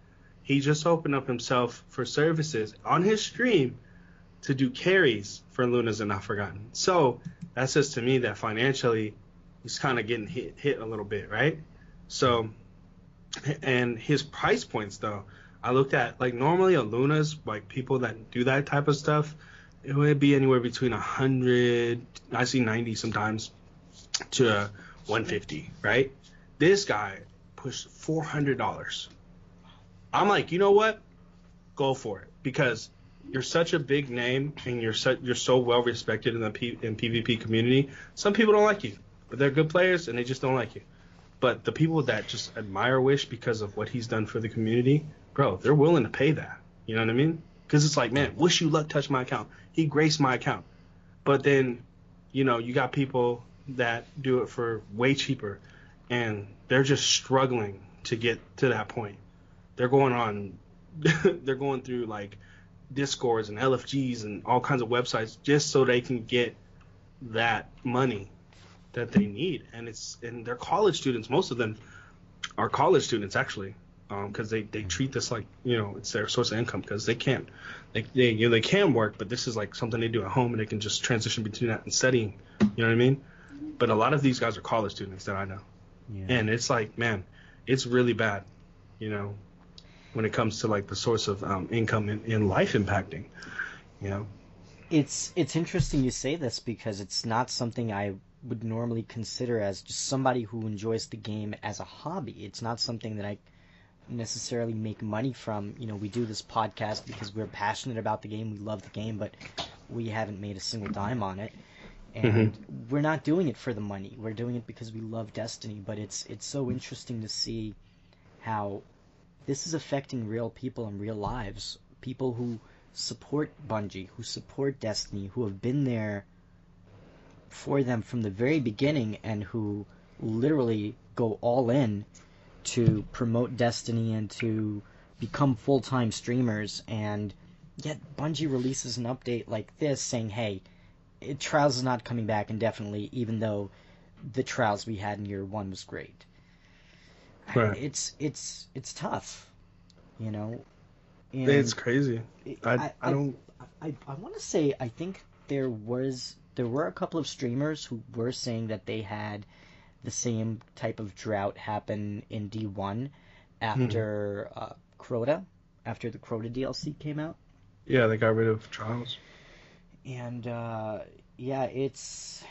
E: He just opened up himself for services on his stream to do carries for Lunas and Not Forgotten. So that says to me that financially he's kind of getting hit hit a little bit, right? So and his price points though, I looked at like normally a Lunas like people that do that type of stuff, it would be anywhere between a hundred, I see ninety sometimes, to 150, right? This guy pushed four hundred dollars. I'm like, you know what? Go for it because you're such a big name and you're so, you're so well respected in the P, in PvP community. Some people don't like you, but they're good players and they just don't like you. But the people that just admire Wish because of what he's done for the community, bro, they're willing to pay that. You know what I mean? Because it's like, man, Wish You Luck touched my account. He graced my account. But then, you know, you got people that do it for way cheaper and they're just struggling to get to that point. They're going on, they're going through like Discords and LFGs and all kinds of websites just so they can get that money that they need. And it's and they're college students. Most of them are college students actually, um, because they they treat this like you know it's their source of income because they can't they they you know they can work, but this is like something they do at home and they can just transition between that and studying. You know what I mean? But a lot of these guys are college students that I know.
C: Yeah.
E: And it's like, man, it's really bad, you know, when it comes to like the source of um, income in, in life impacting, you know.
C: It's it's interesting you say this because it's not something I would normally consider as just somebody who enjoys the game as a hobby. It's not something that I necessarily make money from. You know, we do this podcast because we're passionate about the game, we love the game, but we haven't made a single dime on it. And we're not doing it for the money. We're doing it because we love Destiny, but it's it's so interesting to see how this is affecting real people and real lives. People who support Bungie, who support Destiny, who have been there for them from the very beginning and who literally go all in to promote Destiny and to become full time streamers. And yet, Bungie releases an update like this saying, hey, it, Trials is not coming back indefinitely, even though the Trials we had in year one was great. I-
E: Right.
C: It's it's it's tough, you know. And
E: it's crazy. I, I,
C: I-
E: don't.
C: I, I want to say I think there was there were a couple of streamers who were saying that they had the same type of drought happen in D1 after uh, Crota, after the Crota DLC came out.
E: Yeah, they got rid of trials.
C: and uh, yeah, it's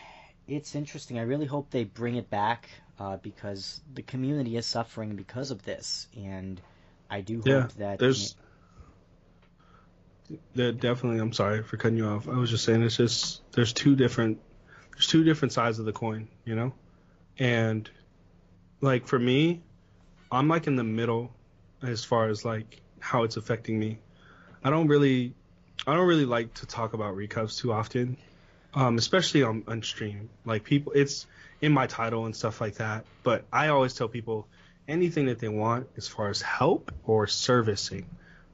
C: it's interesting. I really hope they bring it back uh, because the community is suffering because of this, and I do hope
E: Yeah,
C: that
E: there's. There definitely. I'm sorry for cutting you off. I was just saying it's just there's two different there's two different sides of the coin, you know, and like for me, I'm like in the middle as far as like how it's affecting me. I don't really I don't really like to talk about recovs too often, um, especially on, on stream. Like people, it's in my title and stuff like that. But I always tell people anything that they want as far as help or servicing,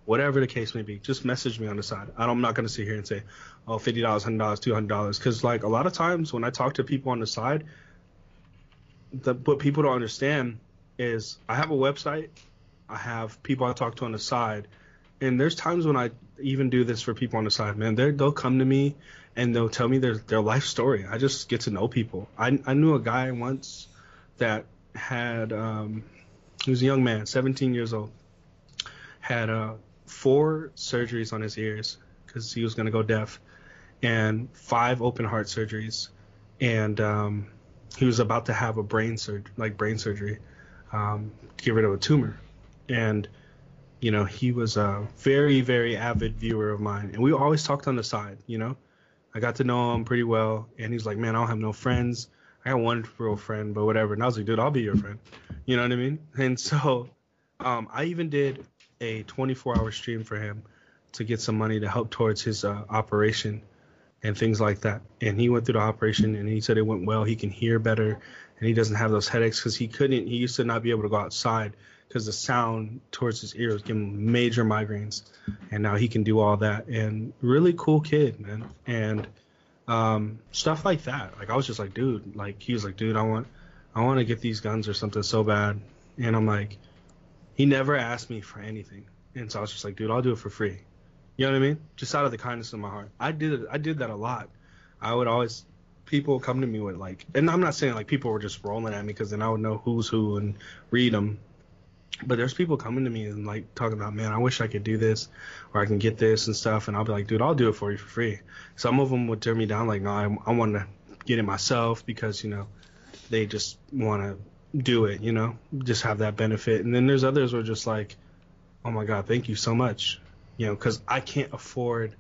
E: whatever the case may be. Just message me on the side. I am not gonna sit here and say, oh, fifty dollars, hundred dollars, two hundred dollars, because like a lot of times when I talk to people on the side, the what people don't understand is I have a website, I have people I talk to on the side, and there's times when I even do this for people on the side, man. They they'll come to me and they'll tell me their their life story. I just get to know people. I I knew a guy once that had um, he was a young man, 17 years old, had uh, four surgeries on his ears because he was gonna go deaf, and five open heart surgeries, and um, he was about to have a brain surgery, like brain surgery, um, to get rid of a tumor, and you know he was a very very avid viewer of mine, and we always talked on the side, you know. I got to know him pretty well, and he's like, man, I don't have no friends. I got one real friend, but whatever. And I was like, dude, I'll be your friend. You know what I mean? And so, um, I even did a 24-hour stream for him to get some money to help towards his uh, operation and things like that. And he went through the operation, and he said it went well. He can hear better, and he doesn't have those headaches because he couldn't. He used to not be able to go outside because the sound towards his ears gave him major migraines, and now he can do all that. And really cool kid, man. And um, stuff like that. Like I was just like, dude. Like he was like, dude, I want, I want to get these guns or something so bad. And I'm like, he never asked me for anything, and so I was just like, dude, I'll do it for free. You know what I mean? Just out of the kindness of my heart. I did it. I did that a lot. I would always people come to me with like, and I'm not saying like people were just rolling at me because then I would know who's who and read them. But there's people coming to me and like talking about, man, I wish I could do this or I can get this and stuff. And I'll be like, dude, I'll do it for you for free. Some of them would turn me down, like, no, I, I want to get it myself because, you know, they just want to do it, you know, just have that benefit. And then there's others who are just like, oh my God, thank you so much. You know, because I can't afford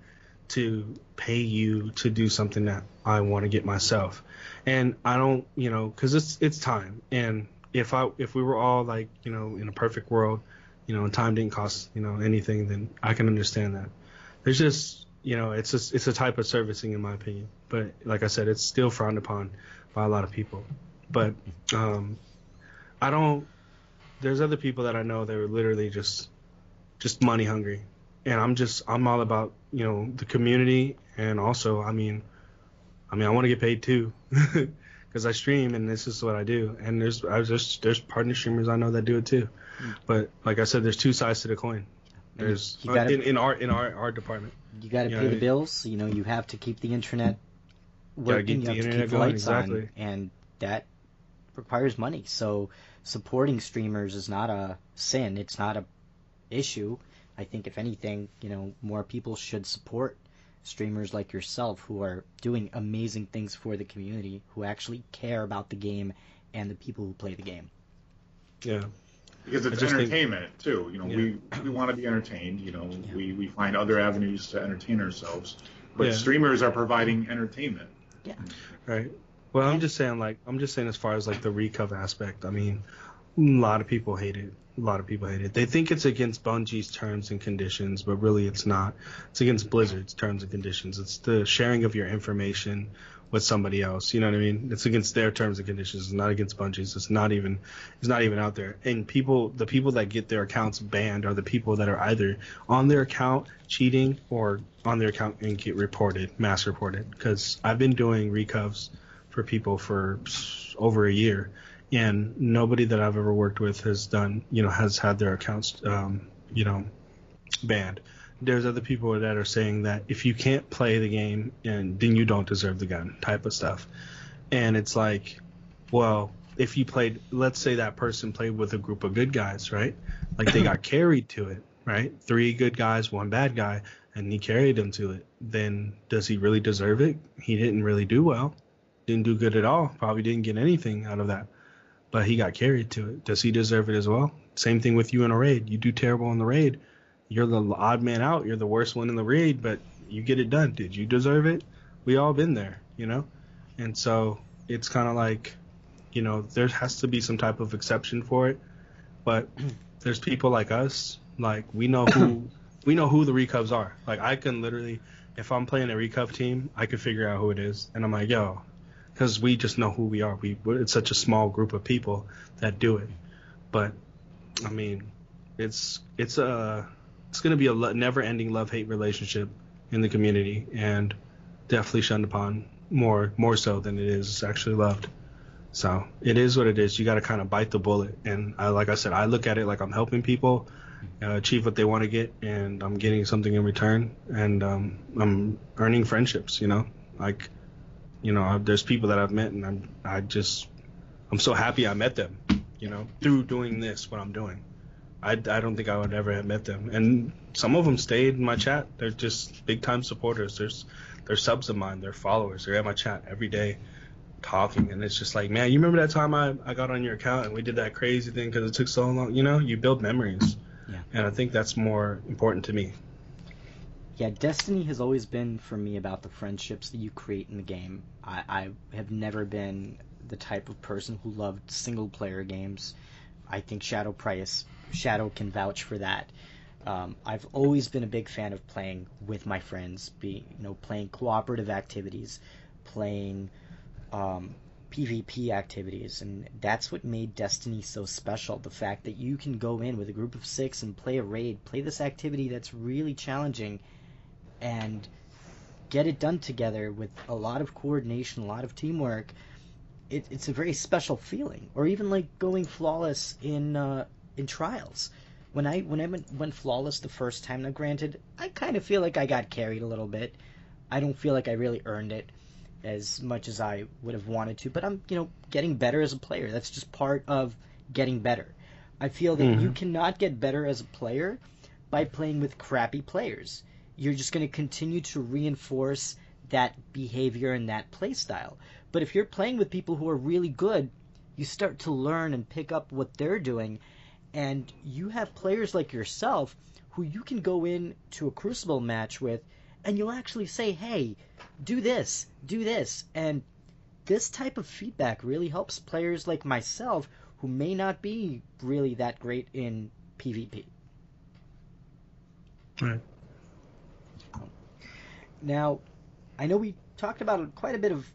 E: to pay you to do something that I want to get myself. And I don't, you know, because it's it's time. And if I if we were all like you know in a perfect world, you know, and time didn't cost you know anything, then I can understand that. There's just you know it's just it's a type of servicing in my opinion, but like I said, it's still frowned upon by a lot of people. But um, I don't. There's other people that I know that are literally just just money hungry, and I'm just I'm all about you know the community and also I mean I mean I want to get paid too. because I stream and this is what I do. And there's I was just there's partner streamers I know that do it too. Mm. But like I said, there's two sides to the coin. There's gotta, in, in, our in our our department.
C: You got to pay the bills. You know, you have to keep the internet working. You have to keep the lights exactly. on, and that requires money. So supporting streamers is not a sin. It's not a issue. I think if anything, you know, more people should support streamers like yourself who are doing amazing things for the community, who actually care about the game and the people who play the game.
E: Yeah.
D: Because it's entertainment think, too. You know, yeah. we we want to be entertained. You know, yeah. we, we find other avenues to entertain ourselves. But yeah. streamers are providing entertainment.
C: Yeah.
E: Right. Well, I'm just saying, like, I'm just saying, as far as like the recov aspect, I mean, a lot of people hate it a lot of people hate it. They think it's against Bungie's terms and conditions, but really it's not. It's against Blizzard's terms and conditions. It's the sharing of your information with somebody else. You know what I mean? It's against their terms and conditions. It's not against Bungie's. It's not even it's not even out there. And people the people that get their accounts banned are the people that are either on their account cheating or on their account and get reported, mass reported. Because I've been doing recovs for people for over a year and nobody that I've ever worked with has done, you know, has had their accounts, um, you know, banned. There's other people that are saying that if you can't play the game, and then you don't deserve the gun, type of stuff. And it's like, well, if you played, let's say that person played with a group of good guys, right? Like they got carried to it, right? Three good guys, one bad guy, and he carried them to it. Then does he really deserve it? He didn't really do well. Didn't do good at all. Probably didn't get anything out of that but he got carried to it. Does he deserve it as well? Same thing with you in a raid. You do terrible in the raid. You're the odd man out. You're the worst one in the raid, but you get it done. Did you deserve it? We all been there, you know? And so it's kind of like, you know, there has to be some type of exception for it. But there's people like us, like we know who we know who the recovs are. Like I can literally, if I'm playing a recov team, I could figure out who it is, and I'm like, yo, because we just know who we are. We it's such a small group of people that do it. But I mean, it's it's a it's going to be a never-ending love-hate relationship in the community, and definitely shunned upon more more so than it is actually loved. So it is what it is. You got to kind of bite the bullet, and I, like I said, I look at it like I'm helping people uh, achieve what they want to get, and I'm getting something in return, and um, I'm earning friendships. You know, like you know, I, there's people that I've met, and I'm I just I'm so happy I met them. You know, through doing this, what I'm doing. I, I don't think I would ever have met them, and some of them stayed in my chat. They're just big time supporters. There's they're subs of mine. They're followers. They're at my chat every day talking and it's just like man you remember that time I, I got on your account and we did that crazy thing because it took so long you know you build memories
C: Yeah.
E: and i think that's more important to me
C: Yeah, Destiny has always been for me about the friendships that you create in the game. I, I have never been the type of person who loved single player games. I think Shadow Price Shadow can vouch for that. Um, I've always been a big fan of playing with my friends, be you know playing cooperative activities, playing um, PvP activities, and that's what made Destiny so special. The fact that you can go in with a group of six and play a raid, play this activity that's really challenging, and get it done together with a lot of coordination, a lot of teamwork. It, it's a very special feeling. Or even like going flawless in uh, in trials. When I when I went, went flawless the first time, now granted, I kind of feel like I got carried a little bit. I don't feel like I really earned it as much as I would have wanted to, but I'm, you know, getting better as a player. That's just part of getting better. I feel that you cannot get better as a player by playing with crappy players. You're just going to continue to reinforce that behavior and that play style. But if you're playing with people who are really good, you start to learn and pick up what they're doing. And you have players like yourself who you can go in to a crucible match with and you'll actually say hey do this do this. And this type of feedback really helps players like myself who may not be really that great in pvp
E: right
C: now i know we talked about quite a bit of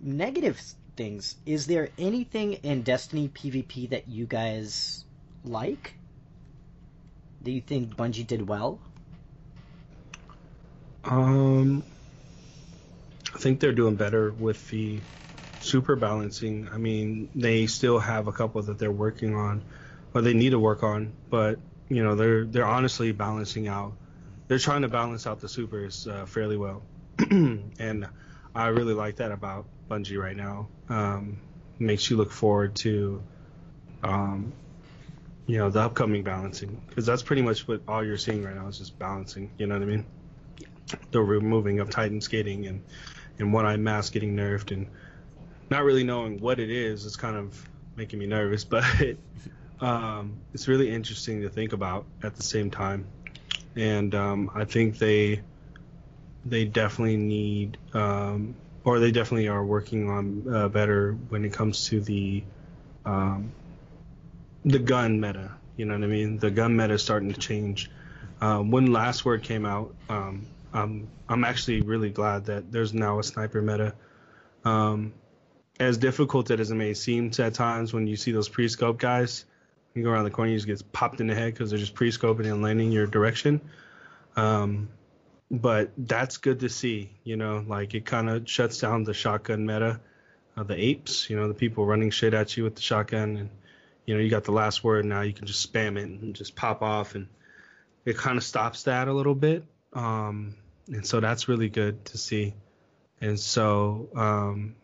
C: negative things is there anything in destiny pvp that you guys like do you think bungie did well
E: Um, I think they're doing better with the super balancing. I mean, they still have a couple that they're working on, or they need to work on. But you know, they're they're honestly balancing out. They're trying to balance out the supers uh, fairly well, and I really like that about Bungie right now. Um, makes you look forward to, um, you know, the upcoming balancing because that's pretty much what all you're seeing right now is just balancing. You know what I mean? the removing of Titan skating and and one eye mask getting nerfed and not really knowing what it is is kind of making me nervous, but um, it's really interesting to think about at the same time. And um, I think they they definitely need um, or they definitely are working on uh, better when it comes to the um, the gun meta. You know what I mean? The gun meta is starting to change. Uh, when Last Word came out, um, um, I'm actually really glad that there's now a sniper meta. Um, as difficult as it may seem at times when you see those pre-scope guys, you go around the corner, you just get popped in the head because they're just pre-scoping and landing your direction. Um, but that's good to see, you know, like it kind of shuts down the shotgun meta of the apes, you know, the people running shit at you with the shotgun and you know, you got the last word now you can just spam it and just pop off and it kind of stops that a little bit. Um, and so that's really good to see. And so, um,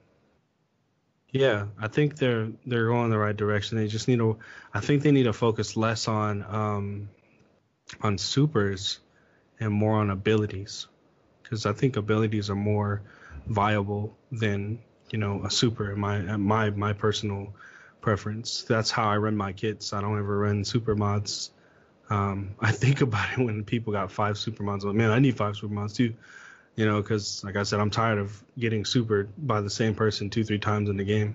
E: yeah, I think they're they're going the right direction. They just need to, I think they need to focus less on um, on supers and more on abilities, because I think abilities are more viable than you know a super in my in my my personal preference. That's how I run my kits. I don't ever run super mods. Um, I think about it when people got five super mods. Like, man, I need five super mods too. You know, because like I said, I'm tired of getting supered by the same person two, three times in the game,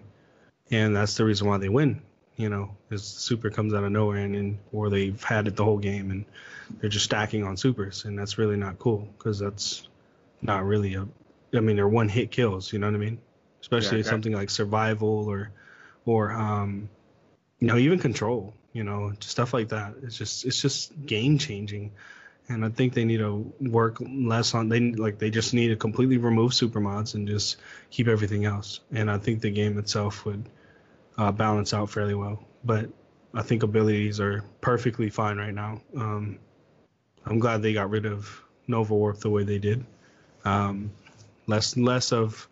E: and that's the reason why they win. You know, is super comes out of nowhere and, and or they've had it the whole game and they're just stacking on supers, and that's really not cool because that's not really a. I mean, they're one hit kills. You know what I mean? Especially
D: Yeah,
E: something like survival or, or um, you know, even control. You know, stuff like that. It's just it's just game changing and I think they need to work less on they like they just need to completely remove super mods and just keep everything else. And I think the game itself would uh, balance out fairly well. But I think abilities are perfectly fine right now. Um, I'm glad they got rid of Nova Warp the way they did. Um, less less of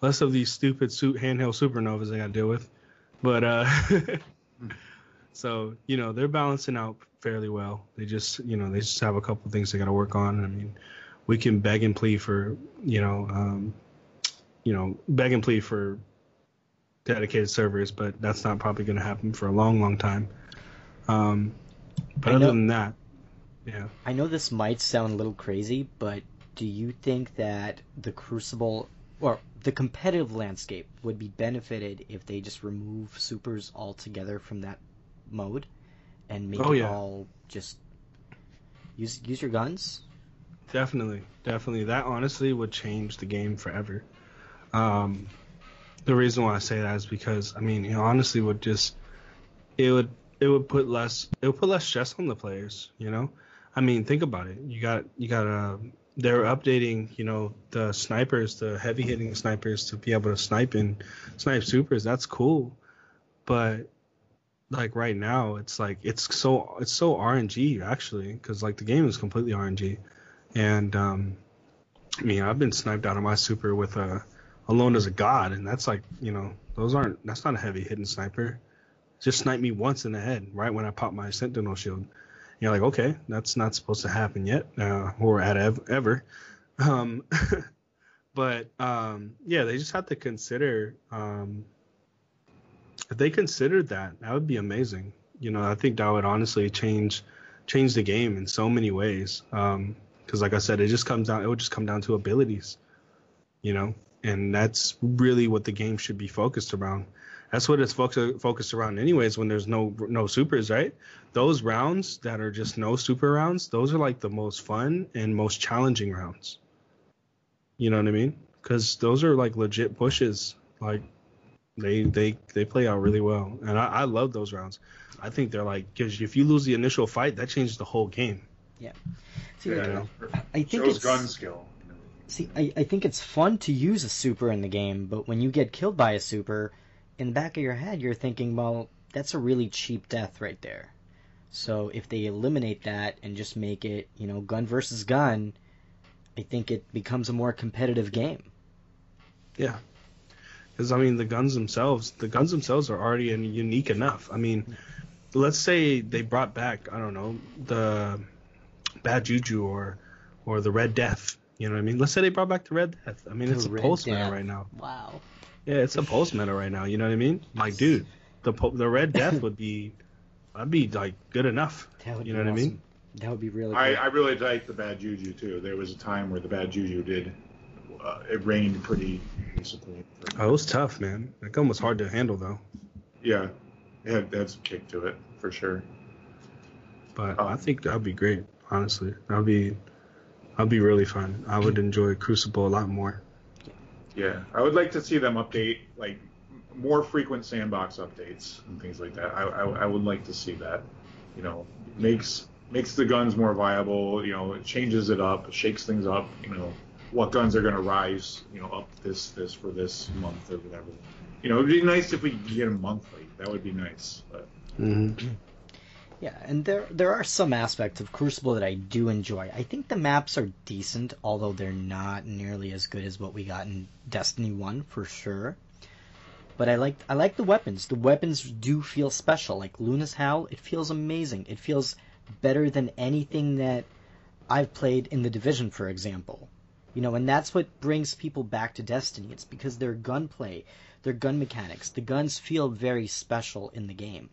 E: less of these stupid suit handheld supernovas I got to deal with. But uh, so you know they're balancing out fairly well. They just you know they just have a couple things they got to work on. I mean, we can beg and plead for you know um, you know beg and plead for dedicated servers, but that's not probably going to happen for a long, long time. Um, but
C: I
E: other
C: know-
E: than that, yeah.
C: I know this might sound a little crazy, but do you think that the Crucible or the competitive landscape would be benefited if they just remove supers altogether from that mode and make
E: Oh,
C: it
E: yeah.
C: all just use use your guns?
E: Definitely, definitely. That honestly would change the game forever. Um, the reason why I say that is because I mean, it honestly would just it would it would put less it would put less stress on the players. You know, I mean, think about it. You got you got a they're updating you know the snipers, the heavy hitting snipers to be able to snipe and snipe supers. That's cool, but like right now it's like it's so it's so RNG actually because like the game is completely RNG. And um, I mean, I've been sniped out of my super with a alone as a god, and that's like, you know, those aren't. That's not a heavy hitting sniper. Just snipe me once in the head, right when I pop my sentinel shield. You're like, okay, that's not supposed to happen yet, uh, or at ev- ever. Um, but um, yeah, they just have to consider. Um, if they considered that, that would be amazing. You know, I think that would honestly change change the game in so many ways. Um, because like I said, it just comes down. It would just come down to abilities, you know, and that's really what the game should be focused around. That's what it's focused focused around, anyways. When there's no no supers, right? Those rounds that are just no super rounds, those are like the most fun and most challenging rounds. You know what I mean? Because those are like legit pushes. Like they they they play out really well, and I, I love those rounds. I think they're like because if you lose the initial fight, that changes the whole game.
C: See,
D: Yeah,
E: know.
C: I think
D: shows
C: it's
D: gun skill.
C: See, I, I think it's fun to use a super in the game, but when you get killed by a super, in the back of your head, you're thinking, well, that's a really cheap death right there. So if they eliminate that and just make it, you know, gun versus gun, I think it becomes a more competitive game.
E: Yeah. Because I mean, the guns themselves, the guns themselves are already in- unique enough. I mean, let's say they brought back, I don't know, the Bad Juju or or the Red Death. You know what I mean? Let's say they brought back the Red Death. I mean,
C: The
E: it's a
C: Red
E: post meta
C: Death.
E: right now.
C: Wow.
E: Yeah, it's a post meta right now. You know what I mean? Like, dude, the po- the Red Death would be, that'd be like good enough.
C: That would
E: You
C: be
E: know what I mean?
C: That would be really
D: I. I really like the bad juju too. There was a time where the bad juju did. Uh, it reigned pretty recently.
E: Oh, it was tough, man. That gun was hard to handle though.
D: Yeah, it had, it had some kick to it for sure.
E: But
D: Oh.
E: I think that'd be great. Honestly, that'd be that'd be really fun. I would enjoy Crucible a lot more.
D: Yeah, I would like to see them update like more frequent sandbox updates and things like that. I, I, I would like to see that. You know, makes makes the guns more viable. You know, it changes it up, shakes things up. You know, what guns are going to rise. You know, up this this for this month or whatever. You know, it'd be nice if we could get them monthly. That would be nice. But
E: hmm
C: Yeah, and there there are some aspects of Crucible that I do enjoy. I think the maps are decent, although they're not nearly as good as what we got in Destiny One for sure. But I like I like the weapons. The weapons do feel special. Like Luna's Howl, it feels amazing. It feels better than anything that I've played in the Division, for example. You know, and that's what brings people back to Destiny. It's because their gunplay, their gun mechanics, the guns feel very special in the game.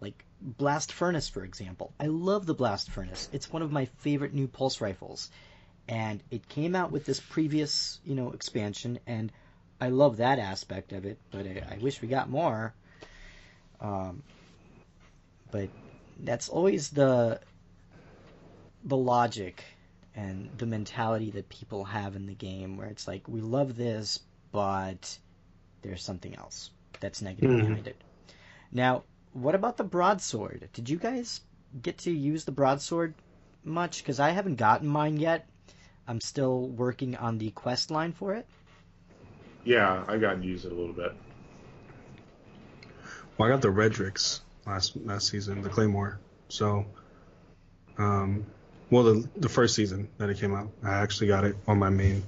C: Like Blast Furnace, for example. I love the Blast Furnace. It's one of my favorite new pulse rifles. And it came out with this previous, you know, expansion, and I love that aspect of it, but I, I wish we got more. Um, but that's always the the logic and the mentality that people have in the game where it's like we love this but there's something else that's negative
E: Mhm.
C: behind it now what about the broadsword did you guys get to use the broadsword much because I haven't gotten mine yet. I'm still working on the quest line for it.
D: Yeah, I got to use it a little bit.
E: Well, I got the Redrix last last season, the Claymore. So, um, well, the the first season that it came out, I actually got it on my main,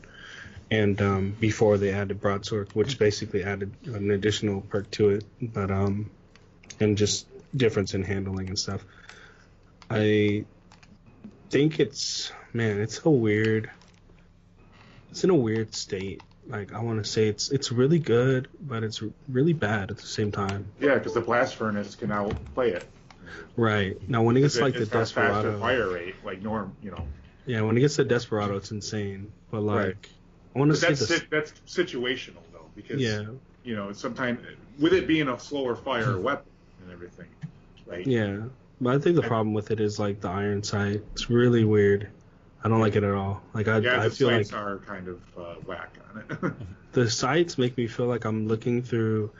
E: and um, before they added broadsword, which basically added an additional perk to it, but um, and just difference in handling and stuff. I think it's man, it's a weird. It's in a weird state. Like I want to say it's it's really good, but it's really bad at the same time.
D: Yeah, because the blast furnace can outplay it.
E: Right now, when it gets like the
D: it's got faster
E: desperado,
D: fire rate, like norm, you know.
E: yeah, when it gets to desperado, it's insane. But like,
D: Right.
E: I want to
D: But
E: say
D: that's
E: this.
D: sit- that's situational though, because
E: Yeah,
D: you know sometimes with it being a slower fire weapon and everything, right?
E: yeah. But I think the
D: I-
E: problem with it is like the iron sight. It's really weird. I don't like it at all. Like I,
D: Yeah,
E: I feel like
D: sights are kind of uh, whack on it.
E: the sights make me feel like I'm looking through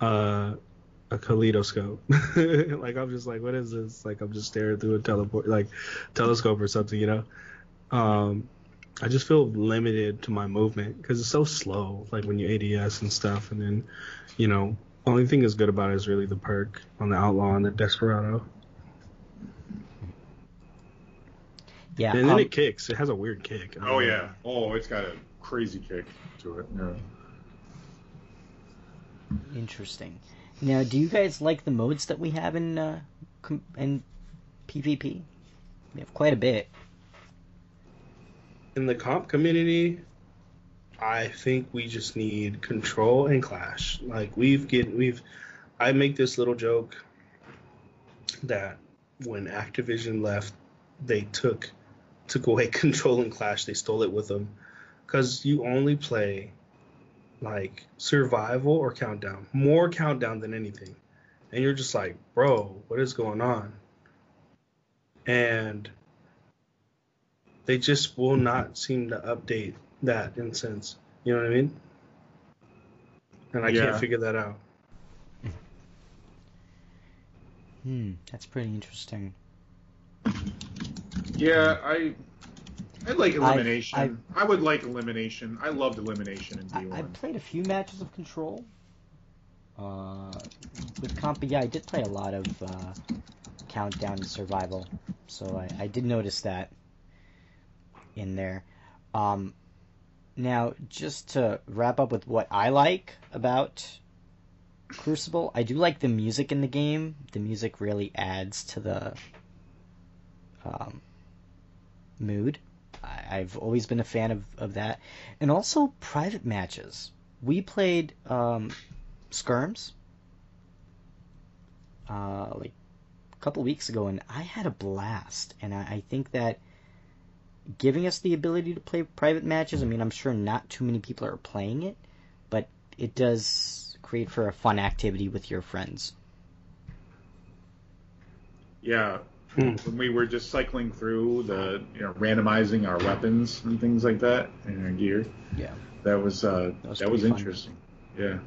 E: uh, a kaleidoscope. like I'm just like, what is this? Like I'm just staring through a teleport, like telescope or something, you know. Um, I just feel limited to my movement because it's so slow. Like when you ADS and stuff, and then, you know, only thing is good about it is really the perk on the outlaw and the desperado,
C: Yeah.
E: and then
C: um,
E: it kicks. It has a weird kick. I don't
D: oh
E: know.
D: yeah. Oh, it's got a crazy kick to it. Yeah.
C: Interesting. Now, do you guys like the modes that we have in uh, in PvP? We have quite a bit.
E: in the comp community, I think we just need control and clash. Like we've get we've I make this little joke that when Activision left, they took took away control and clash. They stole it with them because you only play like survival or countdown, more countdown than anything, and you're just like, bro, what is going on? And they just will not seem to update that in a sense. You know what I mean? And I
D: Yeah.
E: can't figure that out.
C: Hmm, that's pretty interesting.
D: Yeah, I I like
C: I've-
D: elimination. i would like elimination. I loved elimination in
C: I,
D: D1.
C: I played a few matches of Control. Uh, with comp, yeah, I did play a lot of uh, Countdown and Survival, so I, I did notice that in there. Um, now, just to wrap up with what I like about Crucible, I do like the music in the game. The music really adds to the um, mood. I've always been a fan of, of that. And also private matches. We played um, Skirms uh, like a couple weeks ago, and I had a blast. And I, I think that giving us the ability to play private matches, I mean, I'm sure not too many people are playing it, but it does create for a fun activity with your friends.
D: yeah,
E: Hmm.
D: when we were just cycling through the, you know, randomizing our weapons and things like that and our gear,
C: Yeah.
D: that was uh,
C: That was
D: that was
C: pretty fun.
D: interesting. Yeah.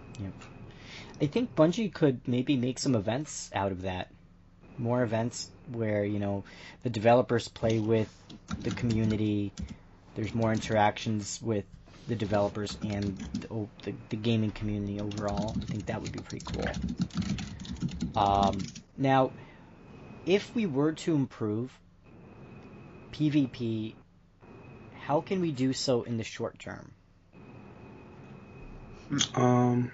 C: I think Bungie could maybe make some events out of that. More events where, you know, the developers play with the community. There's more interactions with the developers and the, the, the gaming community overall. I think that would be pretty cool. Um, now, if we were to improve PvP, how can we do so in the short term?
E: Um,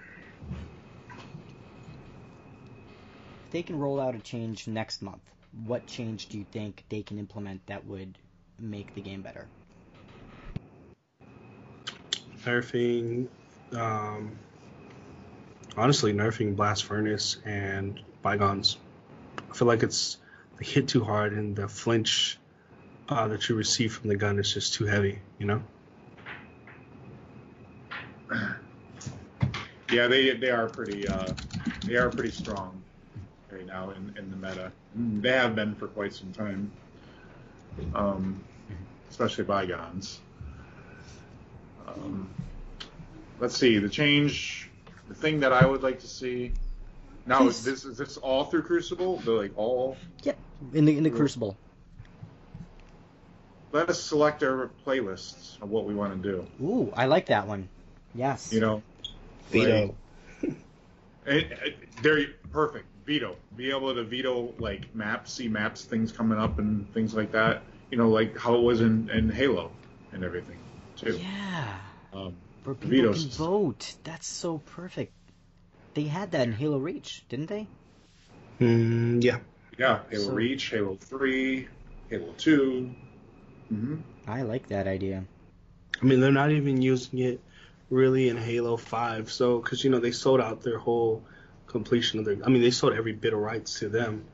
C: If they can roll out a change next month, what change do you think they can implement that would make the game better?
E: nerfing, um, honestly, nerfing Blast Furnace and Bygones. I feel like it's hit too hard and the flinch uh, that you receive from the gun is just too heavy, you know?
D: Yeah, they they are pretty uh, they are pretty strong right now in, in the meta. They have been for quite some time. Um, especially bygones. Um, let's see the change. The thing that I would like to see. Now is this is this all through Crucible? They're like all.
C: Yep, in the in the Crucible.
D: let us select our playlists of what we want to do.
C: Ooh, I like that one. Yes.
D: You know,
E: Veto.
D: Like, it, it, they're perfect. Veto. Be able to veto like maps, see maps, things coming up, and things like that. You know, like how it was in, in Halo and everything too.
C: Yeah.
D: Um,
C: Where people
D: veto
C: can vote. That's so perfect. They had that in Halo Reach, didn't they?
E: Mm, yeah.
D: Yeah, Halo
C: So-
D: Reach, Halo Three, Halo 2 Mm-hmm.
C: I like that idea.
E: I mean, they're not even using it really in Halo 5. So, because, you know, they sold out their whole completion of their. I mean, they sold every bit of rights to them,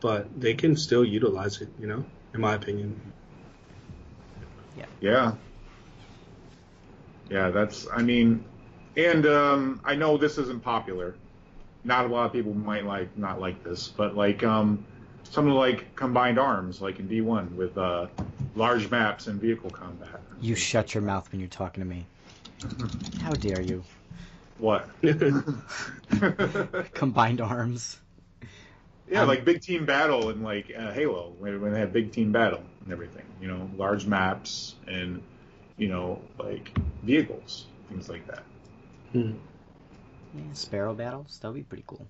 E: but they can still utilize it, you know, in my opinion. Yeah.
D: Yeah, Yeah, that's, I mean, and um, I know this isn't popular. Not a lot of people might like not like this, but like um, something like combined arms, like in D1 with uh, large maps and vehicle combat.
C: You shut your mouth when you're talking to me. How dare you?
D: What?
C: Combined arms.
D: yeah,
C: Um,
D: like big team battle in like uh, Halo when, when they had big team battle and everything. You know, large maps and you know like vehicles, things like that.
E: Hmm.
C: Yeah, Sparrow battles. That would be pretty cool.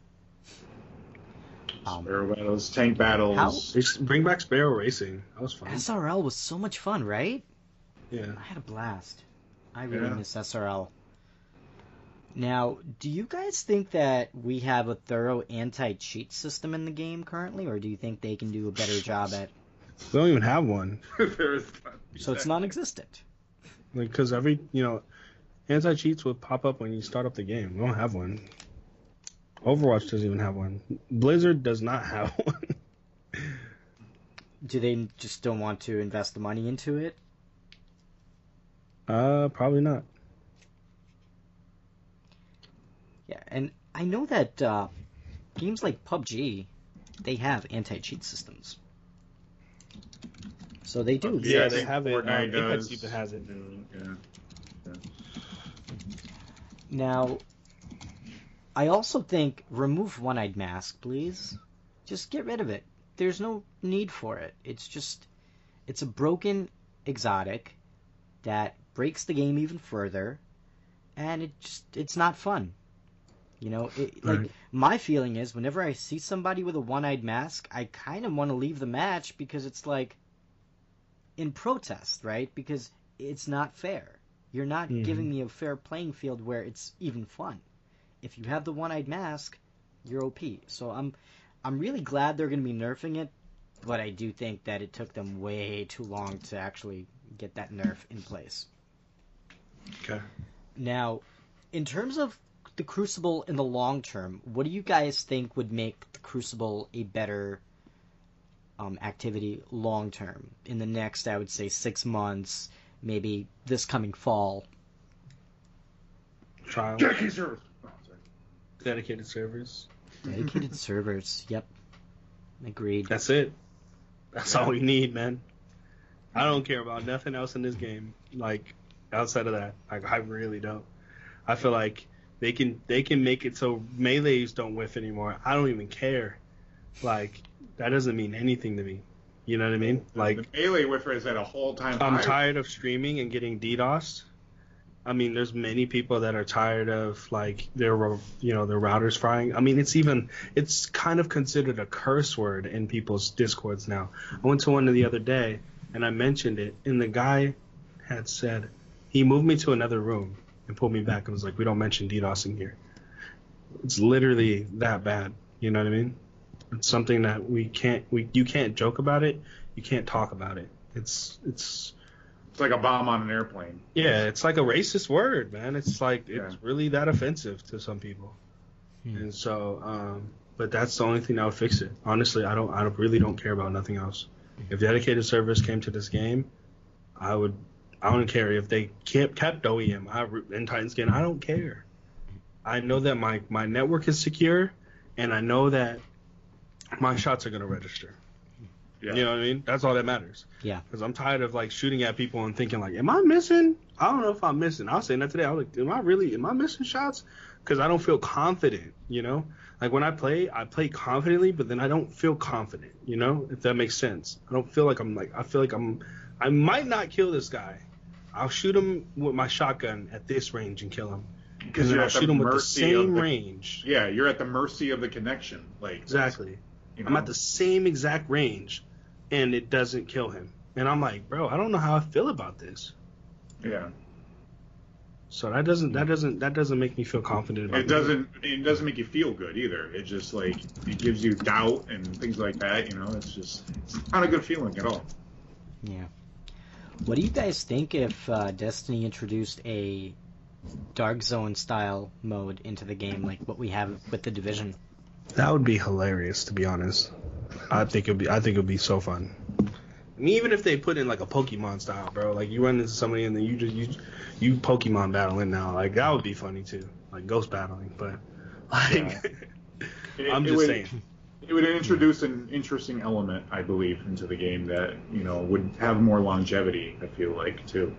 C: Um,
D: Sparrow battles, tank battles.
E: They just bring back Sparrow Racing. That was fun.
C: SRL was so much fun, right?
E: Yeah.
C: I had a blast. I really
D: Yeah.
C: miss SRL. Now, do you guys think that we have a thorough anti-cheat system in the game currently, or do you think they can do a better job at?
E: We don't even have one.
D: There is-
C: So it's non-existent.
E: Like, because every, you know, anti cheats would pop up when you start up the game. We don't have one. Overwatch doesn't even have one. Blizzard does not have one.
C: Do they just don't want to invest the money into it?
E: Uh, probably not.
C: Yeah, and I know that uh, games like PUBG, they have anti-cheat systems. So they do.
D: Yeah,
E: Yeah, they
D: think
E: have it. Um,
D: Fortnite
E: Apex
D: does.
E: even has it.
D: Yeah.
C: Now, I also think remove one-eyed mask, please. Just get rid of it. There's no need for it. It's just, it's a broken exotic that breaks the game even further, and it just, it's not fun. You know, it, like
E: Right.
C: my feeling is whenever I see somebody with a one-eyed mask, I kind of want to leave the match because it's like in protest, right? Because it's not fair. You're not
E: Mhm.
C: giving me a fair playing field where it's even fun. If you have the one-eyed mask, you're OP. So I'm I'm really glad they're going to be nerfing it, but I do think that it took them way too long to actually get that nerf in place.
E: Okay.
C: Now, in terms of the Crucible in the long term, what do you guys think would make the Crucible a better um, activity long term? In the next, I would say six months, maybe this coming fall.
E: Trial.
D: Jackie servers. Oh, sorry.
E: Dedicated servers.
C: Dedicated servers. Yep. Agreed.
E: That's it. That's all we need, man. I don't care about nothing else in this game. Like outside of that, like I really don't. I feel like they can they can make it so melees don't whiff anymore. I don't even care. Like that doesn't mean anything to me. You know what I mean? Like
D: the melee whiffer is at a whole time
E: I'm
D: high.
E: tired of streaming and getting DDoSed. I mean, there's many people that are tired of like their you know their routers frying. I mean, it's even it's kind of considered a curse word in people's discords now. I went to one the other day and I mentioned it, and the guy had said he moved me to another room and pulled me back and was like, "We don't mention DDoS in here." It's literally that bad. You know what I mean? It's something that we can't we you can't joke about it. You can't talk about it. It's it's
D: It's like a bomb on an airplane.
E: yeah, it's like a racist word, man. It's like
D: Yeah.
E: it's really that offensive to some people.
C: Hmm.
E: And so, um, but that's the only thing that would fix it. Honestly, I don't, I don't- really don't care about nothing else. If dedicated service came to this game, I would, I don't care if they kept kept OEM. I in Titan Skin, I don't care. I know that my my network is secure, and I know that my shots are gonna register.
D: Yeah.
E: You know what I mean? That's all that matters.
C: Yeah.
E: Because I'm tired of like shooting at people and thinking like, am I missing? I don't know if I'm missing. I was saying that today. I was like, am I really? Am I missing shots? Because I don't feel confident. You know, like when I play, I play confidently, but then I don't feel confident. You know, if that makes sense. I don't feel like I'm like I feel like I'm I might not kill this guy. I'll shoot him with my shotgun at this range and kill him.
D: Because you're
E: I'll
D: at the
E: shoot him with the same
D: the-
E: range.
D: Yeah, you're at the mercy of the connection. Like
E: Exactly.
D: You
E: I'm at the same exact range, and it doesn't kill him. And I'm like, bro, I don't know how I feel about this.
D: Yeah.
E: So that doesn't that doesn't that doesn't make me feel confident about
D: It doesn't. It doesn't make you feel good either. It just like it gives you doubt and things like that. You know, it's just it's not a good feeling at all.
C: Yeah. What do you guys think if uh, Destiny introduced a Dark Zone style mode into the game, like what we have with the Division?
E: That would be hilarious, to be honest. I think it'd be. I think it'd be so fun. I mean, even if they put in like a Pokemon style, bro, like you run into somebody and then you just you you Pokemon battling now, like that would be funny too, like ghost battling. But like,
D: It-
E: I'm
D: it
E: just
D: would-
E: saying.
D: It would introduce an interesting element, I believe, into the game that you know would have more longevity. I feel like too.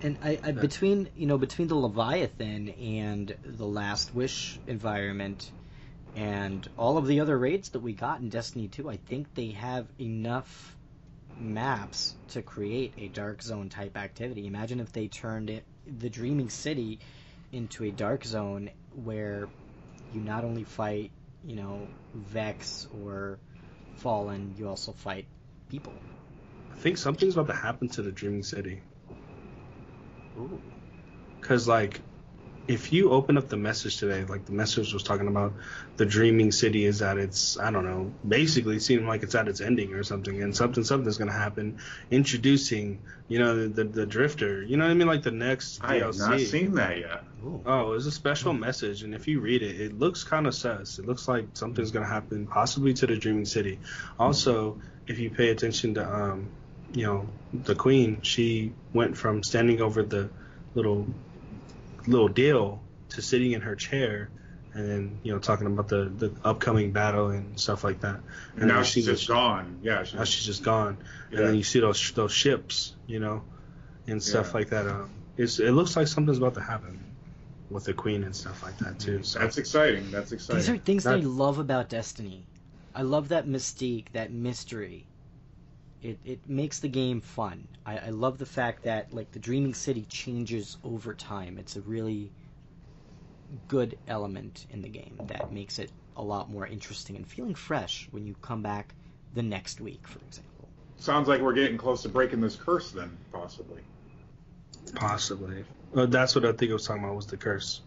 C: And I, I between you know between the Leviathan and the Last Wish environment, and all of the other raids that we got in Destiny 2, I think they have enough maps to create a Dark Zone type activity. Imagine if they turned it the Dreaming City into a Dark Zone where you not only fight you know Vex or Fallen, you also fight people.
E: I think something's about to happen to the Dreaming City.
C: Ooh.
E: Cause like, if you open up the message today, like the message was talking about, the Dreaming City is at its, I don't know, basically it seemed like it's at its ending or something, and something something's gonna happen, introducing, you know, the the, the Drifter. You know what I mean? Like the next
D: I have
E: DLC.
D: not seen that yet.
C: Ooh.
E: Oh, it's a special message, and if you read it, it looks kind of sus. It looks like something's gonna happen, possibly to the Dreaming City. Also, if you pay attention to, um, you know, the Queen, she went from standing over the little little deal to sitting in her chair, and then you know talking about the the upcoming battle and stuff like that.
D: And now
E: then
D: she's
E: she
D: just gone. Yeah, she's,
E: now she's just gone,
D: Yeah.
E: and then you see those those ships, you know, and stuff
D: Yeah.
E: like that. Um, it's it looks like something's about to happen with the queen and stuff like that too. So
D: that's exciting. That's exciting.
C: These are things that I love about Destiny. I love that mystique, that mystery. It it makes the game fun. I, I love the fact that like the Dreaming City changes over time. It's a really good element in the game that makes it a lot more interesting and feeling fresh when you come back the next week, for example.
D: Sounds like we're getting close to breaking this curse, then possibly.
E: possibly, uh, that's what I think I was talking about was the curse.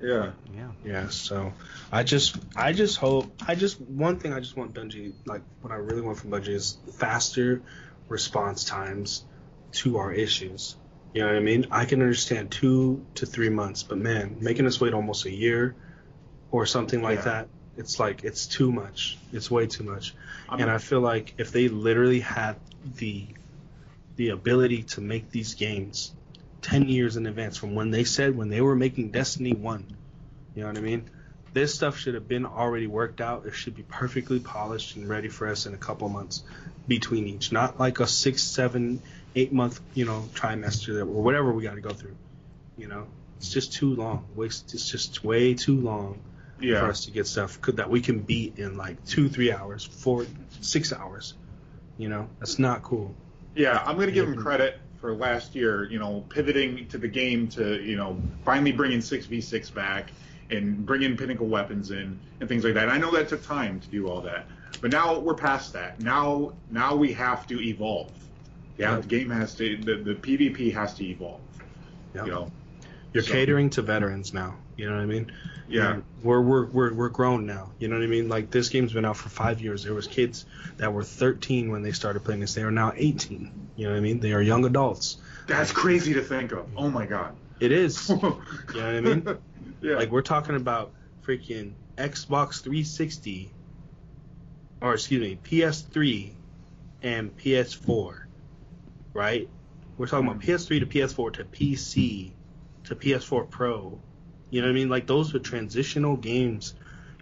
D: Yeah.
C: Yeah.
E: Yeah, so I just I just hope I just one thing I just want Bungie like what I really want from Bungie is faster response times to our issues. You know what I mean? I can understand two to three months, but man, making us wait almost a year or something like
D: Yeah.
E: that, it's like it's too much. It's way too much.
D: I'm-
E: and I feel like if they literally had the the ability to make these games 10 years in advance from when they said when they were making Destiny 1. You know what I mean? This stuff should have been already worked out. It should be perfectly polished and ready for us in a couple months between each. Not like a six, seven, eight month, you know, trimester that, or whatever we got to go through. You know, it's just too long. It's just way too long
D: Yeah.
E: for us to get stuff that we can beat in like two, three hours, four, six hours. You know, that's not cool.
D: Yeah, I'm going to give him credit for last year, you know, pivoting to the game to, you know, finally bringing 6v6 back and bringing pinnacle weapons in and things like that. And I know that took time to do all that. But now we're past that. Now now we have to evolve. Yeah,
E: Yep.
D: the game has to the, the PvP has to evolve.
E: Yep.
D: You know.
E: You're
D: So-
E: catering to veterans now. You know what I mean?
D: Yeah.
E: And We're, we're we're we're grown now. You know what I mean? Like this game's been out for five years. There was kids that were 13 when they started playing this. They are now 18. You know what I mean? They are young adults.
D: That's crazy to think of. Oh my god.
E: It is. you know what I mean?
D: yeah.
E: Like we're talking about freaking Xbox 360, or excuse me, PS3 and PS4, right? We're talking about PS3 to PS4 to PC to PS4 Pro. You know what I mean? Like those were transitional games.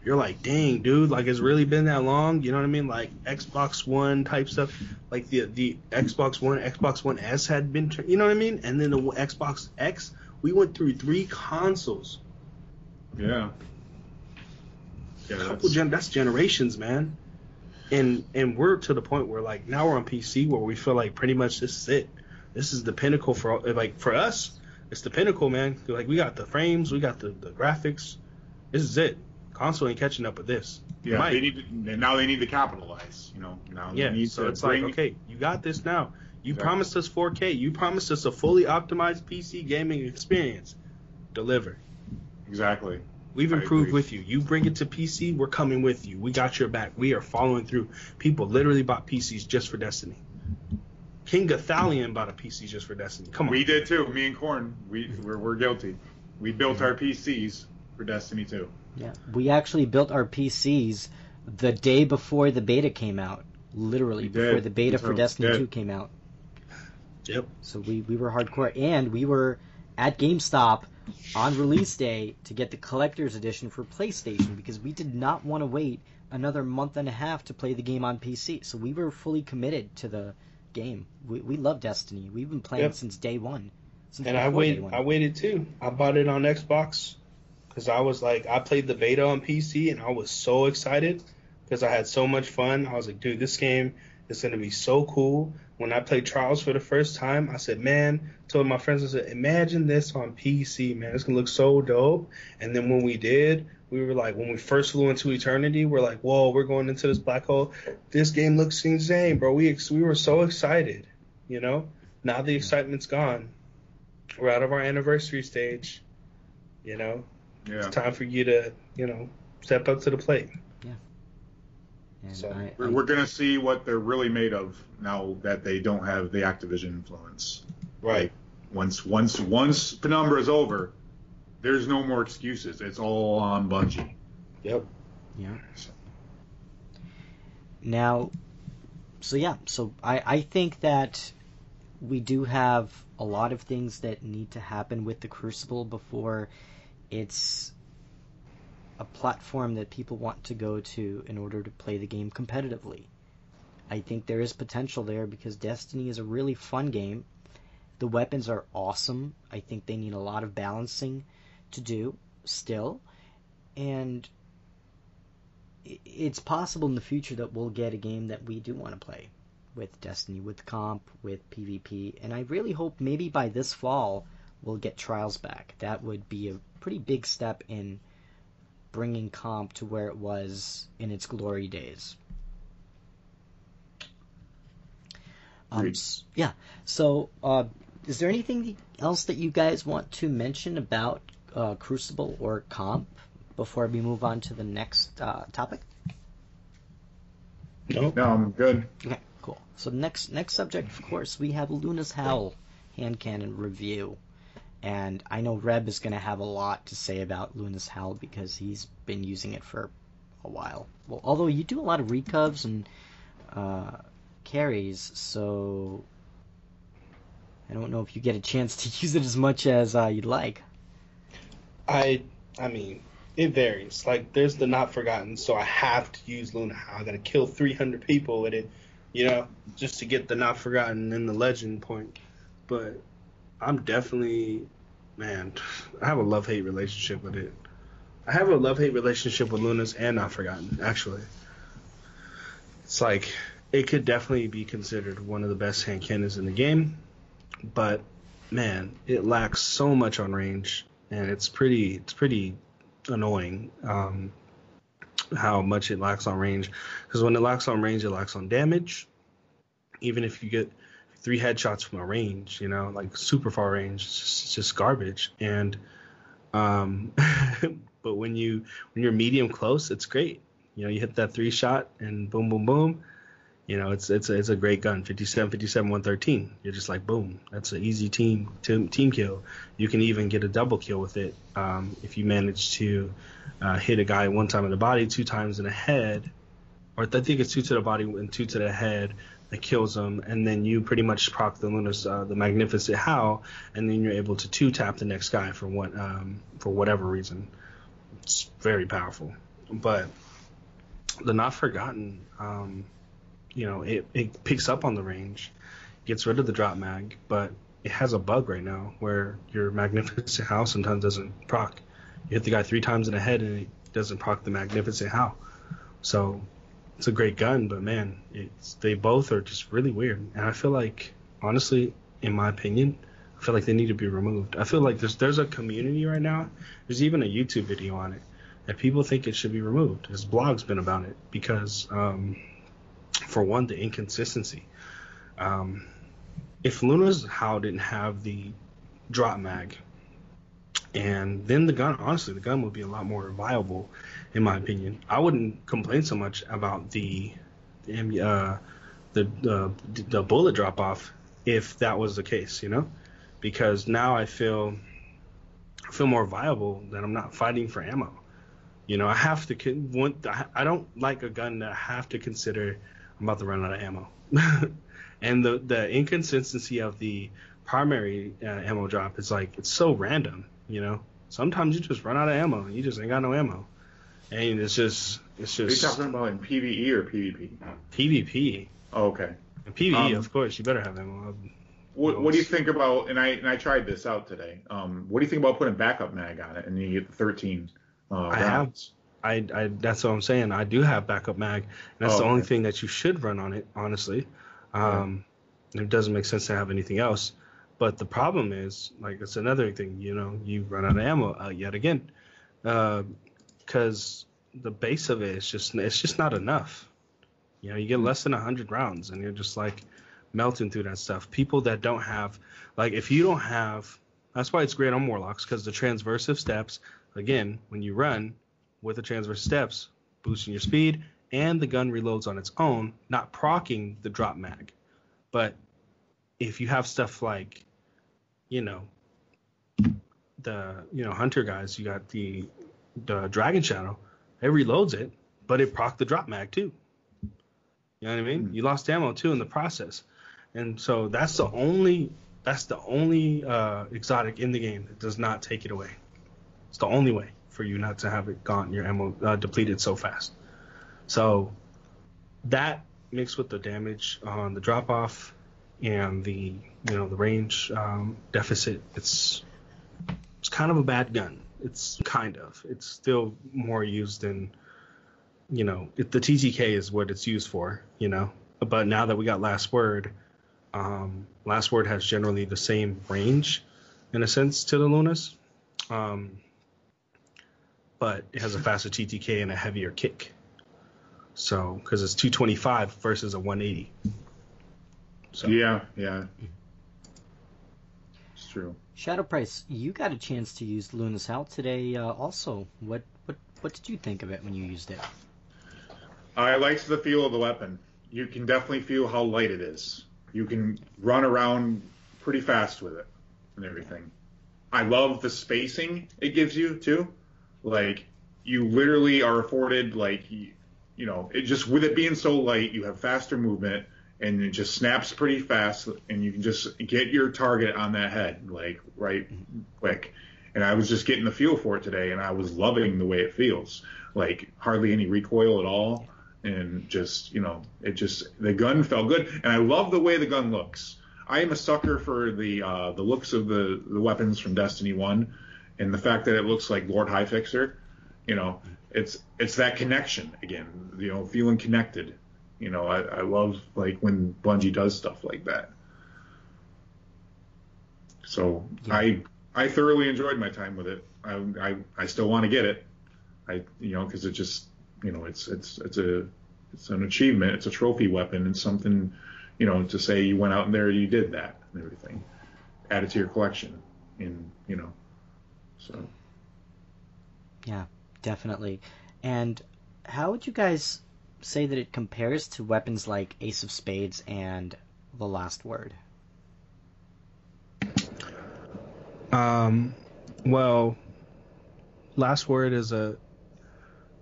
E: You're like, dang, dude, like it's really been that long. You know what I mean? Like Xbox One type stuff, like the the Xbox One, Xbox One S had been, you know what I mean? And then the Xbox X, we went through three consoles.
D: yeah. Yeah,
E: couple
D: that's-
E: gen- that's generations, man. and and we're to the point where like now we're on PC where we feel like pretty much this is it. This is the pinnacle for like for us. It's the pinnacle, man. Like we got the frames, we got the, the graphics. This is it. Console ain't catching up with this.
D: Yeah,
E: Might.
D: they need to, and now they need to capitalize. You know, now
E: Yeah,
D: they need
E: so it's
D: bring,
E: like, okay, you got this now. You
D: Exactly.
E: promised us 4K. You promised us a fully optimized PC gaming experience. Deliver.
D: exactly.
E: We've improved with you. You bring it to PC, we're coming with you. We got your back. We are following through. People literally bought PCs just for Destiny. King Gothalion bought a PC just for Destiny. Come on.
D: We did too. Me and Corn, we we're, we're guilty. We built our PCs for Destiny 2.
C: Yeah, we actually built our PCs the day before the beta came out. Literally
D: We
C: before
D: did.
C: the beta
D: We
C: for Destiny
D: did.
C: 2 came out.
E: Yep.
C: So we, we were hardcore, and we were at GameStop on release day to get the collector's edition for PlayStation because we did not want to wait another month and a half to play the game on PC. So we were fully committed to the game. We, we love Destiny. We've been playing
E: Yep.
C: since day one. Since
E: And I waited. I waited too. I bought it on Xbox because I was like, I played the beta on PC and I was so excited because I had so much fun. I was like, dude, this game is gonna be so cool. When I played Trials for the first time, I said, man, told my friends, I said, imagine this on PC, man. It's gonna look so dope. And then when we did, we were like, when we first flew into eternity, we're like, whoa, we're going into this black hole. This game looks insane, bro. We ex- we were so excited, you know. Now the excitement's gone. We're out of our anniversary stage. You know,
D: Yeah.
E: it's time for you to, you know, step up to the plate.
C: Yeah and
E: so
C: I-
D: We're,
C: I-
D: we're gonna see what they're really made of now that they don't have the Activision influence.
E: Right.
D: Once once once Penumbra is over, there's no more excuses. It's all on Bungie.
E: Yep.
C: Yeah. Now, so yeah, so I, I think that we do have a lot of things that need to happen with the Crucible before it's a platform that people want to go to in order to play the game competitively. I think there is potential there because Destiny is a really fun game. The weapons are awesome. I think they need a lot of balancing to do still. And it's possible in the future that we'll get a game that we do want to play with Destiny, with comp, with PvP, and I really hope maybe by this fall we'll get Trials back. That would be a pretty big step in bringing comp to where it was in its glory days. Um, yeah. So, uh, is there anything else that you guys want to mention about uh, Crucible or comp before we move on to the next uh, topic?
E: Nope.
D: No, I'm good.
C: Okay, cool. So next next subject, of course, we have Luna's Howl hand cannon review, and I know Reb is going to have a lot to say about Luna's Howl because he's been using it for a while. Well, although you do a lot of recovs and uh, carries, so I don't know if you get a chance to use it as much as uh, you'd like.
E: I I mean, it varies. Like there's the not forgotten, so I have to use Luna. I gotta kill 300 people with it, you know, just to get the not forgotten and the legend point. But I'm definitely, man, I have a love hate relationship with it. I have a love hate relationship with Luna's and not forgotten. Actually, it's like it could definitely be considered one of the best hand cannons in the game, but man, it lacks so much on range, and it's pretty it's pretty annoying um, how much it lacks on range. Because when it lacks on range, it lacks on damage. Even if you get three headshots from a range, you know, like super far range, it's just, it's just garbage. And um, but when you when you're medium close, it's great. You know, you hit that three shot and boom, boom, boom. You know, it's it's a, it's a great gun. 57, 57, 113. You're just like boom. That's an easy team team, team kill. You can even get a double kill with it um, if you manage to uh, hit a guy one time in the body, two times in the head, or I think it's two to the body and two to the head that kills them, and then you pretty much proc the Lunas, uh, the Magnificent Howl, and then you're able to two tap the next guy for what um, for whatever reason. It's very powerful, but the Not Forgotten, um, you know, it, it picks up on the range, gets rid of the drop mag, but it has a bug right now where your Magnificent Howl sometimes doesn't proc. You hit the guy three times in the head and it doesn't proc the Magnificent Howl. So it's a great gun, but man, it's they both are just really weird. And I feel like, honestly, in my opinion, I feel like they need to be removed. I feel like there's there's a community right now. There's even a YouTube video on it that people think it should be removed. His blog's been about it because, um, for one, the inconsistency. Um, if Luna's Howl didn't have the drop mag, and then the gun, honestly, the gun would be a lot more viable in my opinion. I wouldn't complain so much about the the uh, the, the, bullet drop off if that was the case, you know, because now I feel feel more viable that I'm not fighting for ammo. You know, I have to want I don't like a gun that I have to consider I'm about to run out of ammo. and the the inconsistency of the primary uh, ammo drop is like it's so random, you know. Sometimes you just run out of ammo and you just ain't got no ammo. And it's just, it's just.
D: Are you talking about in PVE or PvP?
E: PvP.
D: Oh, okay.
E: In PvE, um, of course, you better have ammo.
D: What, what, do you think about? And I and I tried this out today. Um, what do you think about putting backup mag on it and you get the 13 uh, I rounds?
E: I, I that's what I'm saying. I do have backup mag. And that's oh, the only thing that you should run on it, honestly. Um, yeah. It doesn't make sense to have anything else. But the problem is, like, it's another thing. You know, you run out of ammo uh, yet again. Uh, because the base of it is just it's just not enough. You know, you get less than hundred rounds, and you're just like melting through that stuff. People that don't have like if you don't have that's why it's great on Warlocks because the transversive steps again when you run with the transverse steps boosting your speed and the gun reloads on its own, not procking the drop mag. But if you have stuff like, you know, the you know hunter guys, you got the the Dragon Shadow, it reloads it, but it proc the drop mag too. You know what I mean? Mm-hmm. You lost ammo too in the process, and so that's the only that's the only uh, exotic in the game that does not take it away. It's the only way for you not to have it gone, your ammo uh, depleted so fast. So that mixed with the damage on the drop off and the you know the range um, deficit, it's it's kind of a bad gun. It's kind of. It's still more used in, you know, it, the TTK is what it's used for, you know. But now that we got Last Word, um, Last Word has generally the same range, in a sense, to the Lunas. Um, but it has a faster TTK and a heavier kick. So, because it's 225 versus a 180.
D: So. Yeah, yeah. It's true.
C: Shadow Price, you got a chance to use Luna's Howl today. Uh, also, what what what did you think of it when you used it?
D: I liked the feel of the weapon. You can definitely feel how light it is. You can run around pretty fast with it and everything. I love the spacing it gives you too. Like you literally are afforded like you know it just with it being so light, you have faster movement and it just snaps pretty fast, and you can just get your target on that head like right quick. And I was just getting the feel for it today, and I was loving the way it feels. Like hardly any recoil at all, and just you know, it just the gun felt good, and I love the way the gun looks. I am a sucker for the uh, the looks of the the weapons from Destiny One, and the fact that it looks like Lord High Fixer. You know, it's it's that connection again. You know, feeling connected you know, I, I love like when Bungie does stuff like that. So yeah. I I thoroughly enjoyed my time with it. I I, I still want to get it. I you know because it just you know it's it's it's a it's an achievement. It's a trophy weapon. It's something you know to say you went out in there you did that and everything. Add it to your collection. And you know so.
C: Yeah, definitely. And how would you guys say that it compares to weapons like Ace of Spades and The Last Word?
E: Um, well, Last Word is a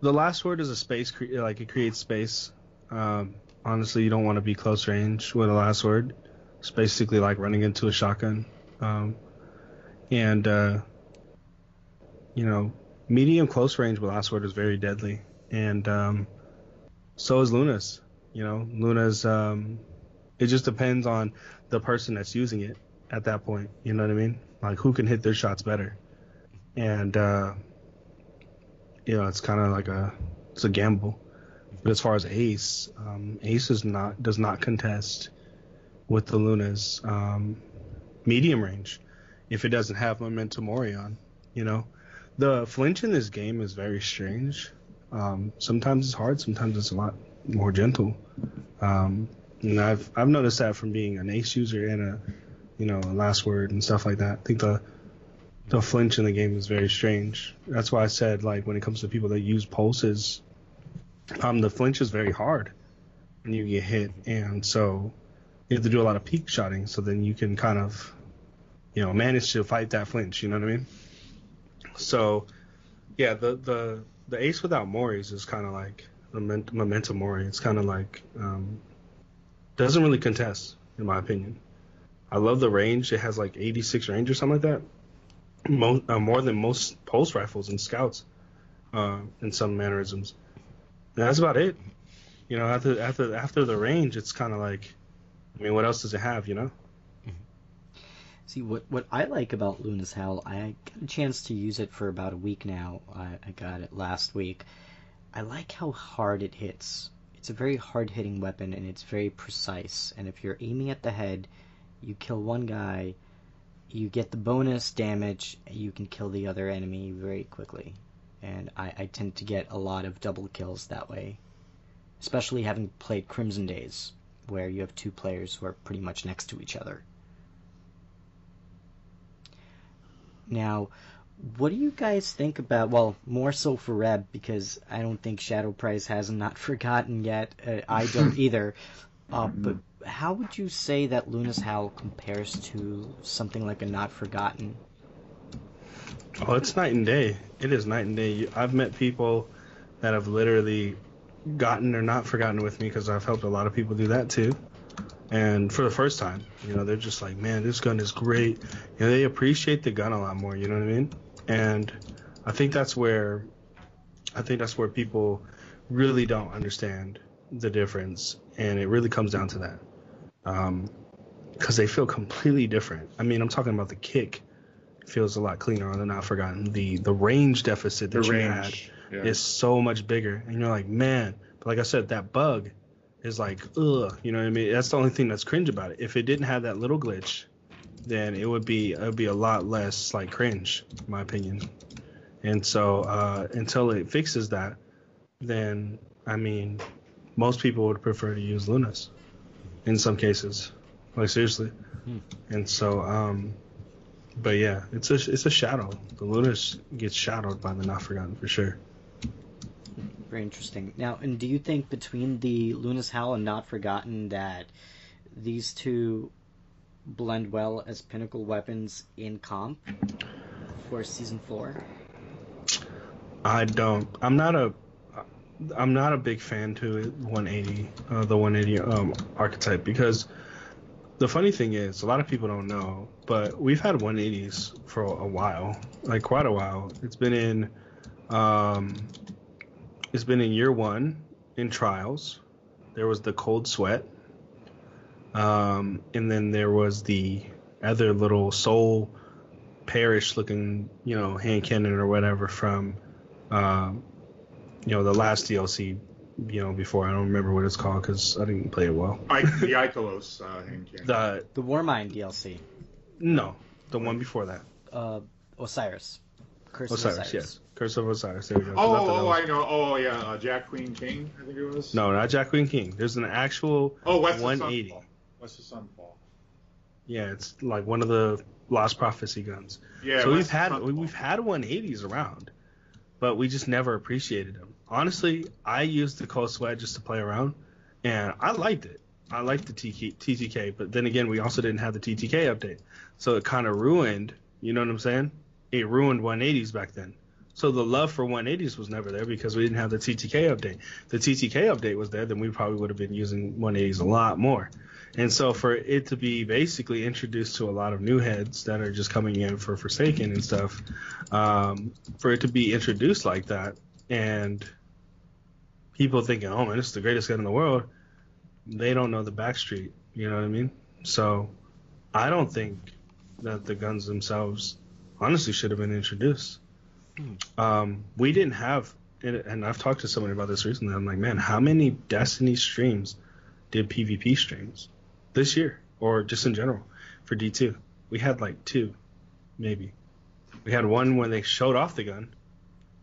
E: the Last Word is a space cre- like it creates space. Um, honestly, you don't want to be close range with a Last Word. It's basically like running into a shotgun. Um, and uh, you know, medium close range with Word is very deadly. And um, so is Luna's. You know, Luna's. Um, it just depends on the person that's using it at that point. You know what I mean? Like who can hit their shots better, and uh, you know, it's kind of like a it's a gamble. But as far as Ace, um, Ace is not does not contest with the Luna's um, medium range if it doesn't have memento Mori on. You know, the flinch in this game is very strange. Um, sometimes it's hard, sometimes it's a lot more gentle. Um, and I've I've noticed that from being an Ace user and a you know a last word and stuff like that. I think the the flinch in the game is very strange. That's why I said like when it comes to people that use pulses, um, the flinch is very hard when you get hit, and so you have to do a lot of peek shotting. So then you can kind of you know manage to fight that flinch. You know what I mean? So yeah, the the the ace without Moris is kind of like memento mori. It's kind of like um, doesn't really contest in my opinion. I love the range. It has like 86 range or something like that. Uh, more than most pulse rifles and scouts uh, in some mannerisms. And that's about it. You know, after after after the range, it's kind of like, I mean, what else does it have? You know.
C: See what what I like about Luna's Howl, I got a chance to use it for about a week now. I, I got it last week. I like how hard it hits. It's a very hard hitting weapon and it's very precise. And if you're aiming at the head, you kill one guy, you get the bonus damage, you can kill the other enemy very quickly. And I, I tend to get a lot of double kills that way. Especially having played Crimson Days, where you have two players who are pretty much next to each other. Now, what do you guys think about? Well, more so for Reb because I don't think Shadow Price has not forgotten yet. Uh, I don't either. Uh, but how would you say that Luna's Howl compares to something like a Not Forgotten?
E: Oh, it's night and day. It is night and day. I've met people that have literally gotten or not forgotten with me because I've helped a lot of people do that too and for the first time, you know, they're just like, man, this gun is great. You know, they appreciate the gun a lot more. You know what I mean? And I think that's where, I think that's where people really don't understand the difference, and it really comes down to that, um, because they feel completely different. I mean, I'm talking about the kick feels a lot cleaner on the not forgotten. The the range deficit that the you range, had yeah. is so much bigger, and you're like, man. But like I said, that bug is like, ugh, you know what I mean? That's the only thing that's cringe about it. If it didn't have that little glitch, then it would be it would be a lot less like cringe, in my opinion. And so uh, until it fixes that, then I mean, most people would prefer to use Lunas in some cases, like seriously. Hmm. And so, um, but yeah, it's a it's a shadow. The Lunas gets shadowed by the Not Forgotten for sure.
C: Very interesting. Now, and do you think between the Luna's Howl and Not Forgotten that these two blend well as pinnacle weapons in comp for season four?
E: I don't. I'm not a. I'm not a big fan to it, 180, uh, the 180 um, archetype because the funny thing is, a lot of people don't know, but we've had 180s for a while, like quite a while. It's been in um, it's been in year one in trials. There was the cold sweat. Um, and then there was the other little soul parish looking, you know, hand cannon or whatever from, um, you know, the last DLC, you know, before I don't remember what it's called because I didn't play it well.
D: I, the Ikelos uh, hand cannon.
E: The
C: the Warmind DLC.
E: No, the one before that.
C: Uh, Osiris.
E: Curse Osiris, Osiris. yes. Curse of Osiris. There we go.
D: Oh, oh, I know. Oh, yeah. Uh, Jack Queen King, I think it was.
E: No, not Jack Queen King. There's an actual
D: oh, West
E: 180.
D: Of West of Sunfall.
E: Yeah, it's like one of the Lost Prophecy guns. Yeah. So West we've had Sunfall. we've had 180s around, but we just never appreciated them. Honestly, I used the Cold Sweat just to play around, and I liked it. I liked the TTK, but then again, we also didn't have the TTK update, so it kind of ruined. You know what I'm saying? It ruined 180s back then. So the love for 180s was never there because we didn't have the TTK update. The TTK update was there, then we probably would have been using 180s a lot more. And so for it to be basically introduced to a lot of new heads that are just coming in for Forsaken and stuff, um, for it to be introduced like that and people thinking, oh man, this is the greatest gun in the world, they don't know the backstreet. You know what I mean? So I don't think that the guns themselves honestly should have been introduced. Hmm. Um, we didn't have and, and I've talked to somebody about this recently. I'm like, man, how many Destiny streams did PvP streams this year, or just in general for D2? We had like two, maybe. We had one when they showed off the gun,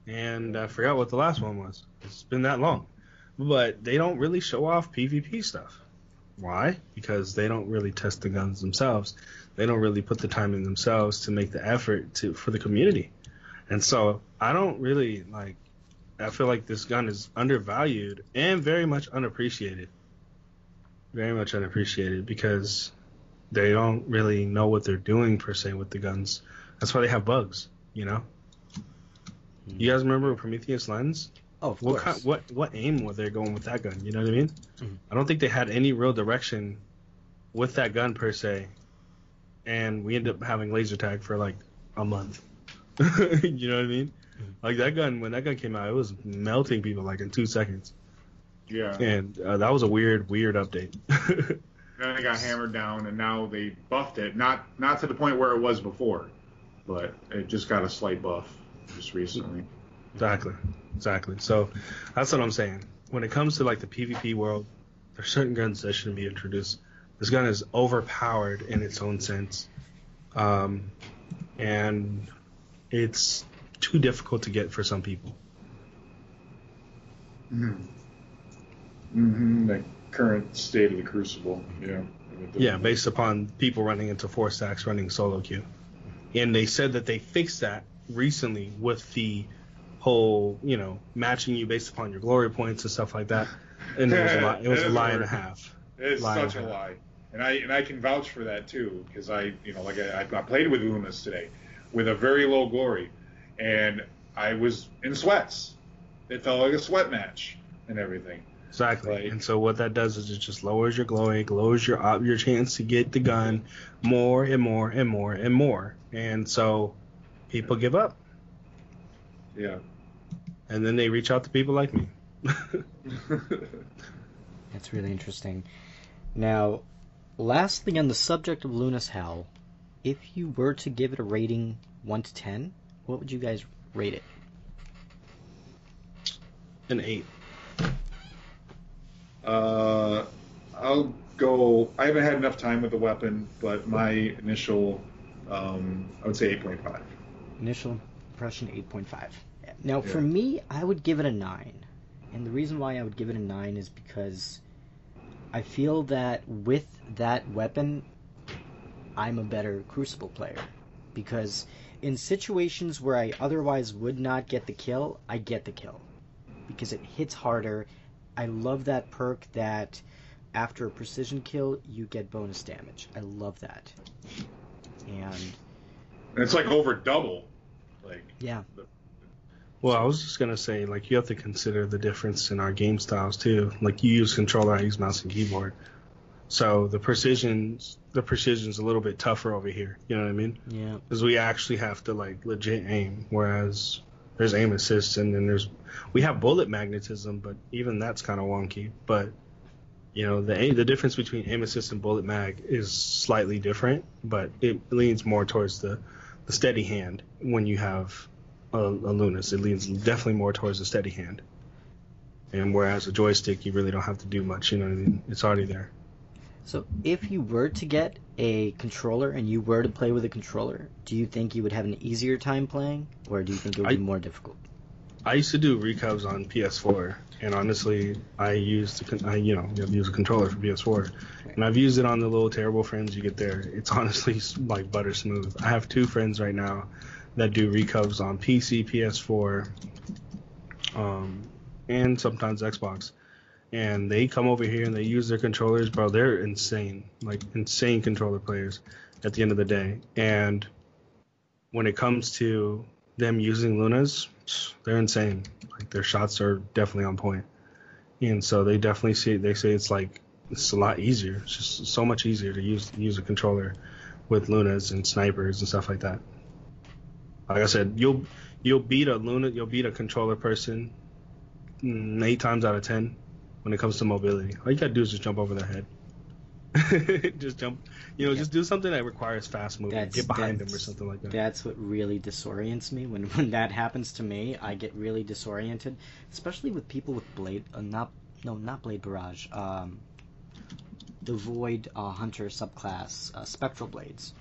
E: and I forgot what the last one was. It's been that long, but they don't really show off PvP stuff. Why? Because they don't really test the guns themselves. They don't really put the time in themselves to make the effort to for the community. And so I don't really like. I feel like this gun is undervalued and very much unappreciated. Very much unappreciated because they don't really know what they're doing per se with the guns. That's why they have bugs, you know. You guys remember Prometheus Lens?
C: Oh, of
E: What
C: course.
E: kind, what what aim were they going with that gun? You know what I mean?
C: Mhm.
E: I don't think they had any real direction with that gun per se, and we ended up having laser tag for like a month. you know what I mean? Like that gun when that gun came out, it was melting people like in two seconds,
D: Yeah.
E: and uh, that was a weird weird update.
D: Then it got hammered down, and now they buffed it. Not not to the point where it was before, but it just got a slight buff just recently.
E: Exactly. Exactly. So that's what I'm saying. When it comes to like the PvP world, there's certain guns that shouldn't be introduced. This gun is overpowered in its own sense. Um, and it's too difficult to get for some people.
D: Mm-hmm. The current state of the Crucible. Yeah.
E: Yeah, based upon people running into four stacks running solo queue. And they said that they fixed that recently with the whole, you know, matching you based upon your glory points and stuff like that. And it was a lie, it was a lie and a half.
D: It's
E: Lie
D: such a
E: a half.
D: lie, and I and I can vouch for that too because I you know like I, I played with Lunas today with a very low glory, and I was in sweats. It felt like a sweat match and everything.
E: Exactly.
D: Like-
E: and so what that does is it just lowers your glory, lowers your op- your chance to get the gun more and more and more and more. And so people give up.
D: Yeah.
E: And then they reach out to people like me.
C: That's really interesting. Now, lastly, on the subject of Luna's Howl, if you were to give it a rating 1 to 10, what would you guys rate it?
E: An eight.
D: Uh, I'll go. I haven't had enough time with the weapon, but my initial, um, I would say 8.5.
C: Initial impression 8.5. Now, for me, I would give it a 9. And the reason why I would give it a 9 is because I feel that with that weapon, I'm a better Crucible player. Because in situations where I otherwise would not get the kill, I get the kill. Because it hits harder. I love that perk that after a precision kill, you get bonus damage. I love that. And
D: And it's like over double. Like
C: yeah,
E: Well, I was just gonna say, like, you have to consider the difference in our game styles too. Like, you use controller, I use mouse and keyboard, so the precision's the precision's a little bit tougher over here. You know what I mean?
C: yeah.
E: Because we actually have to like legit aim, whereas there's aim assist and then there's we have bullet magnetism, but even that's kind of wonky. But you know, the aim, the difference between aim assist and bullet mag is slightly different, but it leans more towards the the steady hand when you have a, a Lunas. It leans definitely more towards the steady hand. And whereas a joystick, you really don't have to do much. You know what I mean? It's already there.
C: So, if you were to get a controller and you were to play with a controller, do you think you would have an easier time playing, or do you think it would
E: I-
C: be more difficult?
E: I used to do recovs on PS4, and honestly, I used to, I, you know, you have to use a controller for PS4, and I've used it on the little terrible frames you get there. It's honestly like butter smooth. I have two friends right now that do recovs on PC, PS4, um, and sometimes Xbox, and they come over here and they use their controllers, bro. They're insane, like insane controller players. At the end of the day, and when it comes to them using Lunas, they're insane. Like their shots are definitely on point. and so they definitely see. They say it's like it's a lot easier. It's just so much easier to use use a controller with Lunas and snipers and stuff like that. Like I said, you'll you'll beat a Luna, you'll beat a controller person eight times out of ten when it comes to mobility. All you gotta do is just jump over their head. just jump, you know,
C: Yeah.
E: just do something that requires fast movement.
C: That's-
E: Get behind them or something like that.
C: That's what really disorients me. When when that happens to me, I get really disoriented, especially with people with blade. Uh, not no, not blade barrage. Um, the void uh, hunter subclass, uh, spectral blades.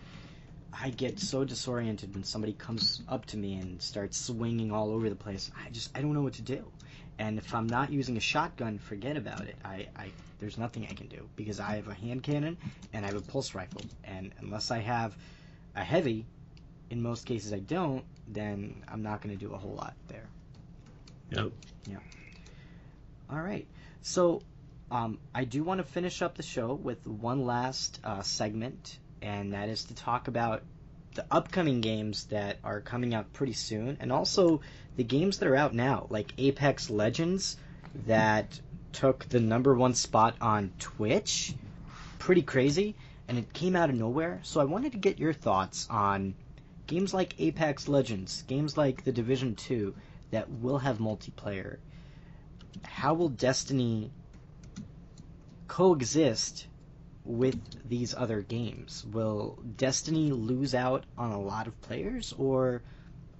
C: I get so disoriented when somebody comes up to me and starts swinging all over the place. I just I don't know what to do. And if I'm not using a shotgun, forget about it. I, I there's nothing I can do because I have a hand cannon and I have a pulse rifle. And unless I have a heavy, in most cases I don't, then I'm not going to do a whole lot there.
E: Yep. Yeah.
C: All right. So um, I do want to finish up the show with one last uh, segment, and that is to talk about the upcoming games that are coming out pretty soon, and also the games that are out now, like Apex Legends, that took the number one spot on Twitch. Pretty crazy, and it came out of nowhere. So I wanted to get your thoughts on games like Apex Legends, games like The Division 2 that will have multiplayer. How will Destiny coexist with these other games? Will Destiny lose out on a lot of players, or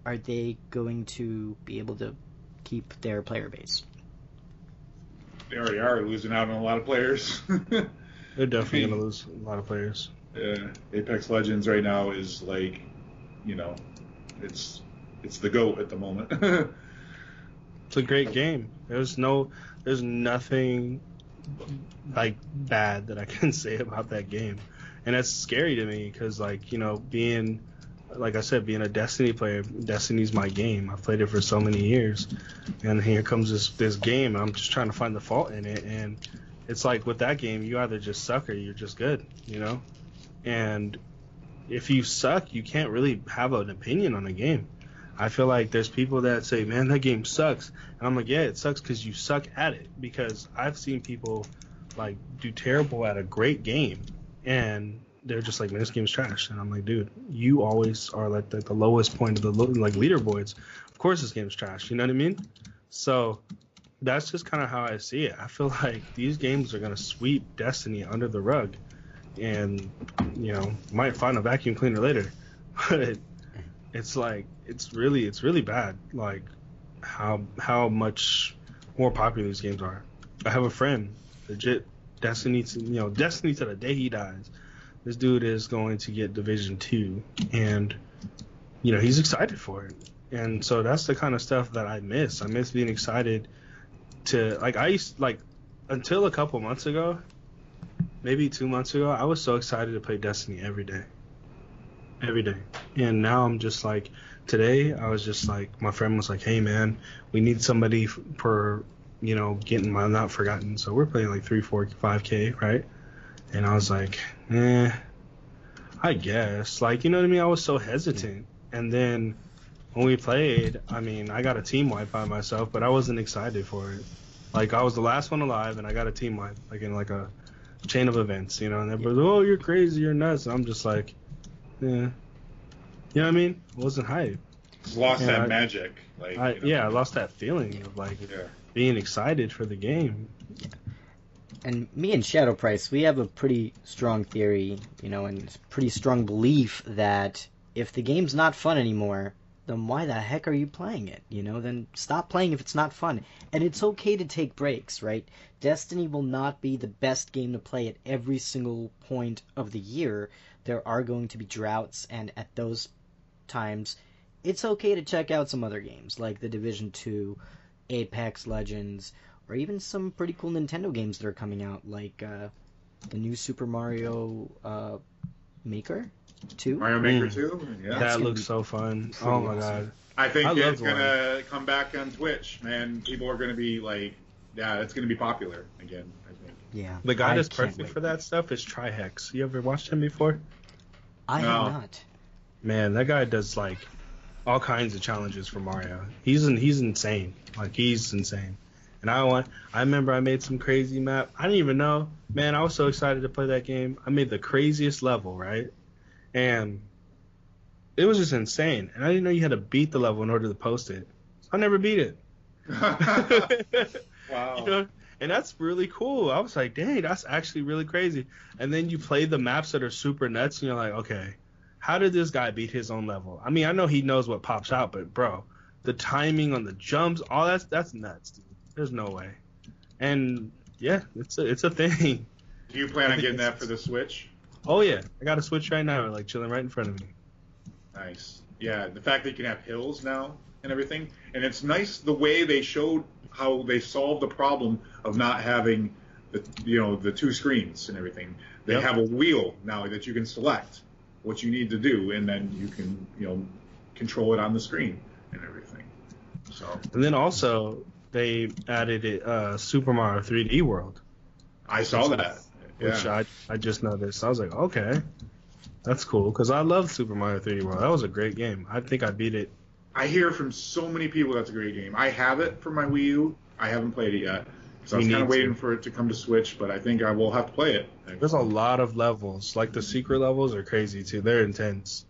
C: are they going to be able to keep their player base?
D: They already are losing out on a lot of players.
E: They're definitely gonna lose a lot of players.
D: yeah, Apex Legends right now is like, you know, it's it's the goat at the moment.
E: It's a great game. There's no, there's nothing like bad that I can say about that game, and that's scary to me because like you know being, like I said, being a Destiny player, Destiny's my game. I've played it for so many years, and here comes this this game. I'm just trying to find the fault in it, and it's like with that game, you either just suck or you're just good, you know, and if you suck, you can't really have an opinion on a game. I feel like there's people that say, "Man, that game sucks," and I'm like, "Yeah, it sucks because you suck at it." Because I've seen people like do terrible at a great game, and they're just like, "Man, this game's trash," and I'm like, "Dude, you always are like the, the lowest point of the lo- like leaderboards. Of course, this game's trash. You know what I mean?" So that's just kind of how I see it. I feel like these games are gonna sweep Destiny under the rug, and you know, might find a vacuum cleaner later, but it's like it's really it's really bad like how how much more popular these games are i have a friend legit destiny to, you know destiny to the day he dies this dude is going to get division 2 and you know he's excited for it and so that's the kind of stuff that i miss i miss being excited to like i used like until a couple months ago maybe two months ago i was so excited to play destiny every day every day. And now I'm just like, today I was just like, my friend was like, hey man, we need somebody for, you know, getting my not forgotten. So we're playing like three, four, five K, right? And I was like, eh, I guess. Like, you know what I mean? I was so hesitant. And then when we played, I mean, I got a team wipe by myself, but I wasn't excited for it. Like, I was the last one alive, and I got a team wipe, like in like a chain of events, you know. And everybody's, oh, you're crazy, you're nuts. And I'm just like, yeah. You know what I mean? I wasn't hype.
D: It's lost that
E: I-
D: magic. Like,
E: I,
D: you know.
E: yeah, I lost that feeling of like
D: Yeah.
E: being excited for the game.
C: And me and Shadow Price, we have a pretty strong theory, you know, and pretty strong belief that if the game's not fun anymore, then why the heck are you playing it? You know, then stop playing if it's not fun. And it's okay to take breaks, right? Destiny will not be the best game to play at every single point of the year. There are going to be droughts, and at those times, it's okay to check out some other games like The Division 2, Apex Legends, or even some pretty cool Nintendo games that are coming out, like uh, the new Super Mario uh, Maker 2.
D: Mario Maker
E: Mm.
D: 2? Yeah.
E: That looks so fun.
C: pretty
E: Oh my
C: awesome.
E: god.
D: I think
E: I
D: it's going to come back on Twitch, man. People are going to be like, yeah, it's going to be popular again, I think.
C: Yeah.
E: The guy
C: I
E: that's perfect
C: wait.
E: for that stuff is Trihex. You ever watched him before?
C: I
D: No.
C: have not.
E: Man, that guy does like all kinds of challenges for Mario. He's in, he's insane. Like he's insane. And I want I remember I made some crazy map. I didn't even know. Man, I was so excited to play that game. I made the craziest level, right? And it was just insane. And I didn't know you had to beat the level in order to post it. I never beat it.
D: wow.
E: You know, And that's really cool. I was like, dang, that's actually really crazy. And then you play the maps that are super nuts, and you're like, okay, how did this guy beat his own level? I mean, I know he knows what pops out, but bro, the timing on the jumps, all that's that's nuts, dude. There's no way. And yeah, it's a it's a thing.
D: Do you plan on getting that for the Switch?
E: Oh yeah, I got a Switch right now, like chilling right in front of me.
D: Nice. Yeah, the fact that you can have hills now and everything, and it's nice the way they showed how they solved the problem of not having the you know the two screens and everything. They
E: Yep.
D: have a wheel now that you can select what you need to do, and then you can you know control it on the screen and everything. So
E: And then also they added it, uh, Super Mario 3D World,
D: I saw that.
E: which
D: Yeah.
E: I I just noticed. I was like, okay, that's cool because I love Super Mario 3D World. That was a great game. I think I beat it.
D: I hear from so many people that's a great game. I have it for my Wii U. I haven't played it yet. So I
E: We
D: was kind of waiting
E: to.
D: for it to come to Switch, but I think I will have to play it.
E: There's a lot of levels. Like the secret levels are crazy too. They're intense.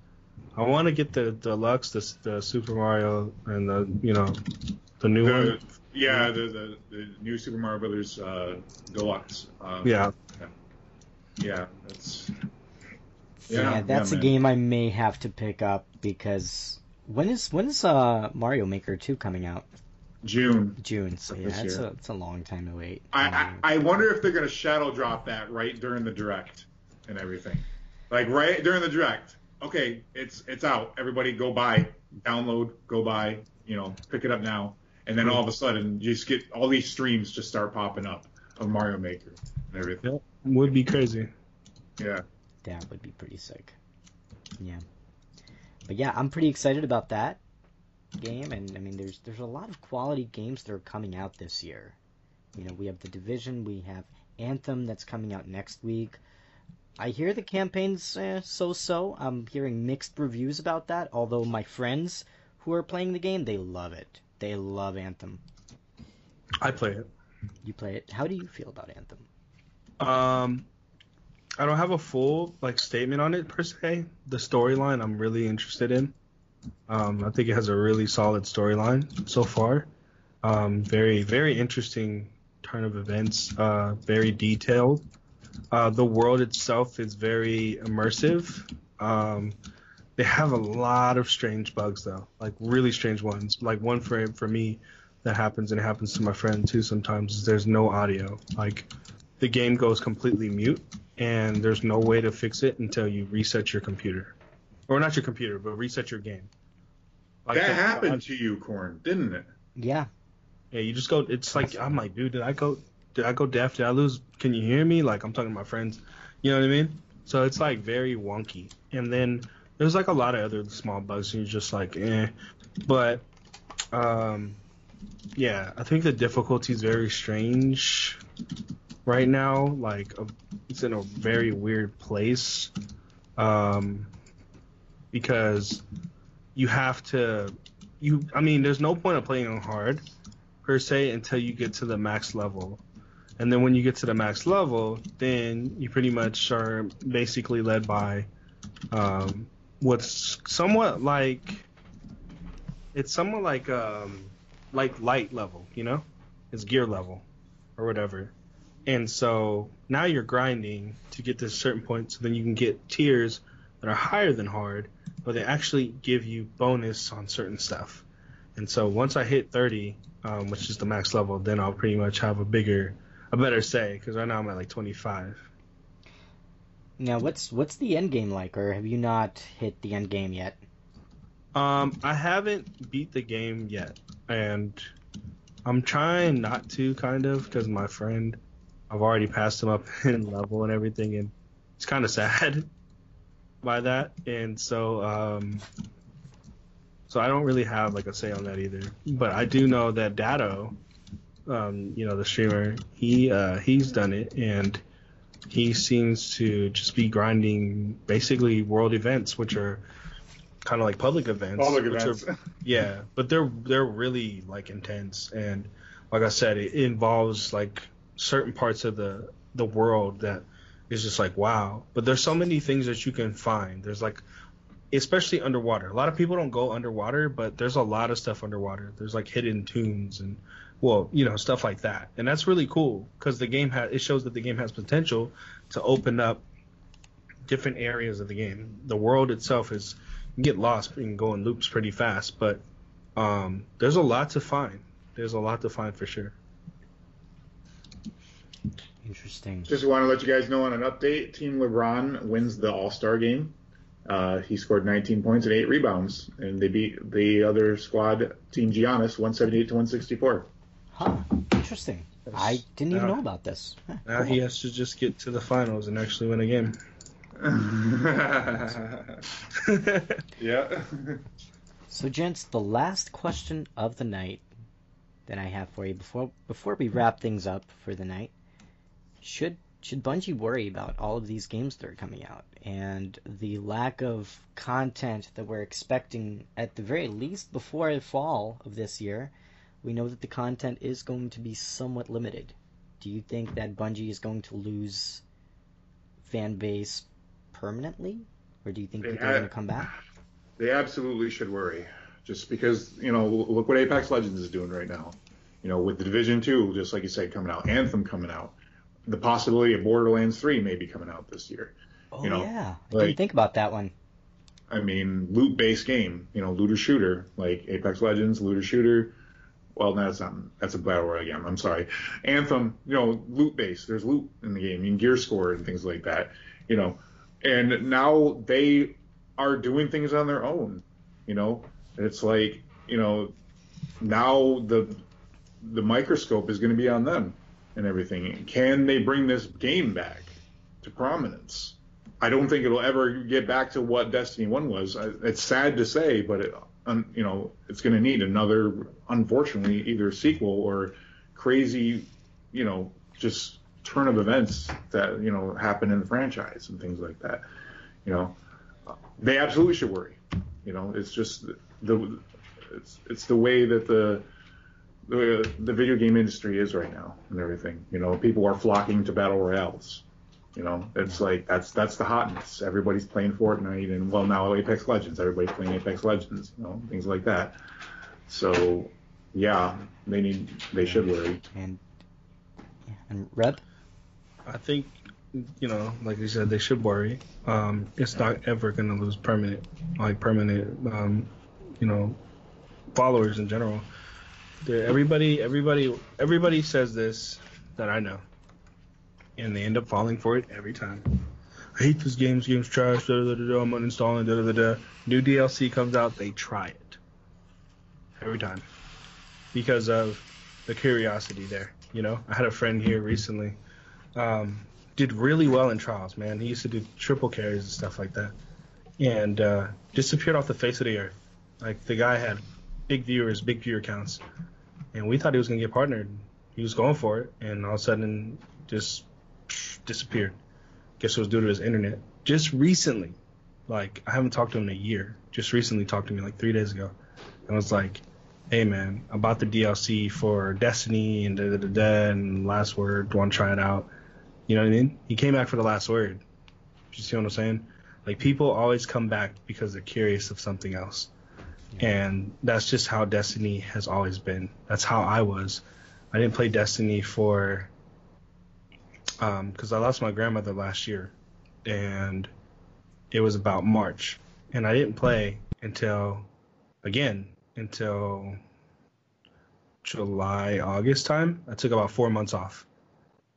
E: I want to get the deluxe, the, the Super Mario, and the you know the new
D: The,
E: one.
D: Yeah, the, the the new Super Mario Brothers uh, Deluxe. Uh,
E: Yeah,
D: yeah, that's
C: Yeah, that's a
D: man.
C: game I may have to pick up because when is when is uh Mario Maker 2 coming out?
D: June.
C: June. So yeah,
D: This
C: it's a it's a long time to wait.
D: I,
C: Um,
D: I I wonder if they're gonna shadow drop that right during the direct and everything, like right during the direct. Okay, it's it's out. Everybody go buy, download, go buy. You know, pick it up now. And then all of a sudden, you just get all these streams just start popping up of Mario Maker and everything.
E: would be crazy.
D: Yeah.
C: that would be pretty sick. Yeah. But yeah, I'm pretty excited about that game and I mean there's there's a lot of quality games that are coming out this year. You know, we have The Division, we have Anthem that's coming out next week. I hear the campaign's eh, so-so. I'm hearing mixed reviews about that, although my friends who are playing the game, they love it. They love Anthem.
E: I play it.
C: You play it. How do you feel about Anthem?
E: Um, I don't have a full like statement on it per se. The storyline I'm really interested in. Um, I think it has a really solid storyline so far. Um, very very interesting turn of events. Uh, very detailed. Uh, the world itself is very immersive. Um, they have a lot of strange bugs though, like really strange ones. Like one for for me that happens and it happens to my friend too sometimes is there's no audio. Like the game goes completely mute and there's no way to fix it until you reset your computer. Or not your computer, but reset your game. Like
D: that
E: the-
D: happened to you, Corn, didn't it?
C: Yeah.
E: Yeah, you just go it's like I'm like, dude, did I go did I go deaf? Did I lose can you hear me? Like I'm talking to my friends. You know what I mean? So it's like very wonky. And then there's like a lot of other small bugs you're just like, eh. But um yeah, I think the difficulty is very strange right now. Like, uh, it's in a very weird place. Um, because you have to, you, I mean, there's no point of playing on hard per se until you get to the max level. And then when you get to the max level, then you pretty much are basically led by um, what's somewhat like it's somewhat like um like light level, you know? It's gear level or whatever. And so now you're grinding to get to a certain point so then you can get tiers that are higher than hard, but they actually give you bonus on certain stuff. And so once I hit 30, um, which is the max level, then I'll pretty much have a bigger, a better say, because right now I'm at like 25.
C: Now, what's what's the end game like, or have you not hit the end game yet?
E: Um, I haven't beat the game yet, and I'm trying not to, kind of, because my friend, I've already passed him up in level and everything, and it's kind of sad by that, and so um, so I don't really have like a say on that either. But I do know that Datto, um, you know, the streamer, he uh, he's done it, and he seems to just be grinding basically world events, which are kind of like public events.
D: Public events.
E: Are, yeah, but they're they're really like intense, and like I said, it involves like certain parts of the the world that is just like wow. But there's so many things that you can find. There's like especially underwater. A lot of people don't go underwater, but there's a lot of stuff underwater. There's like hidden tombs and well, you know, stuff like that, and that's really cool because the game has it shows that the game has potential to open up different areas of the game. The world itself is you get lost and go in loops pretty fast, but um, there's a lot to find. There's a lot to find for sure.
C: Interesting.
D: Just want to let you guys know on an update: Team LeBron wins the All Star game. Uh, he scored 19 points and eight rebounds, and they beat the other squad, Team Giannis, 178 to 164.
C: Huh. Interesting. I didn't even
E: Yeah.
C: know about this. Huh,
E: Now
C: cool.
E: he has to just get to the finals and actually win a game.
D: yeah.
C: So, gents, the last question of the night that I have for you before before we wrap things up for the night should should Bungie worry about all of these games that are coming out and the lack of content that we're expecting at the very least before the fall of this year? We know that the content is going to be somewhat limited. Do you think that Bungie is going to lose fan base permanently, or do you think
D: They
C: people are going to come back?
D: They absolutely should worry, just because you know, look what Apex Legends is doing right now. You know, with the Division Two, just like you said, coming out, Anthem coming out, the possibility of Borderlands Three may be coming out this year.
C: Oh
D: you know,
C: yeah, I
D: like-
C: didn't think about that one.
D: I mean, loot based game, you know, looter shooter, like Apex Legends, looter shooter. Well, that's not, that's a battle royale game. I'm sorry. Anthem, you know, loot based. There's loot in the game. You can gear score and things like that, you know. And now they are doing things on their own, you know. It's like, you know, now the the microscope is going to be on them and everything. Can they bring this game back to prominence? I don't think it'll ever get back to what Destiny One was. It's sad to say, but it, um, you know, it's going to need another, unfortunately, either sequel or crazy, you know, just turn of events that you know happen in the franchise and things like that. You know, they absolutely should worry. You know, it's just the it's it's the way that the the the video game industry is right now and everything. You know, people are flocking to battle royales. You know, it's like that's that's the hotness. Everybody's playing Fortnite and well now Apex Legends. Everybody's playing Apex Legends. You know, things like that. So yeah, they need they should worry.
C: And yeah, and Reb,
E: I think, you know, like you said, they should worry. Um, it's not ever going to lose permanent, like permanent, um, you know, followers in general. The- Everybody, everybody, everybody says this that I know, and they end up falling for it every time. I hate this game. This game's trash. Da, da, da, da, I'm uninstalling. Da, da, da, da. New DLC comes out, they try it every time because of the curiosity there. You know, I had a friend here recently um, did really well in trials, man. He used to do triple carries and stuff like that, and uh, disappeared off the face of the earth. Like the guy had big viewers, big viewer counts, and we thought he was gonna get partnered. He was going for it, and all of a sudden just disappeared. Guess it was due to his internet. Just recently, like I haven't talked to him in a year. Just recently talked to me like three days ago, and was like, "Hey man, I bought the DLC for Destiny and da da da da and Last Word. Want to try it out?" You know what I mean? He came back for the last word. You see what I'm saying? Like people always come back because they're curious of something else. And that's just how Destiny has always been. That's how I was. I didn't play Destiny for um because I lost my grandmother last year and it was about March. And I didn't play until again until July, August time. I took about four months off.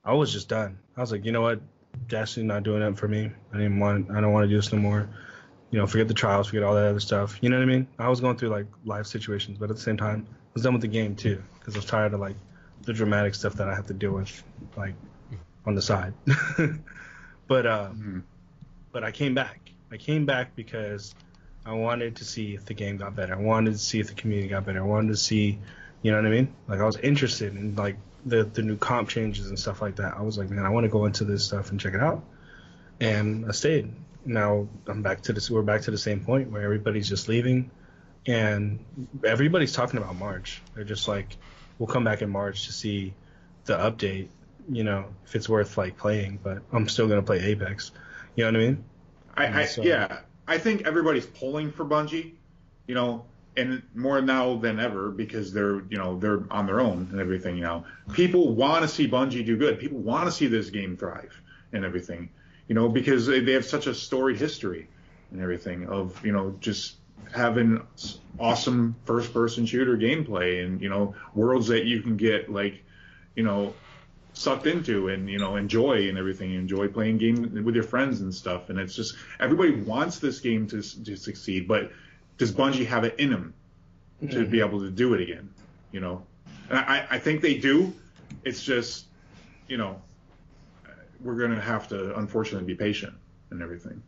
E: I was just done. I was like, you know what, Destiny's not doing it for me. I didn't want. I don't want to do this no more. You know, forget the trials, forget all that other stuff. You know what I mean? I was going through like life situations, but at the same time, I was done with the game too because I was tired of like the dramatic stuff that I have to deal with, like on the side. but uh, but I came back. I came back because I wanted to see if the game got better. I wanted to see if the community got better. I wanted to see, you know what I mean? Like I was interested in like the the new comp changes and stuff like that. I was like, man, I want to go into this stuff and check it out. And I stayed. Now I'm back to this. We're back to the same point where everybody's just leaving, and everybody's talking about March. They're just like, we'll come back in March to see the update. You know, if it's worth like playing. But I'm still gonna play Apex. You know what I mean?
D: I, I
E: So-
D: yeah, I think everybody's pulling for Bungie. You know, and more now than ever because they're you know they're on their own and everything. You know, people want to see Bungie do good. People want to see this game thrive and everything. You know, because they have such a storied history and everything of you know just having awesome first person shooter gameplay and you know worlds that you can get like you know sucked into and you know enjoy and everything. Enjoy playing game with your friends and stuff. And it's just everybody wants this game to, to succeed but does Bungie have it in them to mm-hmm. be able to do it again you know? And I, I think they do. It's just you know we're gonna have to unfortunately be patient and everything.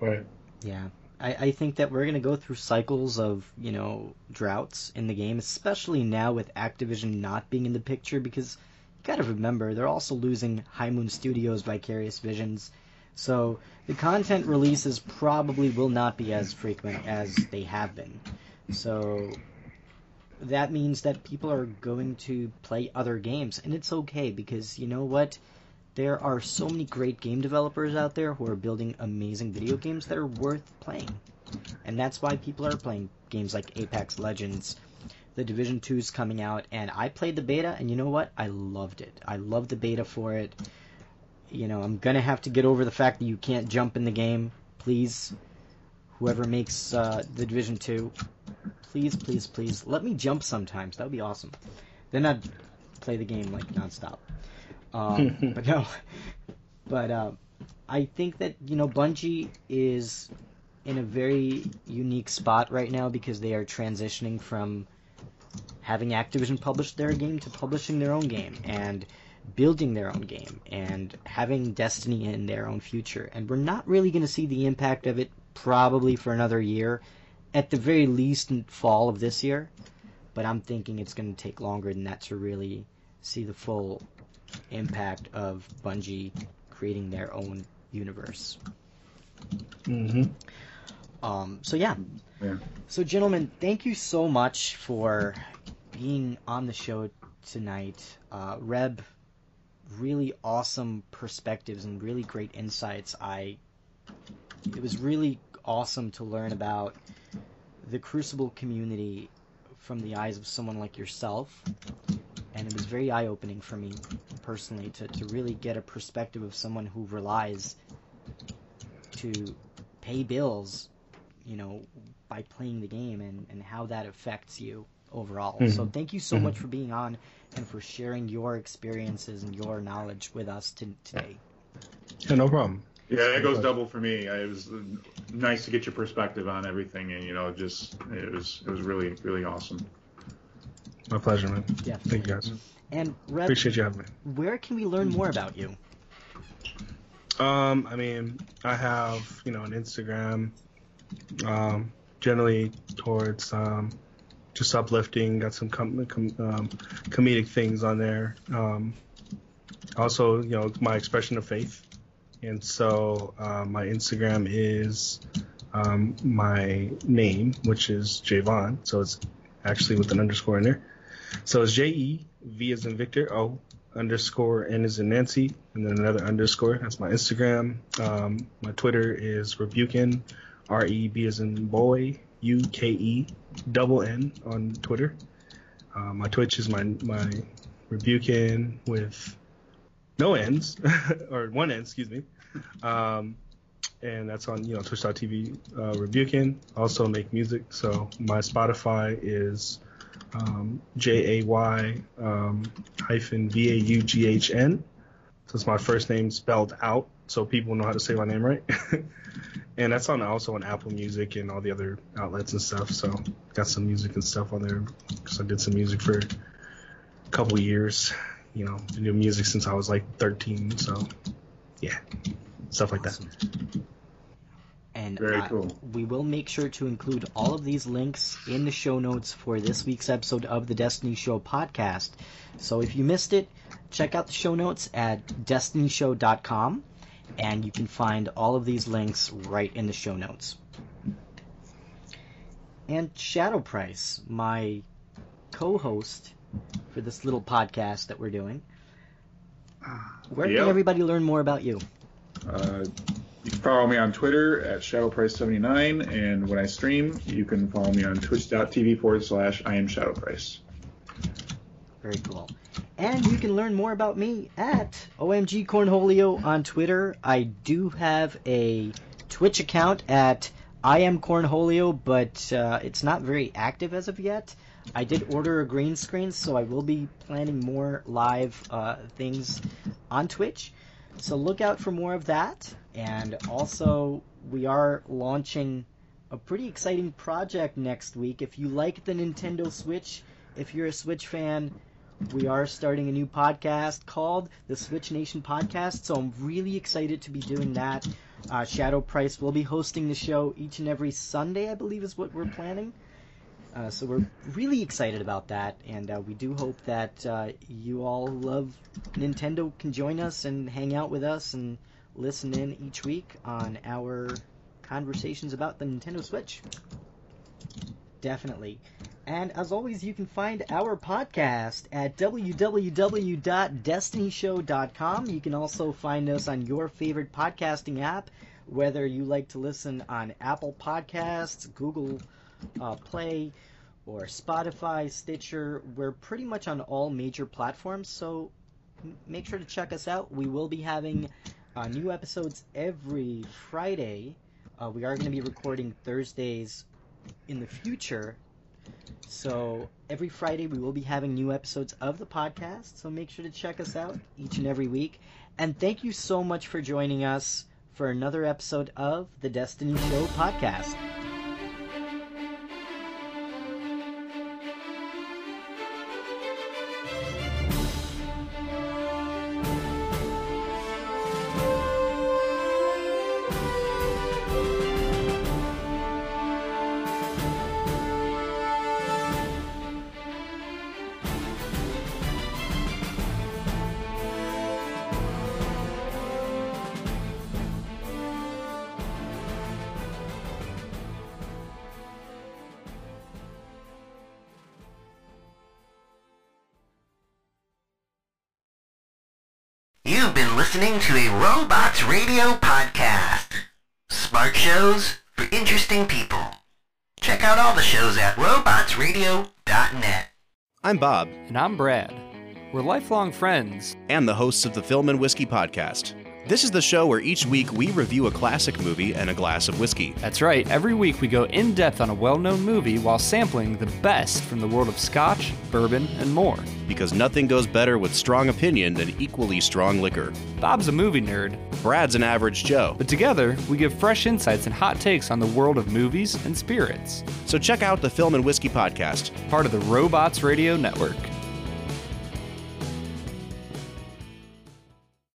E: Right.
C: Yeah. I, I think that we're going to go through cycles of, you know, droughts in the game, especially now with Activision not being in the picture because you got to remember they're also losing High Moon Studios Vicarious Visions. So the content releases probably will not be as frequent as they have been. So that means that people are going to play other games, and it's okay because you know what? there are so many great game developers out there who are building amazing video games that are worth playing. And that's why people are playing games like Apex Legends. The Division 2 is coming out, and I played the beta, and you know what? I loved it. I loved the beta for it. You know, I'm going to have to get over the fact that you can't jump in the game. Please, whoever makes uh, the Division 2, please, please, please, let me jump sometimes. That would be awesome. Then I'd play the game like nonstop. Um, but no, but uh, I think that you know Bungie is in a very unique spot right now because they are transitioning from having Activision publish their game to publishing their own game and building their own game and having Destiny in their own future. And we're not really going to see the impact of it probably for another year, at the very least in fall of this year. But I'm thinking it's going to take longer than that to really see the full impact of Bungie creating their own universe.
E: Mm-hmm.
C: Um, so yeah.
D: yeah.
C: So gentlemen, thank you so much for being on the show tonight. Uh, Reb, really awesome perspectives and really great insights. I it was really awesome to learn about the Crucible community from the eyes of someone like yourself and it was very eye opening for me personally to, to really get a perspective of someone who relies to pay bills, you know, by playing the game and, and how that affects you overall. Mm-hmm. So thank you so mm-hmm. much for being on and for sharing your experiences and your knowledge with us to, today.
E: Yeah, no problem.
D: Yeah, it goes double for me. It was nice to get your perspective on everything, and you know, just it was it was really really awesome.
E: My pleasure, man.
C: Yeah.
E: Thank you guys.
C: And Reb,
E: appreciate you having me.
C: Where can we learn more about you?
E: Um, I mean, I have you know an Instagram, um, generally towards um, just uplifting. Got some com- com- um, comedic things on there. Um, also, you know, my expression of faith, and so uh, my Instagram is um, my name, which is Javon. So it's actually with an underscore in there. So it's J E V as in Victor O underscore N as in Nancy and then another underscore. That's my Instagram. Um, my Twitter is Rebuken R E B as in boy U K E double N on Twitter. Uh, my Twitch is my my Rebuken with no ends or one end, excuse me. Um, and that's on you know Twitch.tv uh, Rebuken. Also make music. So my Spotify is um, J A Y um, hyphen V A U G H N. So it's my first name spelled out, so people know how to say my name right. and that's on also on Apple Music and all the other outlets and stuff. So got some music and stuff on there because I did some music for a couple years. You know, been doing music since I was like 13. So yeah, stuff like awesome. that.
C: And
D: Very uh, cool.
C: we will make sure to include all of these links in the show notes for this week's episode of the Destiny Show podcast. So if you missed it, check out the show notes at destinyshow.com and you can find all of these links right in the show notes. And Shadow Price, my co-host for this little podcast that we're doing. Where yep. can everybody learn more about you?
D: Uh, You can follow me on Twitter at ShadowPrice79, and when I stream, you can follow me on twitch.tv forward slash I am ShadowPrice.
C: Very cool. And you can learn more about me at OMG Cornholio on Twitter. I do have a Twitch account at I am Cornholio, but uh, it's not very active as of yet. I did order a green screen, so I will be planning more live uh, things on Twitch. So look out for more of that. And also, we are launching a pretty exciting project next week. If you like the Nintendo Switch, if you're a Switch fan, we are starting a new podcast called the Switch Nation Podcast. So I'm really excited to be doing that. Uh, Shadow Price will be hosting the show each and every Sunday, I believe, is what we're planning. Uh, so we're really excited about that, and uh, we do hope that uh, you all love Nintendo can join us and hang out with us and listen in each week on our conversations about the Nintendo Switch. Definitely. And as always, you can find our podcast at www.destinyshow.com. You can also find us on your favorite podcasting app, whether you like to listen on Apple Podcasts, Google uh, Play, or Spotify, Stitcher. We're pretty much on all major platforms, so make sure to check us out. We will be having uh, new episodes every Friday. Uh, we are going to be recording Thursdays in the future. So every Friday we will be having new episodes of the podcast. So make sure to check us out each and every week. And thank you so much for joining us for another episode of the Destiny Show podcast.
F: robotsradio.net.
G: I'm Bob,
H: And I'm Brad. We're lifelong friends.
G: and the hosts of the Film and Whiskey podcast. This is the show where each week we review a classic movie and a glass of whiskey.
H: That's right, every week we go in depth on a well known movie while sampling the best from the world of scotch, bourbon, and more.
G: Because nothing goes better with strong opinion than equally strong liquor.
H: Bob's a movie nerd,
G: Brad's an average Joe.
H: but together we give fresh insights and hot takes on the world of movies and spirits.
G: So check out the Film and Whiskey podcast.
H: Part of the Robots Radio Network.